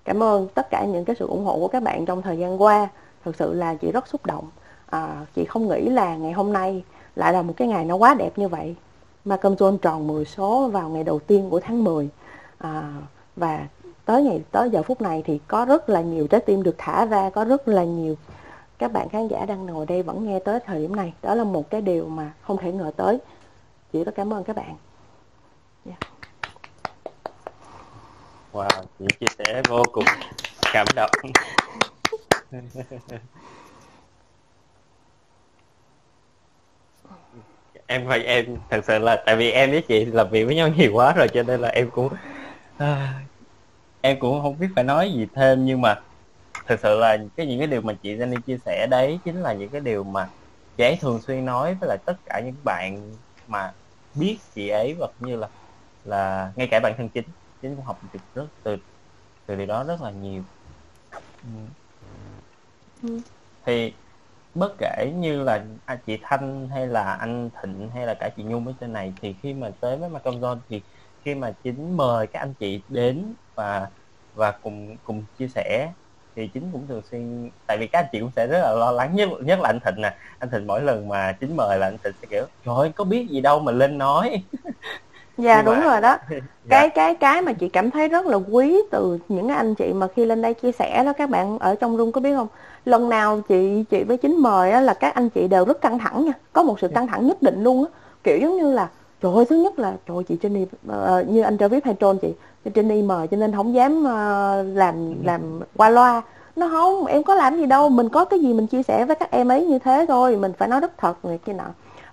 Cảm ơn tất cả những cái sự ủng hộ của các bạn trong thời gian qua. Thực sự là chị rất xúc động à, chị không nghĩ là ngày hôm nay lại là một cái ngày nó quá đẹp như vậy Malcolm John tròn 10 số vào ngày đầu tiên của tháng 10 à, và tới ngày tới giờ phút này thì có rất là nhiều trái tim được thả ra có rất là nhiều các bạn khán giả đang ngồi đây vẫn nghe tới thời điểm này. Đó là một cái điều mà không thể ngờ tới. Chị rất cảm ơn các bạn. Yeah. wow chị chia sẻ vô cùng cảm động em phải em thật sự là tại vì em với chị làm việc với nhau nhiều quá rồi cho nên là em cũng à, em cũng không biết phải nói gì thêm nhưng mà thực sự là cái những cái điều mà chị Jenny chia sẻ đấy chính là những cái điều mà chị ấy thường xuyên nói với lại tất cả những bạn mà biết chị ấy và cũng như là là ngay cả bản thân chính chính cũng học được rất từ từ điều đó rất là nhiều ừ. Ừ. thì bất kể như là chị Thanh hay là anh Thịnh hay là cả chị Nhung ở trên này thì khi mà tới với Macom Zone thì khi mà chính mời các anh chị đến và và cùng cùng chia sẻ thì chính cũng thường xuyên tại vì các anh chị cũng sẽ rất là lo lắng nhất nhất là anh Thịnh nè. Anh Thịnh mỗi lần mà chính mời là anh Thịnh sẽ kiểu trời có biết gì đâu mà lên nói. Dạ đúng mà... rồi đó. Dạ. cái cái cái mà chị cảm thấy rất là quý từ những anh chị mà khi lên đây chia sẻ đó các bạn ở trong room có biết không lần nào chị chị với chính mời á, là các anh chị đều rất căng thẳng nha. Có một sự căng thẳng nhất định luôn á. Kiểu giống như là trời ơi thứ nhất là trời chị Jenny uh, như anh Travis hay trôn chị Jenny mời cho nên không dám uh, làm làm qua loa. Nó không em có làm gì đâu mình có cái gì mình chia sẻ với các em ấy như thế thôi mình phải nói rất thật này kia nọ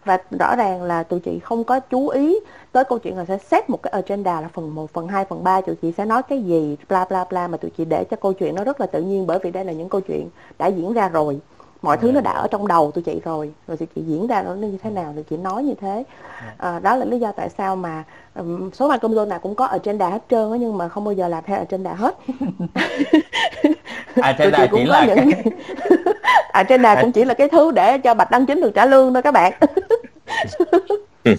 và rõ ràng là tụi chị không có chú ý tới câu chuyện là sẽ xét một cái agenda là phần 1, phần 2, phần 3 tụi chị sẽ nói cái gì bla bla bla mà tụi chị để cho câu chuyện nó rất là tự nhiên bởi vì đây là những câu chuyện đã diễn ra rồi mọi thứ nó đã ở trong đầu tụi chị rồi rồi tụi chị diễn ra nó như thế nào tụi chị nói như thế. À, đó là lý do tại sao mà um, số mạng công nào cũng có agenda hết trơn á nhưng mà không bao giờ làm theo agenda hết. Agenda chỉ là những... agenda cũng chỉ là cái thứ để cho bạch đăng chính được trả lương thôi các bạn.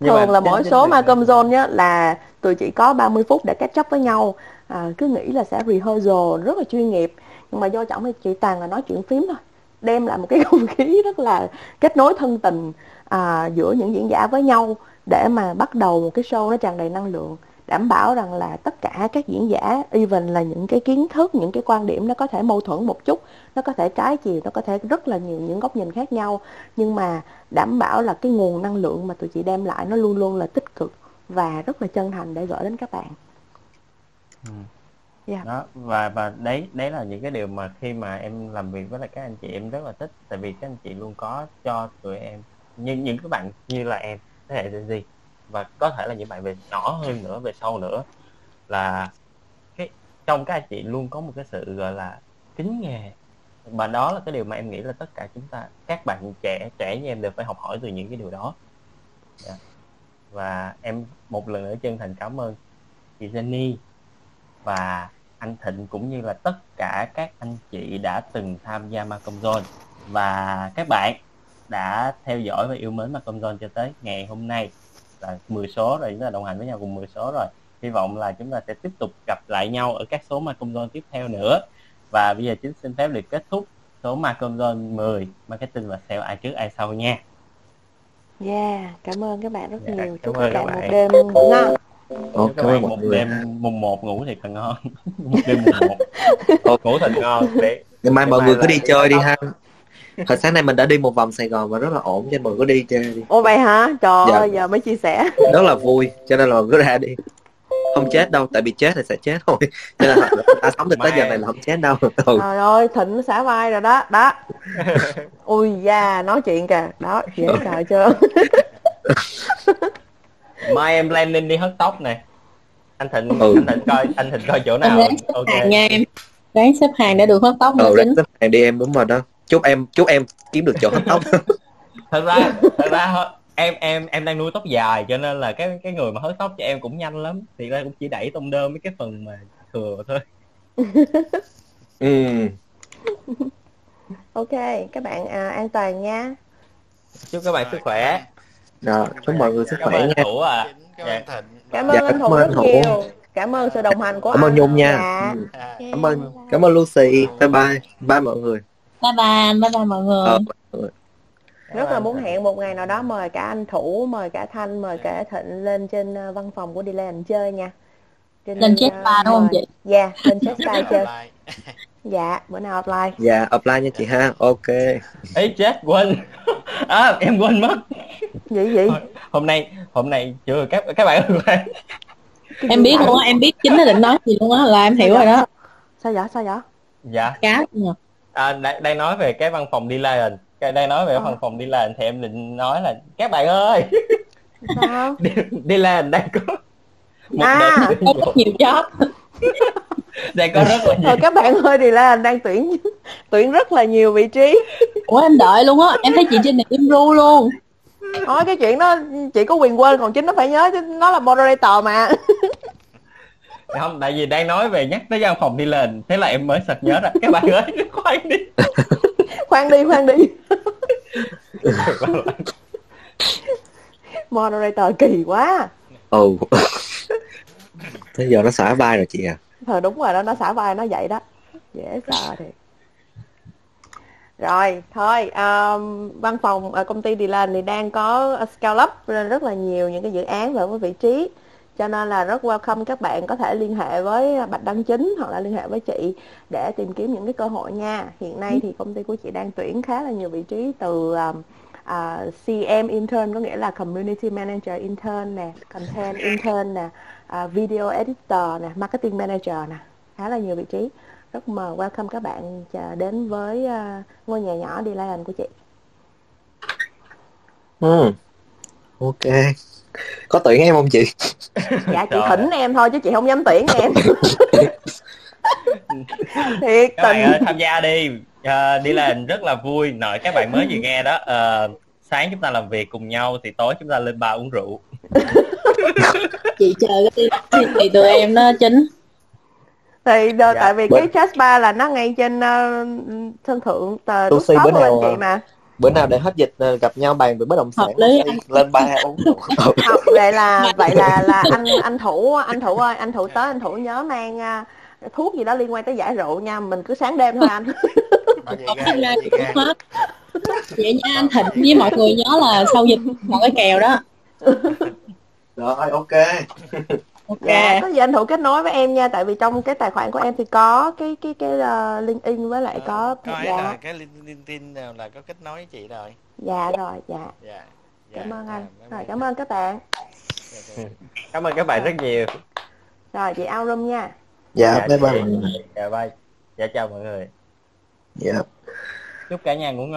Thường là mỗi số ma cơm zone nhá là tụi chị có 30 phút để catch up với nhau. À, cứ nghĩ là sẽ rehearsal rất là chuyên nghiệp nhưng mà do trọng thì chị toàn là nói chuyện phím thôi. Đem lại một cái không khí rất là kết nối thân tình à, giữa những diễn giả với nhau để mà bắt đầu một cái show nó tràn đầy năng lượng đảm bảo rằng là tất cả các diễn giả even là những cái kiến thức những cái quan điểm nó có thể mâu thuẫn một chút nó có thể trái chiều nó có thể rất là nhiều những góc nhìn khác nhau. Nhưng mà đảm bảo là cái nguồn năng lượng mà tụi chị đem lại nó luôn luôn là tích cực và rất là chân thành để gửi đến các bạn. Ừ yeah. đó, và và đấy đấy là những cái điều mà khi mà em làm việc với lại các anh chị em rất là thích, tại vì các anh chị luôn có cho tụi em như những cái bạn như là em, thế hệ Gen Z, và có thể là những bạn về nhỏ hơn nữa, về sau nữa, là cái, trong các anh chị luôn có một cái sự, gọi là, kính nghề và đó là cái điều mà em nghĩ là tất cả chúng ta, các bạn trẻ trẻ như em đều phải học hỏi từ những cái điều đó yeah. Và em một lần nữa chân thành cảm ơn chị Jenny và anh Thịnh cũng như là tất cả các anh chị đã từng tham gia Macom Zone và các bạn đã theo dõi và yêu mến Macom Zone cho tới ngày hôm nay. Là 10 số rồi chúng ta đồng hành với nhau cùng 10 số rồi. Hy vọng là chúng ta sẽ tiếp tục gặp lại nhau ở các số Macom Zone tiếp theo nữa. Và bây giờ chính xin phép được kết thúc số Macom Zone 10 marketing và sale ai trước ai sau nha. Yeah, cảm ơn các bạn rất yeah, nhiều. Chúc các bạn một đêm ngon. Ồ, cảm ơn một đêm mùng 1 ngủ thì càng ngon. một đêm mùng 1. ngủ thật ngon. Để ngày mai mọi người cứ đi chơi đi ha. Hồi sáng nay mình đã đi một vòng Sài Gòn và rất là ổn cho nên mọi người cứ đi chơi đi. Ồ vậy hả? Trời dạ. ơi, giờ mới chia sẻ. Rất là vui, cho nên là mọi người cứ ra đi không chết đâu tại vì chết thì sẽ chết thôi cho nên là ta sống từ tới giờ này là không chết đâu ừ. trời ơi thịnh xả vai rồi đó đó ui da nói chuyện kìa đó dễ sợ chưa mai em lên đi hớt tóc nè anh thịnh ừ. anh thịnh coi anh thịnh coi chỗ nào? ok. hàng nha em. Ráng xếp hàng để được hớt tóc ừ, ráng xếp hàng đi em đúng rồi đó. Chúc em chúc em kiếm được chỗ hớt tóc. Thật ra thật ra em em em đang nuôi tóc dài cho nên là cái cái người mà hớt tóc cho em cũng nhanh lắm. Thì ra cũng chỉ đẩy tông đơm mấy cái phần mà thừa thôi. Ừ. Ok các bạn à, an toàn nha. Chúc các bạn sức khỏe rồi chúc mọi người sức khỏe nha. À dạ. cảm ơn dạ, anh thủ rất thủ. nhiều. Cảm ơn sự đồng hành của cảm ơn nhung nha. Dạ. ừ. cảm ơn cảm ơn. lucy. Bye bye. Bye mọi người. Bye bye bye bye mọi người. Ờ, rất là muốn hẹn một ngày nào đó mời cả anh thủ mời cả thanh mời cả thịnh lên trên ờ, văn phòng của Dylan chơi nha. Trên lên chết ba đúng không chị? Dạ yeah, lên chết ba chơi. dạ bữa nào offline dạ. Offline nha chị ha ok ấy chết quên. À, em quên mất gì gì hôm nay hôm nay chưa các các bạn ơi em biết luôn á em biết chính nó định nói gì luôn á là em hiểu rồi đó. sao vậy? Sao vậy? Dạ. Cá à, đang nói về cái văn phòng Dylan. Cái đang nói về ờ. phòng phòng đi làm thì em định nói là các bạn ơi! Sao? Đi, đi làm đang có một à, có rất nhiều job. Đang có rất là nhiều. Thôi các bạn ơi thì là đang tuyển tuyển rất là nhiều vị trí. Ủa em đợi luôn á em thấy chị trên này im ru luôn thôi cái chuyện đó chị có quyền quên còn chính nó phải nhớ chứ nó là moderator mà. Không tại vì đang nói về nhắc tới văn phòng đi lên thế là em mới sực nhớ ra. Các bạn ơi khoan đi. Khoan đi khoan đi. Moderator kỳ quá. Ừ thế giờ nó xả vai rồi chị à? Ờ đúng rồi đó nó xả vai nó vậy đó. Dễ sợ thì rồi thôi um, văn phòng ở công ty Dylan thì đang có scale up rất là nhiều những cái dự án và với vị trí. Cho nên là rất welcome các bạn có thể liên hệ với bạch đăng chính hoặc là liên hệ với chị để tìm kiếm những cái cơ hội nha. Hiện nay thì công ty của chị đang tuyển khá là nhiều vị trí từ um, uh, CM intern có nghĩa là community manager intern nè content intern nè uh, video editor nè marketing manager nè. Khá là nhiều vị trí rất mời welcome các bạn chà- đến với à, ngôi nhà nhỏ Deland của chị. Ừ. Ok. Có tuyển em không chị? dạ chị Trời. thỉnh em thôi chứ chị không dám tuyển em. Thiệt các bạn tình. ơi tham gia đi. Ờ, đi làm rất là vui. Nội các bạn mới vừa nghe đó Ờ, sáng chúng ta làm việc cùng nhau thì tối chúng ta lên bar uống rượu. Chị chờ cái tin thì tụi em nó chính thì đờ- Dạ. tại vì Bên- cái jazz bar là nó ngay trên ờ, sân thượng tờ rooftop bữa nào, chị ờ, mà Bữa nào để hết dịch ờ, gặp nhau bàn về bất động sản lý. lên ba uống không vậy là vậy là là anh anh thủ anh thủ ơi anh thủ tới anh thủ nhớ mang à, thuốc gì đó liên quan tới giải rượu nha mình cứ sáng đêm thôi anh vậy nha anh Thịnh với mọi người nhớ là sau dịch một cái kèo đó Rồi ok. Ok. Dạ có gì anh thủ kết nối với em nha tại vì trong cái tài khoản của em thì có cái cái cái uh, link in với lại có có ấy dạ. rồi cái link- LinkedIn nào là có kết nối với chị rồi. Dạ rồi dạ. Dạ cảm ơn anh. Dạ, rồi bye cảm ơn các bạn. Bye. Dạ, dạ. cảm ơn các bạn rất nhiều. Rồi chị out room nha. Dạ, bye bye người. dạ bye. Dạ chào mọi người. Dạ. chúc cả nhà ngủ ngon